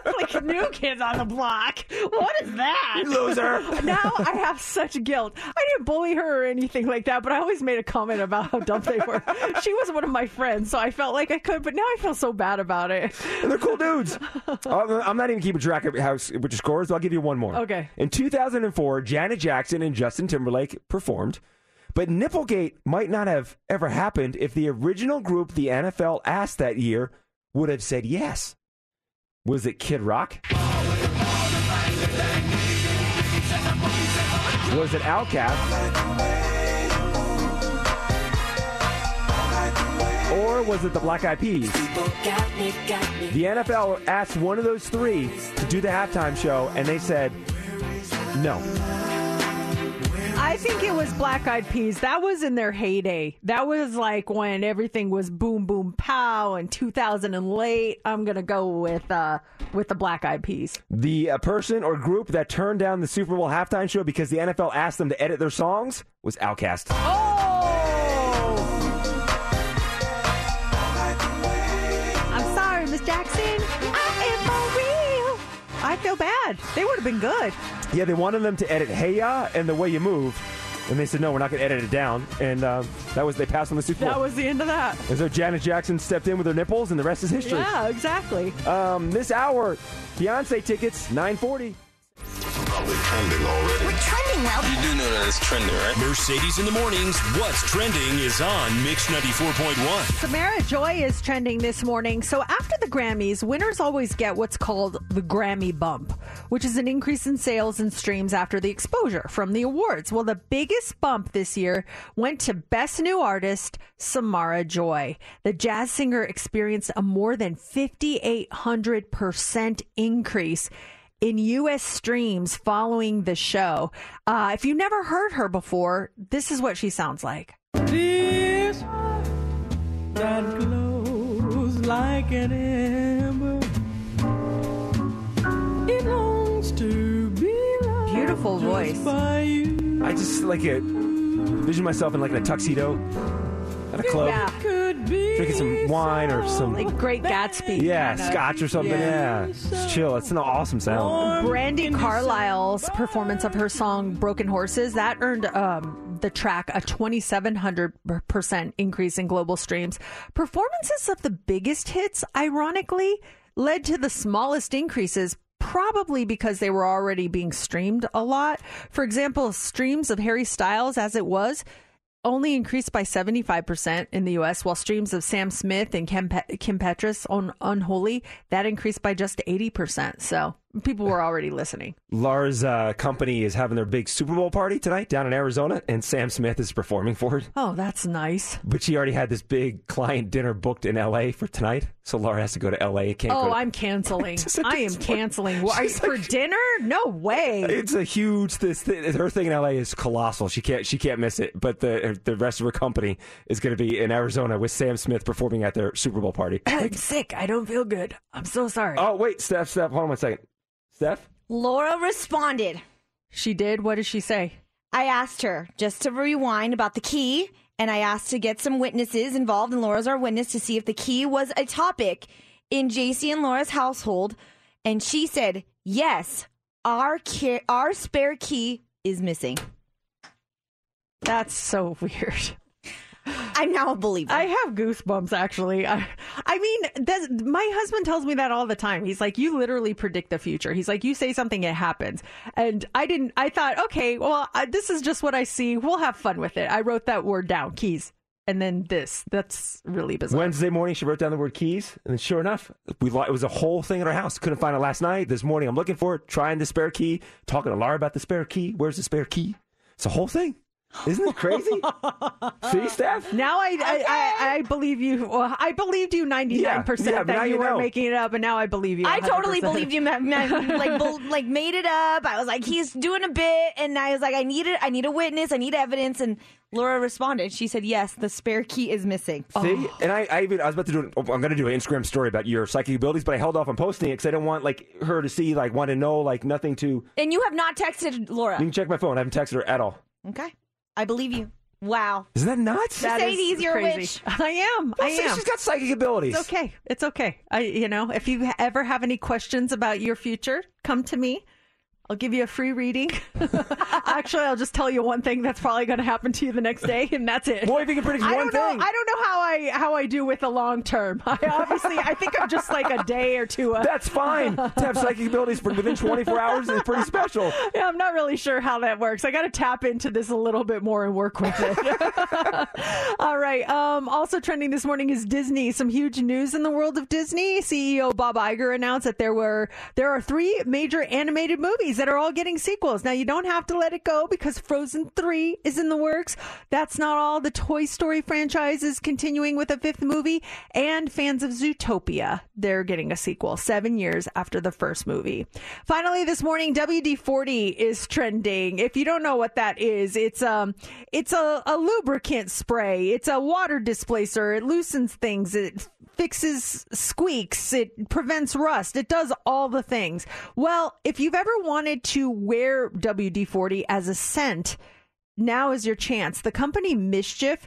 S3: like New Kids on the Block. What is that?
S4: Loser.
S3: now I have such guilt. I didn't bully her or anything like that, but I always made a comment about how dumb they were. she was one of my friends, so I felt like I could, but now I feel so bad about it.
S4: And they're cool dudes. I'm not even keeping track of how which scores. But I'll give you one more.
S3: Okay.
S4: In 2004, Janet Jackson and Justin Timberlake performed, but Nipplegate might not have ever happened if the original group the NFL asked that year would have said yes. Was it Kid Rock? Was it Outkast? Or was it the Black Eyed Peas? The NFL asked one of those three to do the halftime show, and they said no.
S3: I think it was Black Eyed Peas. That was in their heyday. That was like when everything was boom, boom, pow, and 2000 and late. I'm gonna go with uh with the Black Eyed Peas.
S4: The uh, person or group that turned down the Super Bowl halftime show because the NFL asked them to edit their songs was Outkast.
S3: Oh! I feel bad. They would have been good.
S4: Yeah, they wanted them to edit "Hey Ya" and "The Way You Move," and they said no, we're not going to edit it down. And uh, that was they passed on the Super Bowl.
S3: That was the end of that.
S4: and so Janet Jackson stepped in with her nipples, and the rest is history.
S3: Yeah, exactly.
S4: Um, this hour, Beyonce tickets, nine forty.
S6: Probably trending already.
S5: We're trending well.
S6: You do know that it's trending, right?
S2: Mercedes in the mornings. What's trending is on Mix 94.1.
S3: Samara Joy is trending this morning. So after the Grammys, winners always get what's called the Grammy bump, which is an increase in sales and streams after the exposure from the awards. Well, the biggest bump this year went to Best New Artist, Samara Joy. The jazz singer experienced a more than 5,800% increase in U.S. streams following the show. Uh, if you never heard her before, this is what she sounds like.
S8: This heart that glows like an ember. It longs to be
S3: Beautiful voice.
S8: by you.
S4: I just like it. Vision myself in like a tuxedo at a club,
S3: Yeah.
S8: Could be
S4: drinking some wine or some
S3: Like Great Gatsby.
S4: yeah
S3: kind of.
S4: scotch or something.
S3: Yeah.
S4: Yeah, it's chill. It's an awesome sound.
S3: Brandi Carlile's performance of her song Broken Horses that earned um, the track a 2700% increase in global streams. Performances of the biggest hits ironically led to the smallest increases probably because they were already being streamed a lot. For example, streams of Harry Styles as it was only increased by 75% in the US, while streams of Sam Smith and Kim, Pe- Kim Petras on Unholy, that increased by just 80%. So people were already listening.
S4: Laura's uh, company is having their big Super Bowl party tonight down in Arizona, and Sam Smith is performing for it.
S3: Oh, that's nice.
S4: But she already had this big client dinner booked in L.A. for tonight, so Laura has to go to L.A. Can't
S3: Oh,
S4: to-
S3: I'm canceling. I am canceling. What, are you,
S4: She's
S3: for dinner? No way.
S4: It's a huge. This thi- her thing in LA is colossal. She can't. She can't miss it. But the the rest of her company is going to be in Arizona with Sam Smith performing at their Super Bowl party.
S3: I'm sick. I don't feel good. I'm so sorry.
S4: Oh wait, Steph, Steph, hold on one second. Steph,
S14: Laura responded.
S3: She did? What did she say?
S14: I asked her just to rewind about the key, and I asked to get some witnesses involved, and Laura's our witness to see if the key was a topic in JC and Laura's household. And she said, yes, our, ki- our spare key is missing.
S3: That's so weird.
S14: I'm now a believer.
S3: I have goosebumps actually. I, I mean, that's, my husband tells me that all the time. He's like, you literally predict the future. He's like, you say something, it happens. And I didn't, I thought, okay, well, I, this is just what I see. We'll have fun with it. I wrote that word down, keys. And then this. That's really bizarre.
S4: Wednesday morning she wrote down the word keys, and then sure enough, we it was a whole thing at our house. Couldn't find it last night. This morning I'm looking for it, trying the spare key, talking to Laura about the spare key. Where's the spare key? It's a whole thing. Isn't it crazy? See, Steph?
S3: Now I, I, I, I believe you. Well, I believed you 99%
S4: Yeah, yeah,
S3: that
S4: now
S3: you
S4: you
S3: were
S4: know.
S3: making it up, and now I believe you.
S14: I totally believed you, ma- ma- like, like made it up. I was like, he's doing a bit, and I was like, I need it. I need a witness. I need evidence. And Laura responded. She said, yes, the spare key is missing.
S4: See, oh. and I, I even I was about to do. An, oh, I'm going to do an Instagram story about your psychic abilities, but I held off on posting it because I don't want like her to see, like, want to know, like, nothing to.
S14: And you have not texted Laura.
S4: You can check my phone. I haven't texted her at all.
S14: Okay, I believe you. Wow.
S4: Isn't that nuts?
S3: That
S14: Mercedes,
S3: is
S14: you're a
S3: crazy.
S14: witch.
S3: I am. I
S4: Don't say
S3: am.
S4: She's got psychic abilities.
S3: It's okay. It's okay. I, you know, if you ever have any questions about your future, come to me. I'll give you a free reading. Actually, I'll just tell you one thing that's probably going to happen to you the next day, and that's it.
S4: Boy, if you can predict
S3: I
S4: one
S3: don't know.
S4: thing.
S3: I don't know how I how I do with the long term. I obviously, I think I'm just like a day or two. uh,
S4: That's fine. to have psychic abilities for within 24 hours is pretty special.
S3: Yeah, I'm not really sure how that works. I got to tap into this a little bit more and work with it. All right. Um, also trending this morning is Disney. Some huge news in the world of Disney. CEO Bob Iger announced that there were there are three major animated movies that are all getting sequels. Now you don't have to let it go because Frozen Three is in the works. That's not all. The Toy Story franchise is continuing with a fifth movie, and fans of Zootopia they're getting a sequel seven years after the first movie. Finally, this morning, WD forty is trending. If you don't know what that is, it's um it's a, a lubricant spray. It's a water displacer. It loosens things. It fixes squeaks. It prevents rust. It does all the things. Well, if you've ever wanted to wear WD 40 as a scent, now is your chance. The company MSCHF,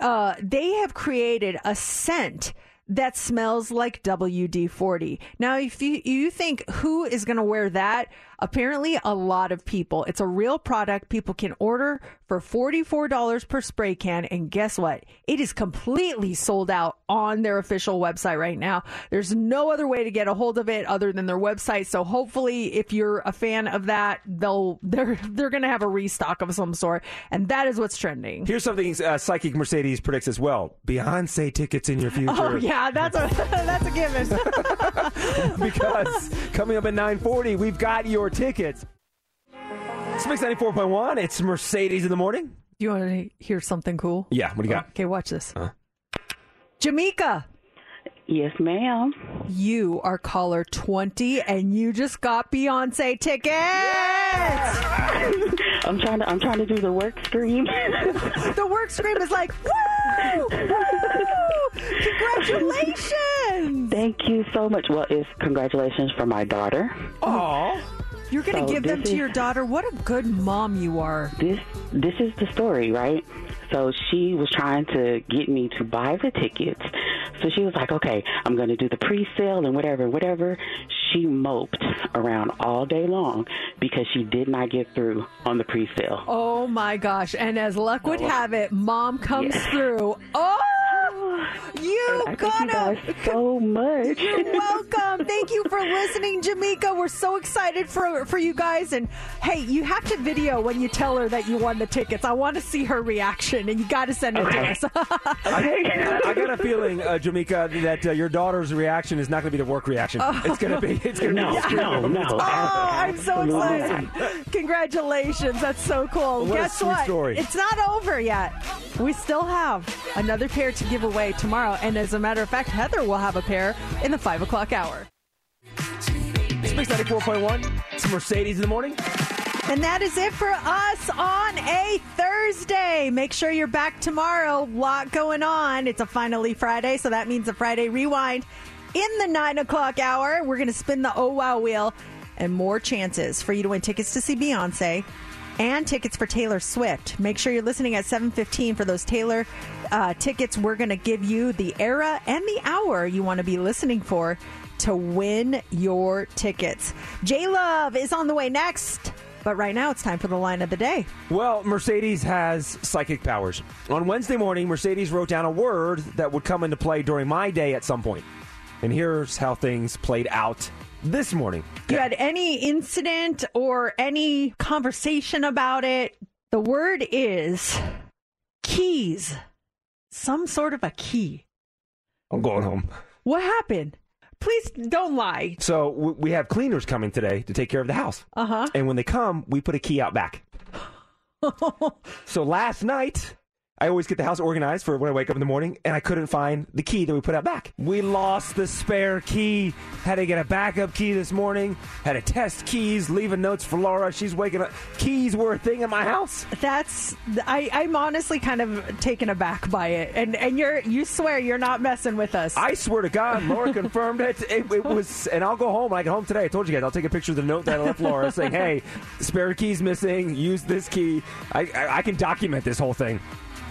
S3: uh, they have created a scent that smells like WD 40. Now, if you, you think who is going to wear that, Apparently, a lot of people. It's a real product. People can order for $44 per spray can. And guess what? It is completely sold out on their official website right now. There's no other way to get a hold of it other than their website. So hopefully, if you're a fan of that, they'll they're they're going to have a restock of some sort, and that is what's trending.
S4: Here's something uh, Psychic Mercedes predicts as well: Beyonce tickets in your future.
S3: Oh yeah, that's a that's a given.
S4: because coming up at 9:40, we've got your tickets. It's Mix 94.1. It's Mercedes in the morning.
S3: Do you want to hear something cool?
S4: Yeah. What do you got?
S3: Okay, watch this. Uh-huh. Jamaica.
S7: Yes, ma'am.
S3: You are caller 20 and you just got Beyonce tickets.
S7: I'm trying to I'm trying to do the work scream.
S3: the work scream is like, woo! Woo! Congratulations!
S7: Thank you so much. Well, it's congratulations for my daughter.
S3: Oh. You're going to
S7: So
S3: give them to
S7: is-
S3: your daughter. What a good mom you are.
S7: This this is the story, right? So she was trying to get me to buy the tickets. So she was like, "Okay, I'm going to do the pre-sale and whatever, whatever." She moped around all day long because she did not get through on the pre-sale.
S3: Oh my gosh. And as luck would oh. have it, mom comes
S7: Yes.
S3: through. Oh! You
S7: I thank
S3: got
S7: you guys
S3: it.
S7: so much.
S3: You're welcome. Thank you for listening, Jamaica. We're so excited for for you guys. And hey, you have to video when you tell her that you won the tickets. I want to see her reaction, and you got to send it to us.
S4: I, I got a feeling, uh, Jamaica, that uh, your daughter's reaction is not going to be the work reaction. It's going to be. It's going to
S7: No,
S4: be. the scream.
S7: no, no.
S3: Oh, I'm so excited. Congratulations. That's so cool.
S4: What a
S3: Guess
S4: sweet
S3: what?
S4: story.
S3: It's not over yet. We still have another pair to give away tomorrow. And as a matter of fact, Heather will have a pair in the five o'clock hour.
S4: It's Mix 94.1. It's Mercedes in the morning.
S3: And that is it for us on a Thursday. Make sure you're back tomorrow. Lot going on. It's a finally Friday, so that means a Friday rewind. In the nine o'clock hour, we're going to spin the Oh Wow wheel and more chances for you to win tickets to see Beyonce and tickets for Taylor Swift. Make sure you're listening at 7:15 for those Taylor uh, tickets. We're going to give you the era and the hour you want to be listening for to win your tickets. J Love is on the way next. But right now, it's time for the line of the day.
S4: Well, Mercedes has psychic powers. On Wednesday morning, Mercedes wrote down a word that would come into play during my day at some point. And here's how things played out this morning.
S3: You had any incident or any conversation about it? The word is keys. Some sort of a key.
S4: I'm going home.
S3: What happened? Please don't lie.
S4: So we have cleaners coming today to take care of the house.
S3: Uh huh.
S4: And when they come, we put a key out back. so last night, I always get the house organized for when I wake up in the morning, and I couldn't find the key that we put out back. We lost the spare key. Had to get a backup key this morning. Had to test keys, leaving notes for Laura. She's waking up. Keys were a thing in my house.
S3: That's I, I'm honestly kind of taken aback by it, and and you're you swear you're not messing with us.
S4: I swear to God, Laura confirmed it. it. It was, and I'll go home. When I get home today. I told you guys, I'll take a picture of the note that I left Laura saying, "Hey, spare key's missing. Use this key." I, I, I can document this whole thing.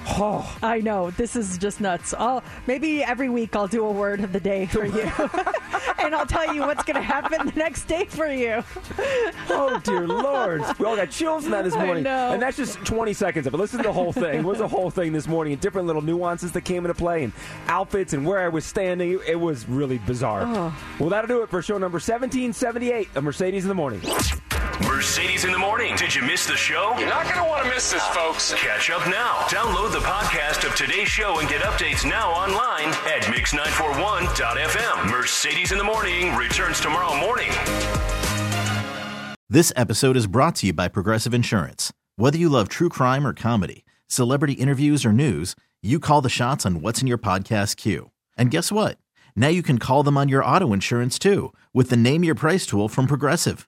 S4: Oh,
S3: I know this is just nuts. I'll maybe every week I'll do a word of the day for you, and I'll tell you what's going to happen the next day for you.
S4: oh dear lord! We all got chills in that this
S3: I
S4: morning,
S3: know.
S4: and that's just 20 seconds of it. Listen to the whole thing. It was a whole thing this morning, and different little nuances that came into play, and outfits, and where I was standing. It, it was really bizarre.
S3: Oh.
S4: Well, that'll do it for show number 1778 of Mercedes in the Morning.
S2: Mercedes in the morning. Did you miss the show?
S15: You're not going to want to miss this, folks.
S2: Catch up now. Download the podcast of today's show and get updates now online at mix941.fm. Mercedes in the morning returns tomorrow morning.
S10: This episode is brought to you by Progressive Insurance. Whether you love true crime or comedy, celebrity interviews or news, you call the shots on what's in your podcast queue. And guess what? Now you can call them on your auto insurance too with the Name Your Price tool from Progressive.